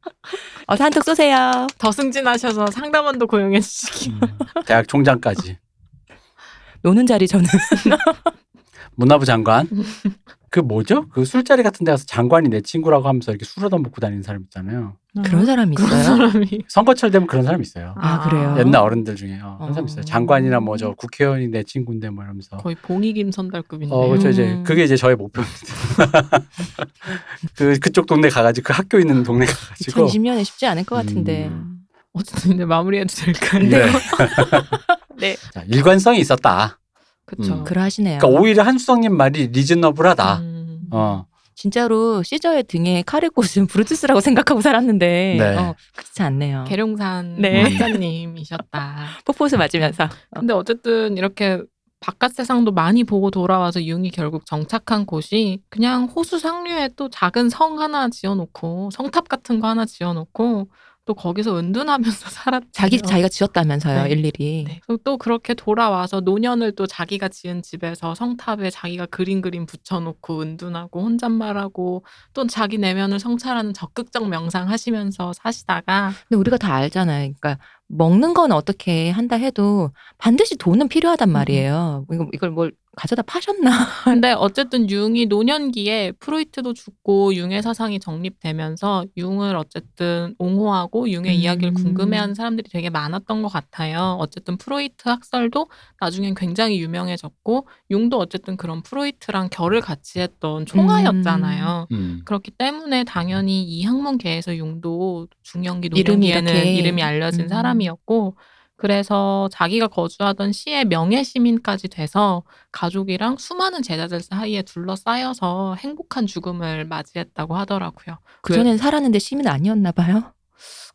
Speaker 1: 어서 한턱 쏘세요.
Speaker 2: 더 승진하셔서 상담원도 고용해 주시기.
Speaker 3: 음, 대학 총장까지
Speaker 1: 노는 자리 저는
Speaker 3: 문화부 장관. 그 뭐죠? 그 술자리 같은 데 가서 장관이 내 친구라고 하면서 이렇게 술 얻어 먹고 다니는 사람 있잖아요.
Speaker 1: 그런 사람이
Speaker 2: 그런
Speaker 1: 있어요.
Speaker 2: 사람이
Speaker 3: 선거철 되면 그런 사람 있어요.
Speaker 1: 아, 그래요?
Speaker 3: 옛날 어른들 중에 어, 그런 사람
Speaker 1: 어.
Speaker 3: 있어요. 장관이나 뭐 저 국회의원이 내 친구인데 뭐 이러면서.
Speaker 2: 거의 봉이김 선달급인데.
Speaker 3: 어, 그렇죠. 이제
Speaker 1: 음.
Speaker 3: 그게 이제 저의 목표입니다. 그 그쪽 동네 가가지고 그 학교 있는 동네 가가지고
Speaker 1: 2020년에 쉽지 않을 것 같은데.
Speaker 3: 음.
Speaker 2: 어쨌든 이제 마무리해도 될까요?
Speaker 3: 네.
Speaker 1: 네.
Speaker 3: 자, 일관성이 있었다.
Speaker 2: 그렇죠.
Speaker 3: 음.
Speaker 1: 그러하시네요.
Speaker 3: 그러니까 오히려 한수성님 말이 리즈너블하다.
Speaker 2: 음.
Speaker 3: 어,
Speaker 1: 진짜로 시저의 등에 칼을 꽂은 브루투스라고 생각하고 살았는데
Speaker 3: 네.
Speaker 1: 어, 그렇지 않네요.
Speaker 2: 계룡산
Speaker 1: 네.
Speaker 2: 학자님이셨다.
Speaker 1: 폭포수 맞으면서.
Speaker 2: 근데 어쨌든 이렇게 바깥 세상도 많이 보고 돌아와서 융이 결국 정착한 곳이 그냥 호수 상류에 또 작은 성 하나 지어놓고 성탑 같은 거 하나 지어놓고 또 거기서 은둔하면서 살았.
Speaker 1: 자기 자기가 지었다면서요
Speaker 2: 네.
Speaker 1: 일일이.
Speaker 2: 네. 또 그렇게 돌아와서 노년을 또 자기가 지은 집에서 성탑에 자기가 그림 그림 붙여놓고 은둔하고 혼잣말하고 또 자기 내면을 성찰하는 적극적 명상하시면서 사시다가
Speaker 1: 근데 우리가 다 알잖아요. 그러니까 먹는 건 어떻게 한다 해도 반드시 돈은 필요하단 말이에요. 이거 이걸 뭘 가져다 파셨나?
Speaker 2: 근데 어쨌든 융이 노년기에 프로이트도 죽고 융의 사상이 정립되면서 융을 어쨌든 옹호하고 융의
Speaker 1: 음.
Speaker 2: 이야기를 궁금해하는 사람들이 되게 많았던 것 같아요. 어쨌든 프로이트 학설도 나중엔 굉장히 유명해졌고 융도 어쨌든 그런 프로이트랑 결을 같이 했던 총아였잖아요.
Speaker 3: 음.
Speaker 2: 그렇기 때문에 당연히 이 학문계에서 융도 중년기
Speaker 1: 이름이
Speaker 2: 노년기에는
Speaker 1: 이렇게.
Speaker 2: 이름이 알려진
Speaker 1: 음.
Speaker 2: 사람이었고 그래서 자기가 거주하던 시의 명예 시민까지 돼서 가족이랑 수많은 제자들 사이에 둘러싸여서 행복한 죽음을 맞이했다고 하더라고요.
Speaker 1: 그 전엔 살았는데 시민 아니었나 봐요.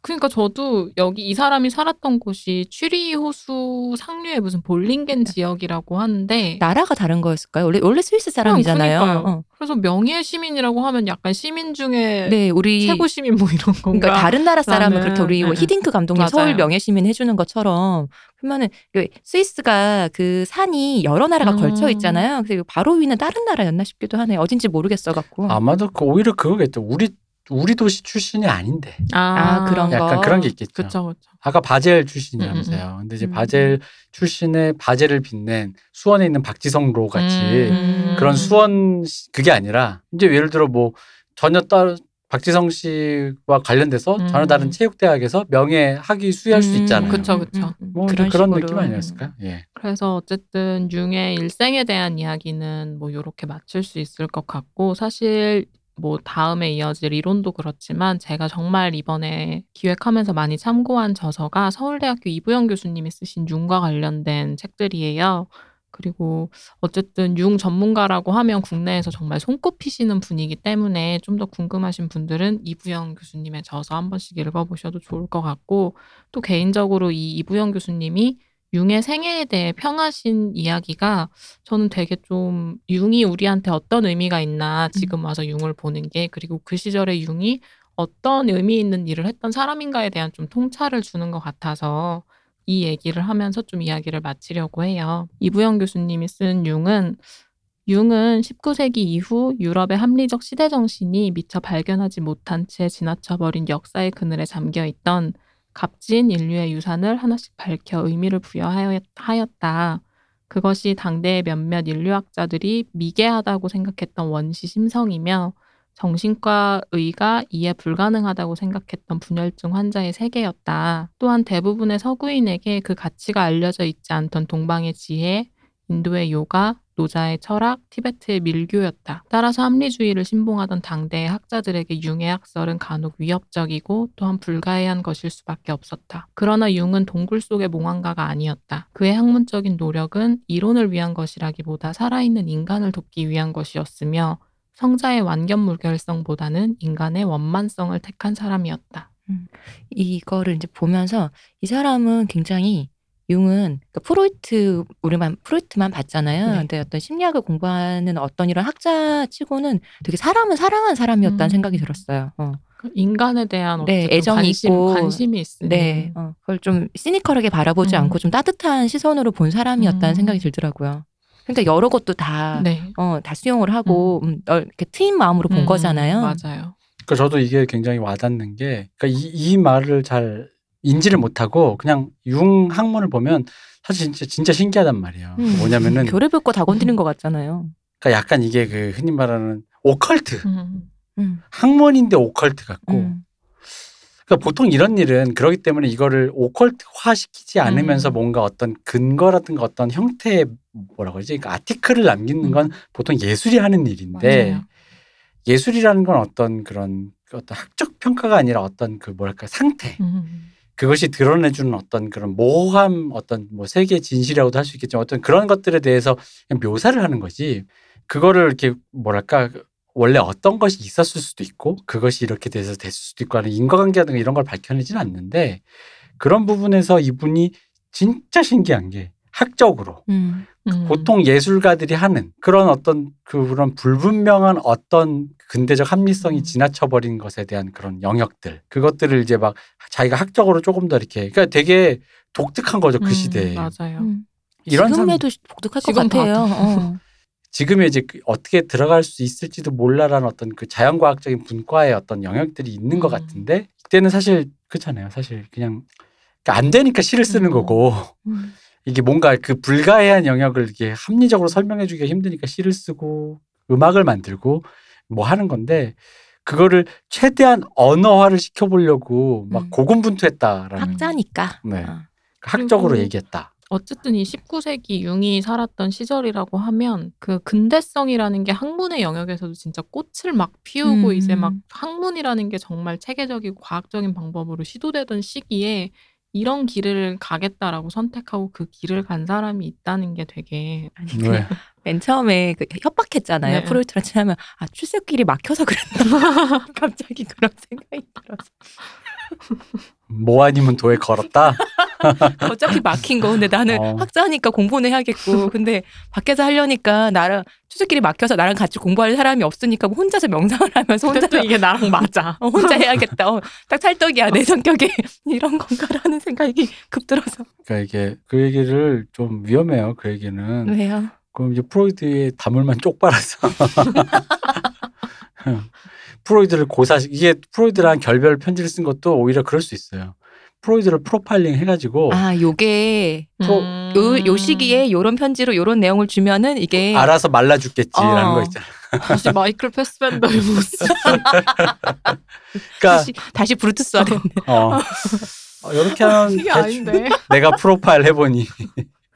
Speaker 2: 그러니까 저도 여기 이 사람이 살았던 곳이 취리 호수 상류의 무슨 볼링겐 지역이라고 하는데
Speaker 1: 나라가 다른 거였을까요? 원래 원래 스위스 사람이잖아요.
Speaker 2: 그러니까요.
Speaker 1: 어.
Speaker 2: 그래서 명예 시민이라고 하면 약간 시민 중에
Speaker 1: 네, 우리
Speaker 2: 최고 시민 뭐 이런 건가?
Speaker 1: 그러니까 다른 나라 사람은 그렇게 우리 뭐
Speaker 2: 네.
Speaker 1: 히딩크 감독님
Speaker 2: 맞아요.
Speaker 1: 서울 명예 시민 해주는 것처럼 그러면은 그 스위스가 그 산이 여러 나라가
Speaker 2: 음.
Speaker 1: 걸쳐 있잖아요. 그래서 바로 위는 다른 나라였나 싶기도 하네. 어딘지 모르겠어 갖고.
Speaker 3: 아마도 그 오히려 그거겠죠. 우리 우리 도시 출신이 아닌데
Speaker 1: 아, 그런
Speaker 3: 약간
Speaker 1: 거.
Speaker 3: 그런 게 있겠죠.
Speaker 2: 그렇죠, 그렇죠.
Speaker 3: 아까 바젤 출신이라면서요. 근데 이제
Speaker 1: 음.
Speaker 3: 바젤 출신의 바젤을 빛낸 수원에 있는 박지성로 같이
Speaker 2: 음.
Speaker 3: 그런 수원 시- 그게 아니라 이제 예를 들어 뭐 전혀 따 박지성 씨와 관련돼서
Speaker 2: 음.
Speaker 3: 전혀 다른 체육대학에서 명예 학위 수여할 수
Speaker 1: 음,
Speaker 3: 있잖아요.
Speaker 2: 그쵸, 그쵸.
Speaker 3: 뭐 그런, 그런 느낌 아니었을까요? 예.
Speaker 2: 그래서 어쨌든 융의 일생에 대한 이야기는 뭐 이렇게 맞출 수 있을 것 같고 사실 뭐 다음에 이어질 이론도 그렇지만 제가 정말 이번에 기획하면서 많이 참고한 저서가 서울대학교 이부영 교수님이 쓰신 융과 관련된 책들이에요. 그리고 어쨌든 융 전문가라고 하면 국내에서 정말 손꼽히시는 분이기 때문에 좀 더 궁금하신 분들은 이부영 교수님의 저서 한 번씩 읽어보셔도 좋을 것 같고 또 개인적으로 이 이부영 교수님이 융의 생애에 대해 평하신 이야기가 저는 되게 좀 융이 우리한테 어떤 의미가 있나 지금 와서 융을 보는 게 그리고 그 시절에 융이 어떤 의미 있는 일을 했던 사람인가에 대한 좀 통찰을 주는 것 같아서 이 얘기를 하면서 좀 이야기를 마치려고 해요. 이부영 교수님이 쓴 융은 융은 19세기 이후 유럽의 합리적 시대 정신이 미처 발견하지 못한 채 지나쳐버린 역사의 그늘에 잠겨 있던 값진 인류의 유산을 하나씩 밝혀 의미를 부여하였다. 그것이 당대의 몇몇 인류학자들이 미개하다고 생각했던 원시 심성이며 정신과 의가 이해 불가능하다고 생각했던 분열증 환자의 세계였다. 또한 대부분의 서구인에게 그 가치가 알려져 있지 않던 동방의 지혜, 인도의 요가, 노자의 철학, 티베트의 밀교였다. 따라서 합리주의를 신봉하던 당대의 학자들에게 융의 학설은 간혹 위협적이고 또한 불가해한 것일 수밖에 없었다. 그러나 융은 동굴 속의 몽환가가 아니었다. 그의 학문적인 노력은 이론을 위한 것이라기보다 살아있는 인간을 돕기 위한 것이었으며 성자의 완견물결성보다는 인간의 원만성을 택한 사람이었다.
Speaker 1: 이거를 이제 보면서 이 사람은 굉장히 융은 그러니까 프로이트 우리만 프로이트만 봤잖아요.
Speaker 2: 네.
Speaker 1: 근데 어떤 심리학을 공부하는 어떤 이런 학자치고는 되게 사람을 사랑한 사람이었다는
Speaker 2: 음.
Speaker 1: 생각이 들었어요. 어.
Speaker 2: 그 인간에 대한
Speaker 1: 네, 애정이
Speaker 2: 관심,
Speaker 1: 있고.
Speaker 2: 관심이 있으니
Speaker 1: 네, 어, 그걸 좀 시니컬하게 바라보지
Speaker 2: 음.
Speaker 1: 않고 좀 따뜻한 시선으로 본 사람이었다는
Speaker 2: 음.
Speaker 1: 생각이 들더라고요. 그러니까 여러 것도 다,
Speaker 2: 네.
Speaker 1: 어, 다 수용을 하고 음, 어, 이렇게 트인 마음으로 본
Speaker 2: 음,
Speaker 1: 거잖아요.
Speaker 2: 맞아요.
Speaker 3: 그러니까 저도 이게 굉장히 와닿는 게 그러니까 이, 이 말을 잘 인지를 못하고 그냥 융 학문을 보면 사실 진짜 진짜 신기하단 말이에요.
Speaker 1: 음,
Speaker 3: 뭐냐면은
Speaker 1: 별의별 거 다 건드린 것 같잖아요.
Speaker 3: 그러니까 약간 이게 그 흔히 말하는 오컬트
Speaker 2: 음.
Speaker 1: 음,
Speaker 3: 학문인데 오컬트 같고
Speaker 1: 음.
Speaker 3: 그러니까 보통 이런 일은 그러기 때문에 이거를 오컬트화 시키지 않으면서
Speaker 2: 음.
Speaker 3: 뭔가 어떤 근거라든가 어떤 형태의 뭐라고 그러지 그러니까 아티클을 남기는 건 보통 예술이 하는 일인데
Speaker 2: 맞아요.
Speaker 3: 예술이라는 건 어떤 그런 어떤 학적 평가가 아니라 어떤 그 뭐랄까 상태
Speaker 2: 음.
Speaker 3: 그것이 드러내주는 어떤 그런 모호함 어떤 뭐 세계 진실이라고도 할 수 있겠지만 어떤 그런 것들에 대해서 묘사를 하는 거지. 그거를 이렇게 뭐랄까 원래 어떤 것이 있었을 수도 있고 그것이 이렇게 돼서 됐을 수도 있고 하는 인과관계라든가 이런 걸 밝혀내지는 않는데 그런 부분에서 이분이 진짜 신기한 게 학적으로
Speaker 1: 음.
Speaker 2: 음.
Speaker 3: 보통 예술가들이 하는 그런 어떤 그런 불분명한 어떤 근대적 합리성이
Speaker 2: 음.
Speaker 3: 지나쳐버린 것에 대한 그런 영역들 그것들을 이제 막 자기가 학적으로 조금 더 이렇게 그러니까 되게 독특한 거죠 그
Speaker 2: 음,
Speaker 3: 시대에
Speaker 2: 맞아요.
Speaker 1: 음.
Speaker 3: 이런
Speaker 1: 지금에도 독특할 것
Speaker 2: 지금
Speaker 1: 같아요. 어.
Speaker 3: 지금에 이제 그 어떻게 들어갈 수 있을지도 몰라라는 어떤 그 자연과학적인 분과의 어떤 영역들이 있는 것
Speaker 2: 음.
Speaker 3: 같은데 이때는 사실 그렇잖아요 사실 그냥 그러니까 안 되니까 시를 쓰는
Speaker 2: 음.
Speaker 3: 거고
Speaker 1: 음.
Speaker 3: 이게 뭔가 그 불가해한 영역을 이렇게 합리적으로 설명해 주기가 힘드니까 시를 쓰고 음악을 만들고 뭐 하는 건데 그거를 최대한 언어화를 시켜보려고 막
Speaker 1: 음.
Speaker 3: 고군분투했다라는
Speaker 1: 학자니까.
Speaker 3: 네.
Speaker 1: 어.
Speaker 3: 학적으로 얘기했다.
Speaker 2: 어쨌든 이 19세기 융이 살았던 시절이라고 하면 그 근대성이라는 게 학문의 영역에서도 진짜 꽃을 막 피우고
Speaker 1: 음.
Speaker 2: 이제 막 학문이라는 게 정말 체계적이고 과학적인 방법으로 시도되던 시기에 이런 길을 가겠다라고 선택하고 그 길을 간 사람이 있다는 게 되게
Speaker 1: 아니,
Speaker 3: 왜?
Speaker 1: 그냥 맨 처음에 그 협박했잖아요.
Speaker 2: 네.
Speaker 1: 프로이트랑 친하면 아 출세길이 막혀서 그랬나. 갑자기 그런 생각이 들어서
Speaker 3: 뭐 아니면 도에 걸었다.
Speaker 1: 어차피 막힌 거 근데 나는
Speaker 3: 어.
Speaker 1: 학자니까 공부는 해야겠고 근데 밖에서 하려니까 나랑 출세길이 막혀서 나랑 같이 공부할 사람이 없으니까 뭐 혼자서 명상을 하면서
Speaker 2: 근데
Speaker 1: 혼자
Speaker 2: 또 이게 나랑 맞아.
Speaker 1: 어, 혼자 해야겠다. 어, 딱 찰떡이야 내 성격에 이런 건가라는 생각이 급 들어서
Speaker 3: 그러니까 이게 그 얘기를 좀 위험해요. 그 얘기는.
Speaker 1: 왜요?
Speaker 3: 그럼 이제 프로이드의 다물만 쪽 빨아서 프로이드를 고사 이게 프로이드랑 결별 편지를 쓴 것도 오히려 그럴 수 있어요. 프로이드를 프로파일링 해가지고
Speaker 1: 아 요게
Speaker 3: 프로-
Speaker 2: 음.
Speaker 1: 요, 요 시기에 요런 편지로 요런 내용을 주면은 이게
Speaker 3: 알아서 말라 죽겠지라는
Speaker 1: 어.
Speaker 3: 거 있잖아.
Speaker 2: 다시 마이클 패스벤더의 모습.
Speaker 3: 그러니까
Speaker 1: 다시 다시 브루투스화 됐네.
Speaker 3: 어, 어, 이렇게 하면
Speaker 2: 이게 아닌데.
Speaker 3: 내가 프로파일 해보니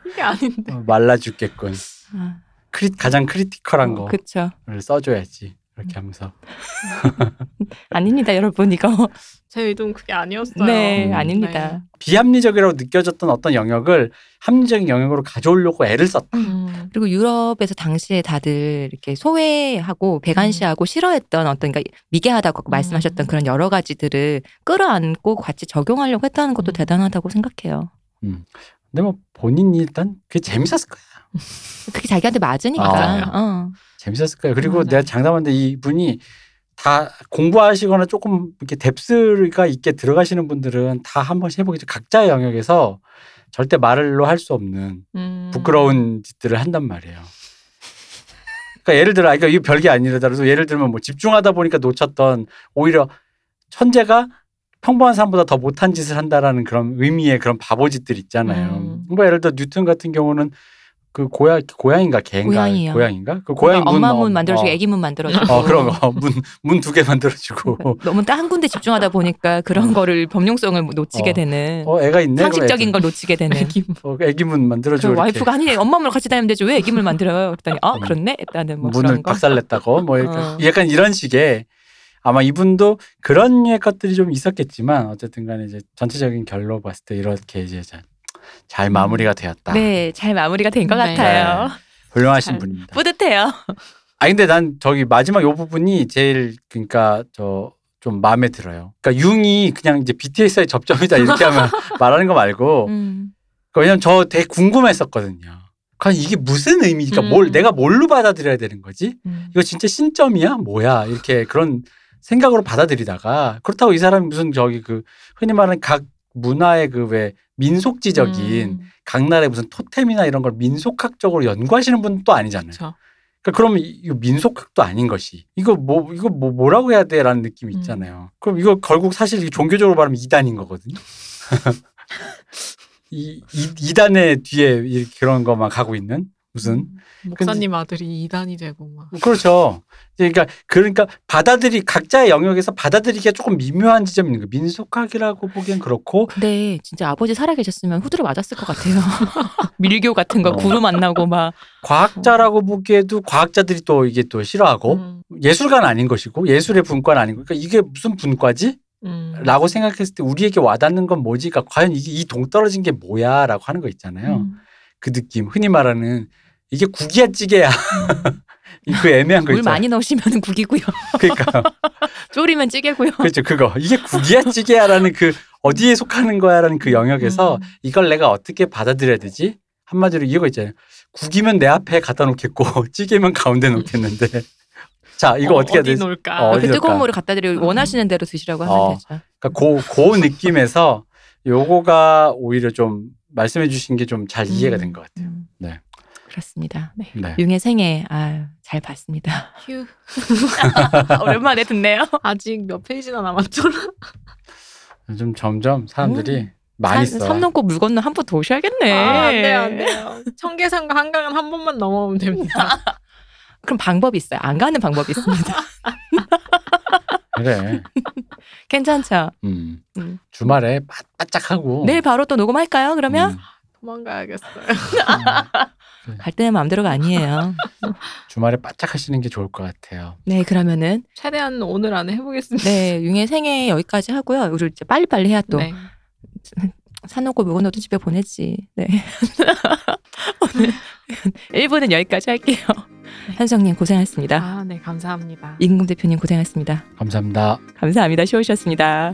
Speaker 2: 이게 아닌데.
Speaker 3: 어, 말라 죽겠군.
Speaker 1: 아,
Speaker 3: cri, 가장 critical한
Speaker 1: 어,
Speaker 3: 거를. 써줘야지. 이렇게 하면서
Speaker 1: 아닙니다, 여러분 이거.
Speaker 2: 제 의도는 그게 아니었어요.
Speaker 1: 네,
Speaker 3: 음.
Speaker 1: 아닙니다.
Speaker 3: 비합리적이라고 느껴졌던 어떤 영역을 합리적인 영역으로 가져오려고 애를 썼다.
Speaker 2: 음.
Speaker 1: 그리고 유럽에서 당시에 다들 이렇게 소외하고 백안시하고 싫어했던 어떤 그러니까 미개하다고 말씀하셨던
Speaker 2: 음.
Speaker 1: 그런 여러 가지들을 끌어안고 같이 적용하려고 했다는 것도
Speaker 2: 음.
Speaker 1: 대단하다고 생각해요.
Speaker 3: 근데 뭐 본인이 일단 그게 재밌었을 거야.
Speaker 1: 그게 자기한테 맞으니까.
Speaker 3: 맞아요.
Speaker 1: 어.
Speaker 3: 재밌었을 거예요. 그리고
Speaker 2: 맞아요.
Speaker 3: 내가 장담하는데 이분이 다 공부하시거나 조금 이렇게 뎁스가 있게 들어가시는 분들은 다 한 번씩 해보겠죠. 각자의 영역에서 절대 말로 할 수 없는
Speaker 2: 음.
Speaker 3: 부끄러운 짓들을 한단 말이에요. 그러니까 예를 들어, 아, 그러니까 이거 별게 아니라도 예를 들면 뭐 집중하다 보니까 놓쳤던 오히려 천재가 평범한 사람보다 더 못한 짓을 한다라는 그런 의미의 그런 바보 짓들 있잖아요.
Speaker 2: 음.
Speaker 3: 뭐 예를 들어 뉴턴 같은 경우는 그 고양 고양인가 개인가?
Speaker 1: 고양이요.
Speaker 3: 고양인가? 그 고양이 문
Speaker 1: 엄마
Speaker 3: 어,
Speaker 1: 문 만들어주고
Speaker 3: 어,
Speaker 1: 애기 문 만들어주고.
Speaker 3: 어 그런 거 문 문 두 개 만들어주고.
Speaker 1: 너무 딱 한 군데 집중하다 보니까 그런 거를 범용성을 놓치게
Speaker 3: 어.
Speaker 1: 되는.
Speaker 3: 어 애가 있네
Speaker 1: 상식적인
Speaker 3: 애기,
Speaker 1: 걸 놓치게 되는.
Speaker 2: 애기
Speaker 3: 어, 애기
Speaker 1: 문그
Speaker 3: 만들어주고
Speaker 1: 와이프가 아니 엄마 문을 같이 다니면 되지. 왜 애기 문 만들어요? 그랬더니 아
Speaker 3: 음.
Speaker 1: 그렇네? 했다는 뭐
Speaker 3: 문을
Speaker 1: 그런 거.
Speaker 3: 박살냈다고? 뭐 약간,
Speaker 1: 어.
Speaker 3: 약간 이런 식의 아마 이분도 그런 것들이 좀 있었겠지만 어쨌든 간에 이제 전체적인 결로 봤을 때 이렇게 이제 잘, 잘 마무리가 되었다.
Speaker 1: 네, 잘 마무리가 된 것
Speaker 2: 네.
Speaker 1: 같아요.
Speaker 3: 훌륭하신
Speaker 2: 잘-
Speaker 3: 분입니다.
Speaker 1: 뿌듯해요.
Speaker 3: 아 근데 난 저기 마지막 요 부분이 제일 그러니까 저 좀 마음에 들어요. 그러니까 융이 그냥 이제 BTS의 접점이다 이렇게 하면 말하는 거 말고
Speaker 1: 음.
Speaker 3: 그러니까 왜냐면 저 되게 궁금했었거든요. 과연 이게 무슨 의미니까 뭘
Speaker 2: 음.
Speaker 3: 내가 뭘로 받아들여야 되는 거지?
Speaker 1: 음.
Speaker 3: 이거 진짜 신점이야? 뭐야? 이렇게 그런 생각으로 받아들이다가 그렇다고 이 사람이 무슨 저기 그 흔히 말하는 각 문화의 그 왜 민속지적인
Speaker 2: 음,
Speaker 3: 각 나라의 무슨 토템이나 이런 걸 민속학적으로 연구하시는 분도 아니잖아요.
Speaker 2: 그렇죠.
Speaker 3: 그러니까 그러면 이거 민속학도 아닌 것이 이거 뭐 이거 뭐 뭐라고 해야 돼라는 느낌이 있잖아요. 그럼 이거 결국 사실 종교적으로 말하면 이단인 거거든요. 이, 이 이단의 뒤에 그런 거만 가고 있는 무슨
Speaker 2: 목사님 아들이 이단이 되고
Speaker 3: 막뭐 그렇죠. 그러니까 그러니까 받아들이 각자의 영역에서 받아들이기가 조금 미묘한 지점이 있는 거. 민속학이라고 보기엔 그렇고
Speaker 1: 근데 진짜 아버지 살아계셨으면 후드를 맞았을 것 같아요. 밀교 같은 거
Speaker 3: 어.
Speaker 1: 구름 안 나고 막
Speaker 3: 과학자라고 보기에도 과학자들이 또 이게 또 싫어하고
Speaker 2: 음,
Speaker 3: 예술가는 아닌 것이고 예술의 분과는 아닌 거. 그러니까 이게 무슨 분과지?
Speaker 2: 음.
Speaker 3: 라고 생각했을 때 우리에게 와닿는 건 뭐지? 그러니까 과연 이게 이 동떨어진 게 뭐야? 라고 하는 거 있잖아요.
Speaker 2: 음.
Speaker 3: 그 느낌. 흔히 말하는 이게 국이야 찌개야. 이그 애매한
Speaker 1: 거물
Speaker 3: 있잖아요.
Speaker 1: 많이 넣으시면 국이고요.
Speaker 3: 그러니까
Speaker 1: 졸이면 찌개고요.
Speaker 3: 그렇죠. 그거. 이게 국이야 찌개야라는 그 어디에 속하는 거야라는 그 영역에서
Speaker 2: 음.
Speaker 3: 이걸 내가 어떻게 받아들여야 되지? 한마디로 이거 있잖아요. 국이면 내 앞에 갖다 놓겠고 찌개면 가운데 놓겠는데. 자, 이거
Speaker 2: 어,
Speaker 3: 어, 떻게 해야 되지?
Speaker 2: 놓을까?
Speaker 3: 어,
Speaker 1: 그 뜨거운? 물을 갖다 드리고 원하시는 대로 드시라고 하면
Speaker 3: 어.
Speaker 1: 되죠.
Speaker 3: 그러니까 그, 그 느낌에서 요거가 오히려 좀 말씀해 주신 게 좀 잘 이해가 된 것 같아요.
Speaker 1: 음.
Speaker 3: 네.
Speaker 1: 그렇습니다.
Speaker 2: 네.
Speaker 3: 네.
Speaker 1: 융의 생애 아유 잘 봤습니다.
Speaker 2: 휴.
Speaker 1: 오랜만에 듣네요.
Speaker 2: 아직 몇 페이지나 남았죠?
Speaker 3: 좀 점점 사람들이 많이 써.
Speaker 1: 삼 넘고 물 건너 한 번 더 오셔야겠네.
Speaker 2: 아, 안 돼요, 안 돼요. 청계산과 한강은 한 번만 넘어오면 됩니다.
Speaker 1: 그럼 방법이 있어요. 안 가는 방법이 있습니다.
Speaker 3: 그래.
Speaker 1: 괜찮죠?
Speaker 3: 음.
Speaker 1: 음.
Speaker 3: 주말에 바, 바짝하고.
Speaker 1: 내일 바로 또 녹음할까요? 그러면
Speaker 3: 음.
Speaker 2: 도망가야겠어요.
Speaker 1: 갈 때는 마음대로가 아니에요.
Speaker 3: 주말에 바짝 하시는 게 좋을 것 같아요.
Speaker 1: 네, 그러면은
Speaker 2: 최대한 오늘 안에 해보겠습니다.
Speaker 1: 네 융의 생애 여기까지 하고요. 우리 이제 빨리빨리 해야 또
Speaker 2: 네.
Speaker 1: 사놓고 물건도 집에 보내지. 네. 오늘 1부는 여기까지 할게요. 현성님 고생하셨습니다.
Speaker 2: 아, 네, 감사합니다.
Speaker 1: 임금 대표님 고생하셨습니다.
Speaker 3: 감사합니다.
Speaker 1: 감사합니다. 쉬우셨습니다.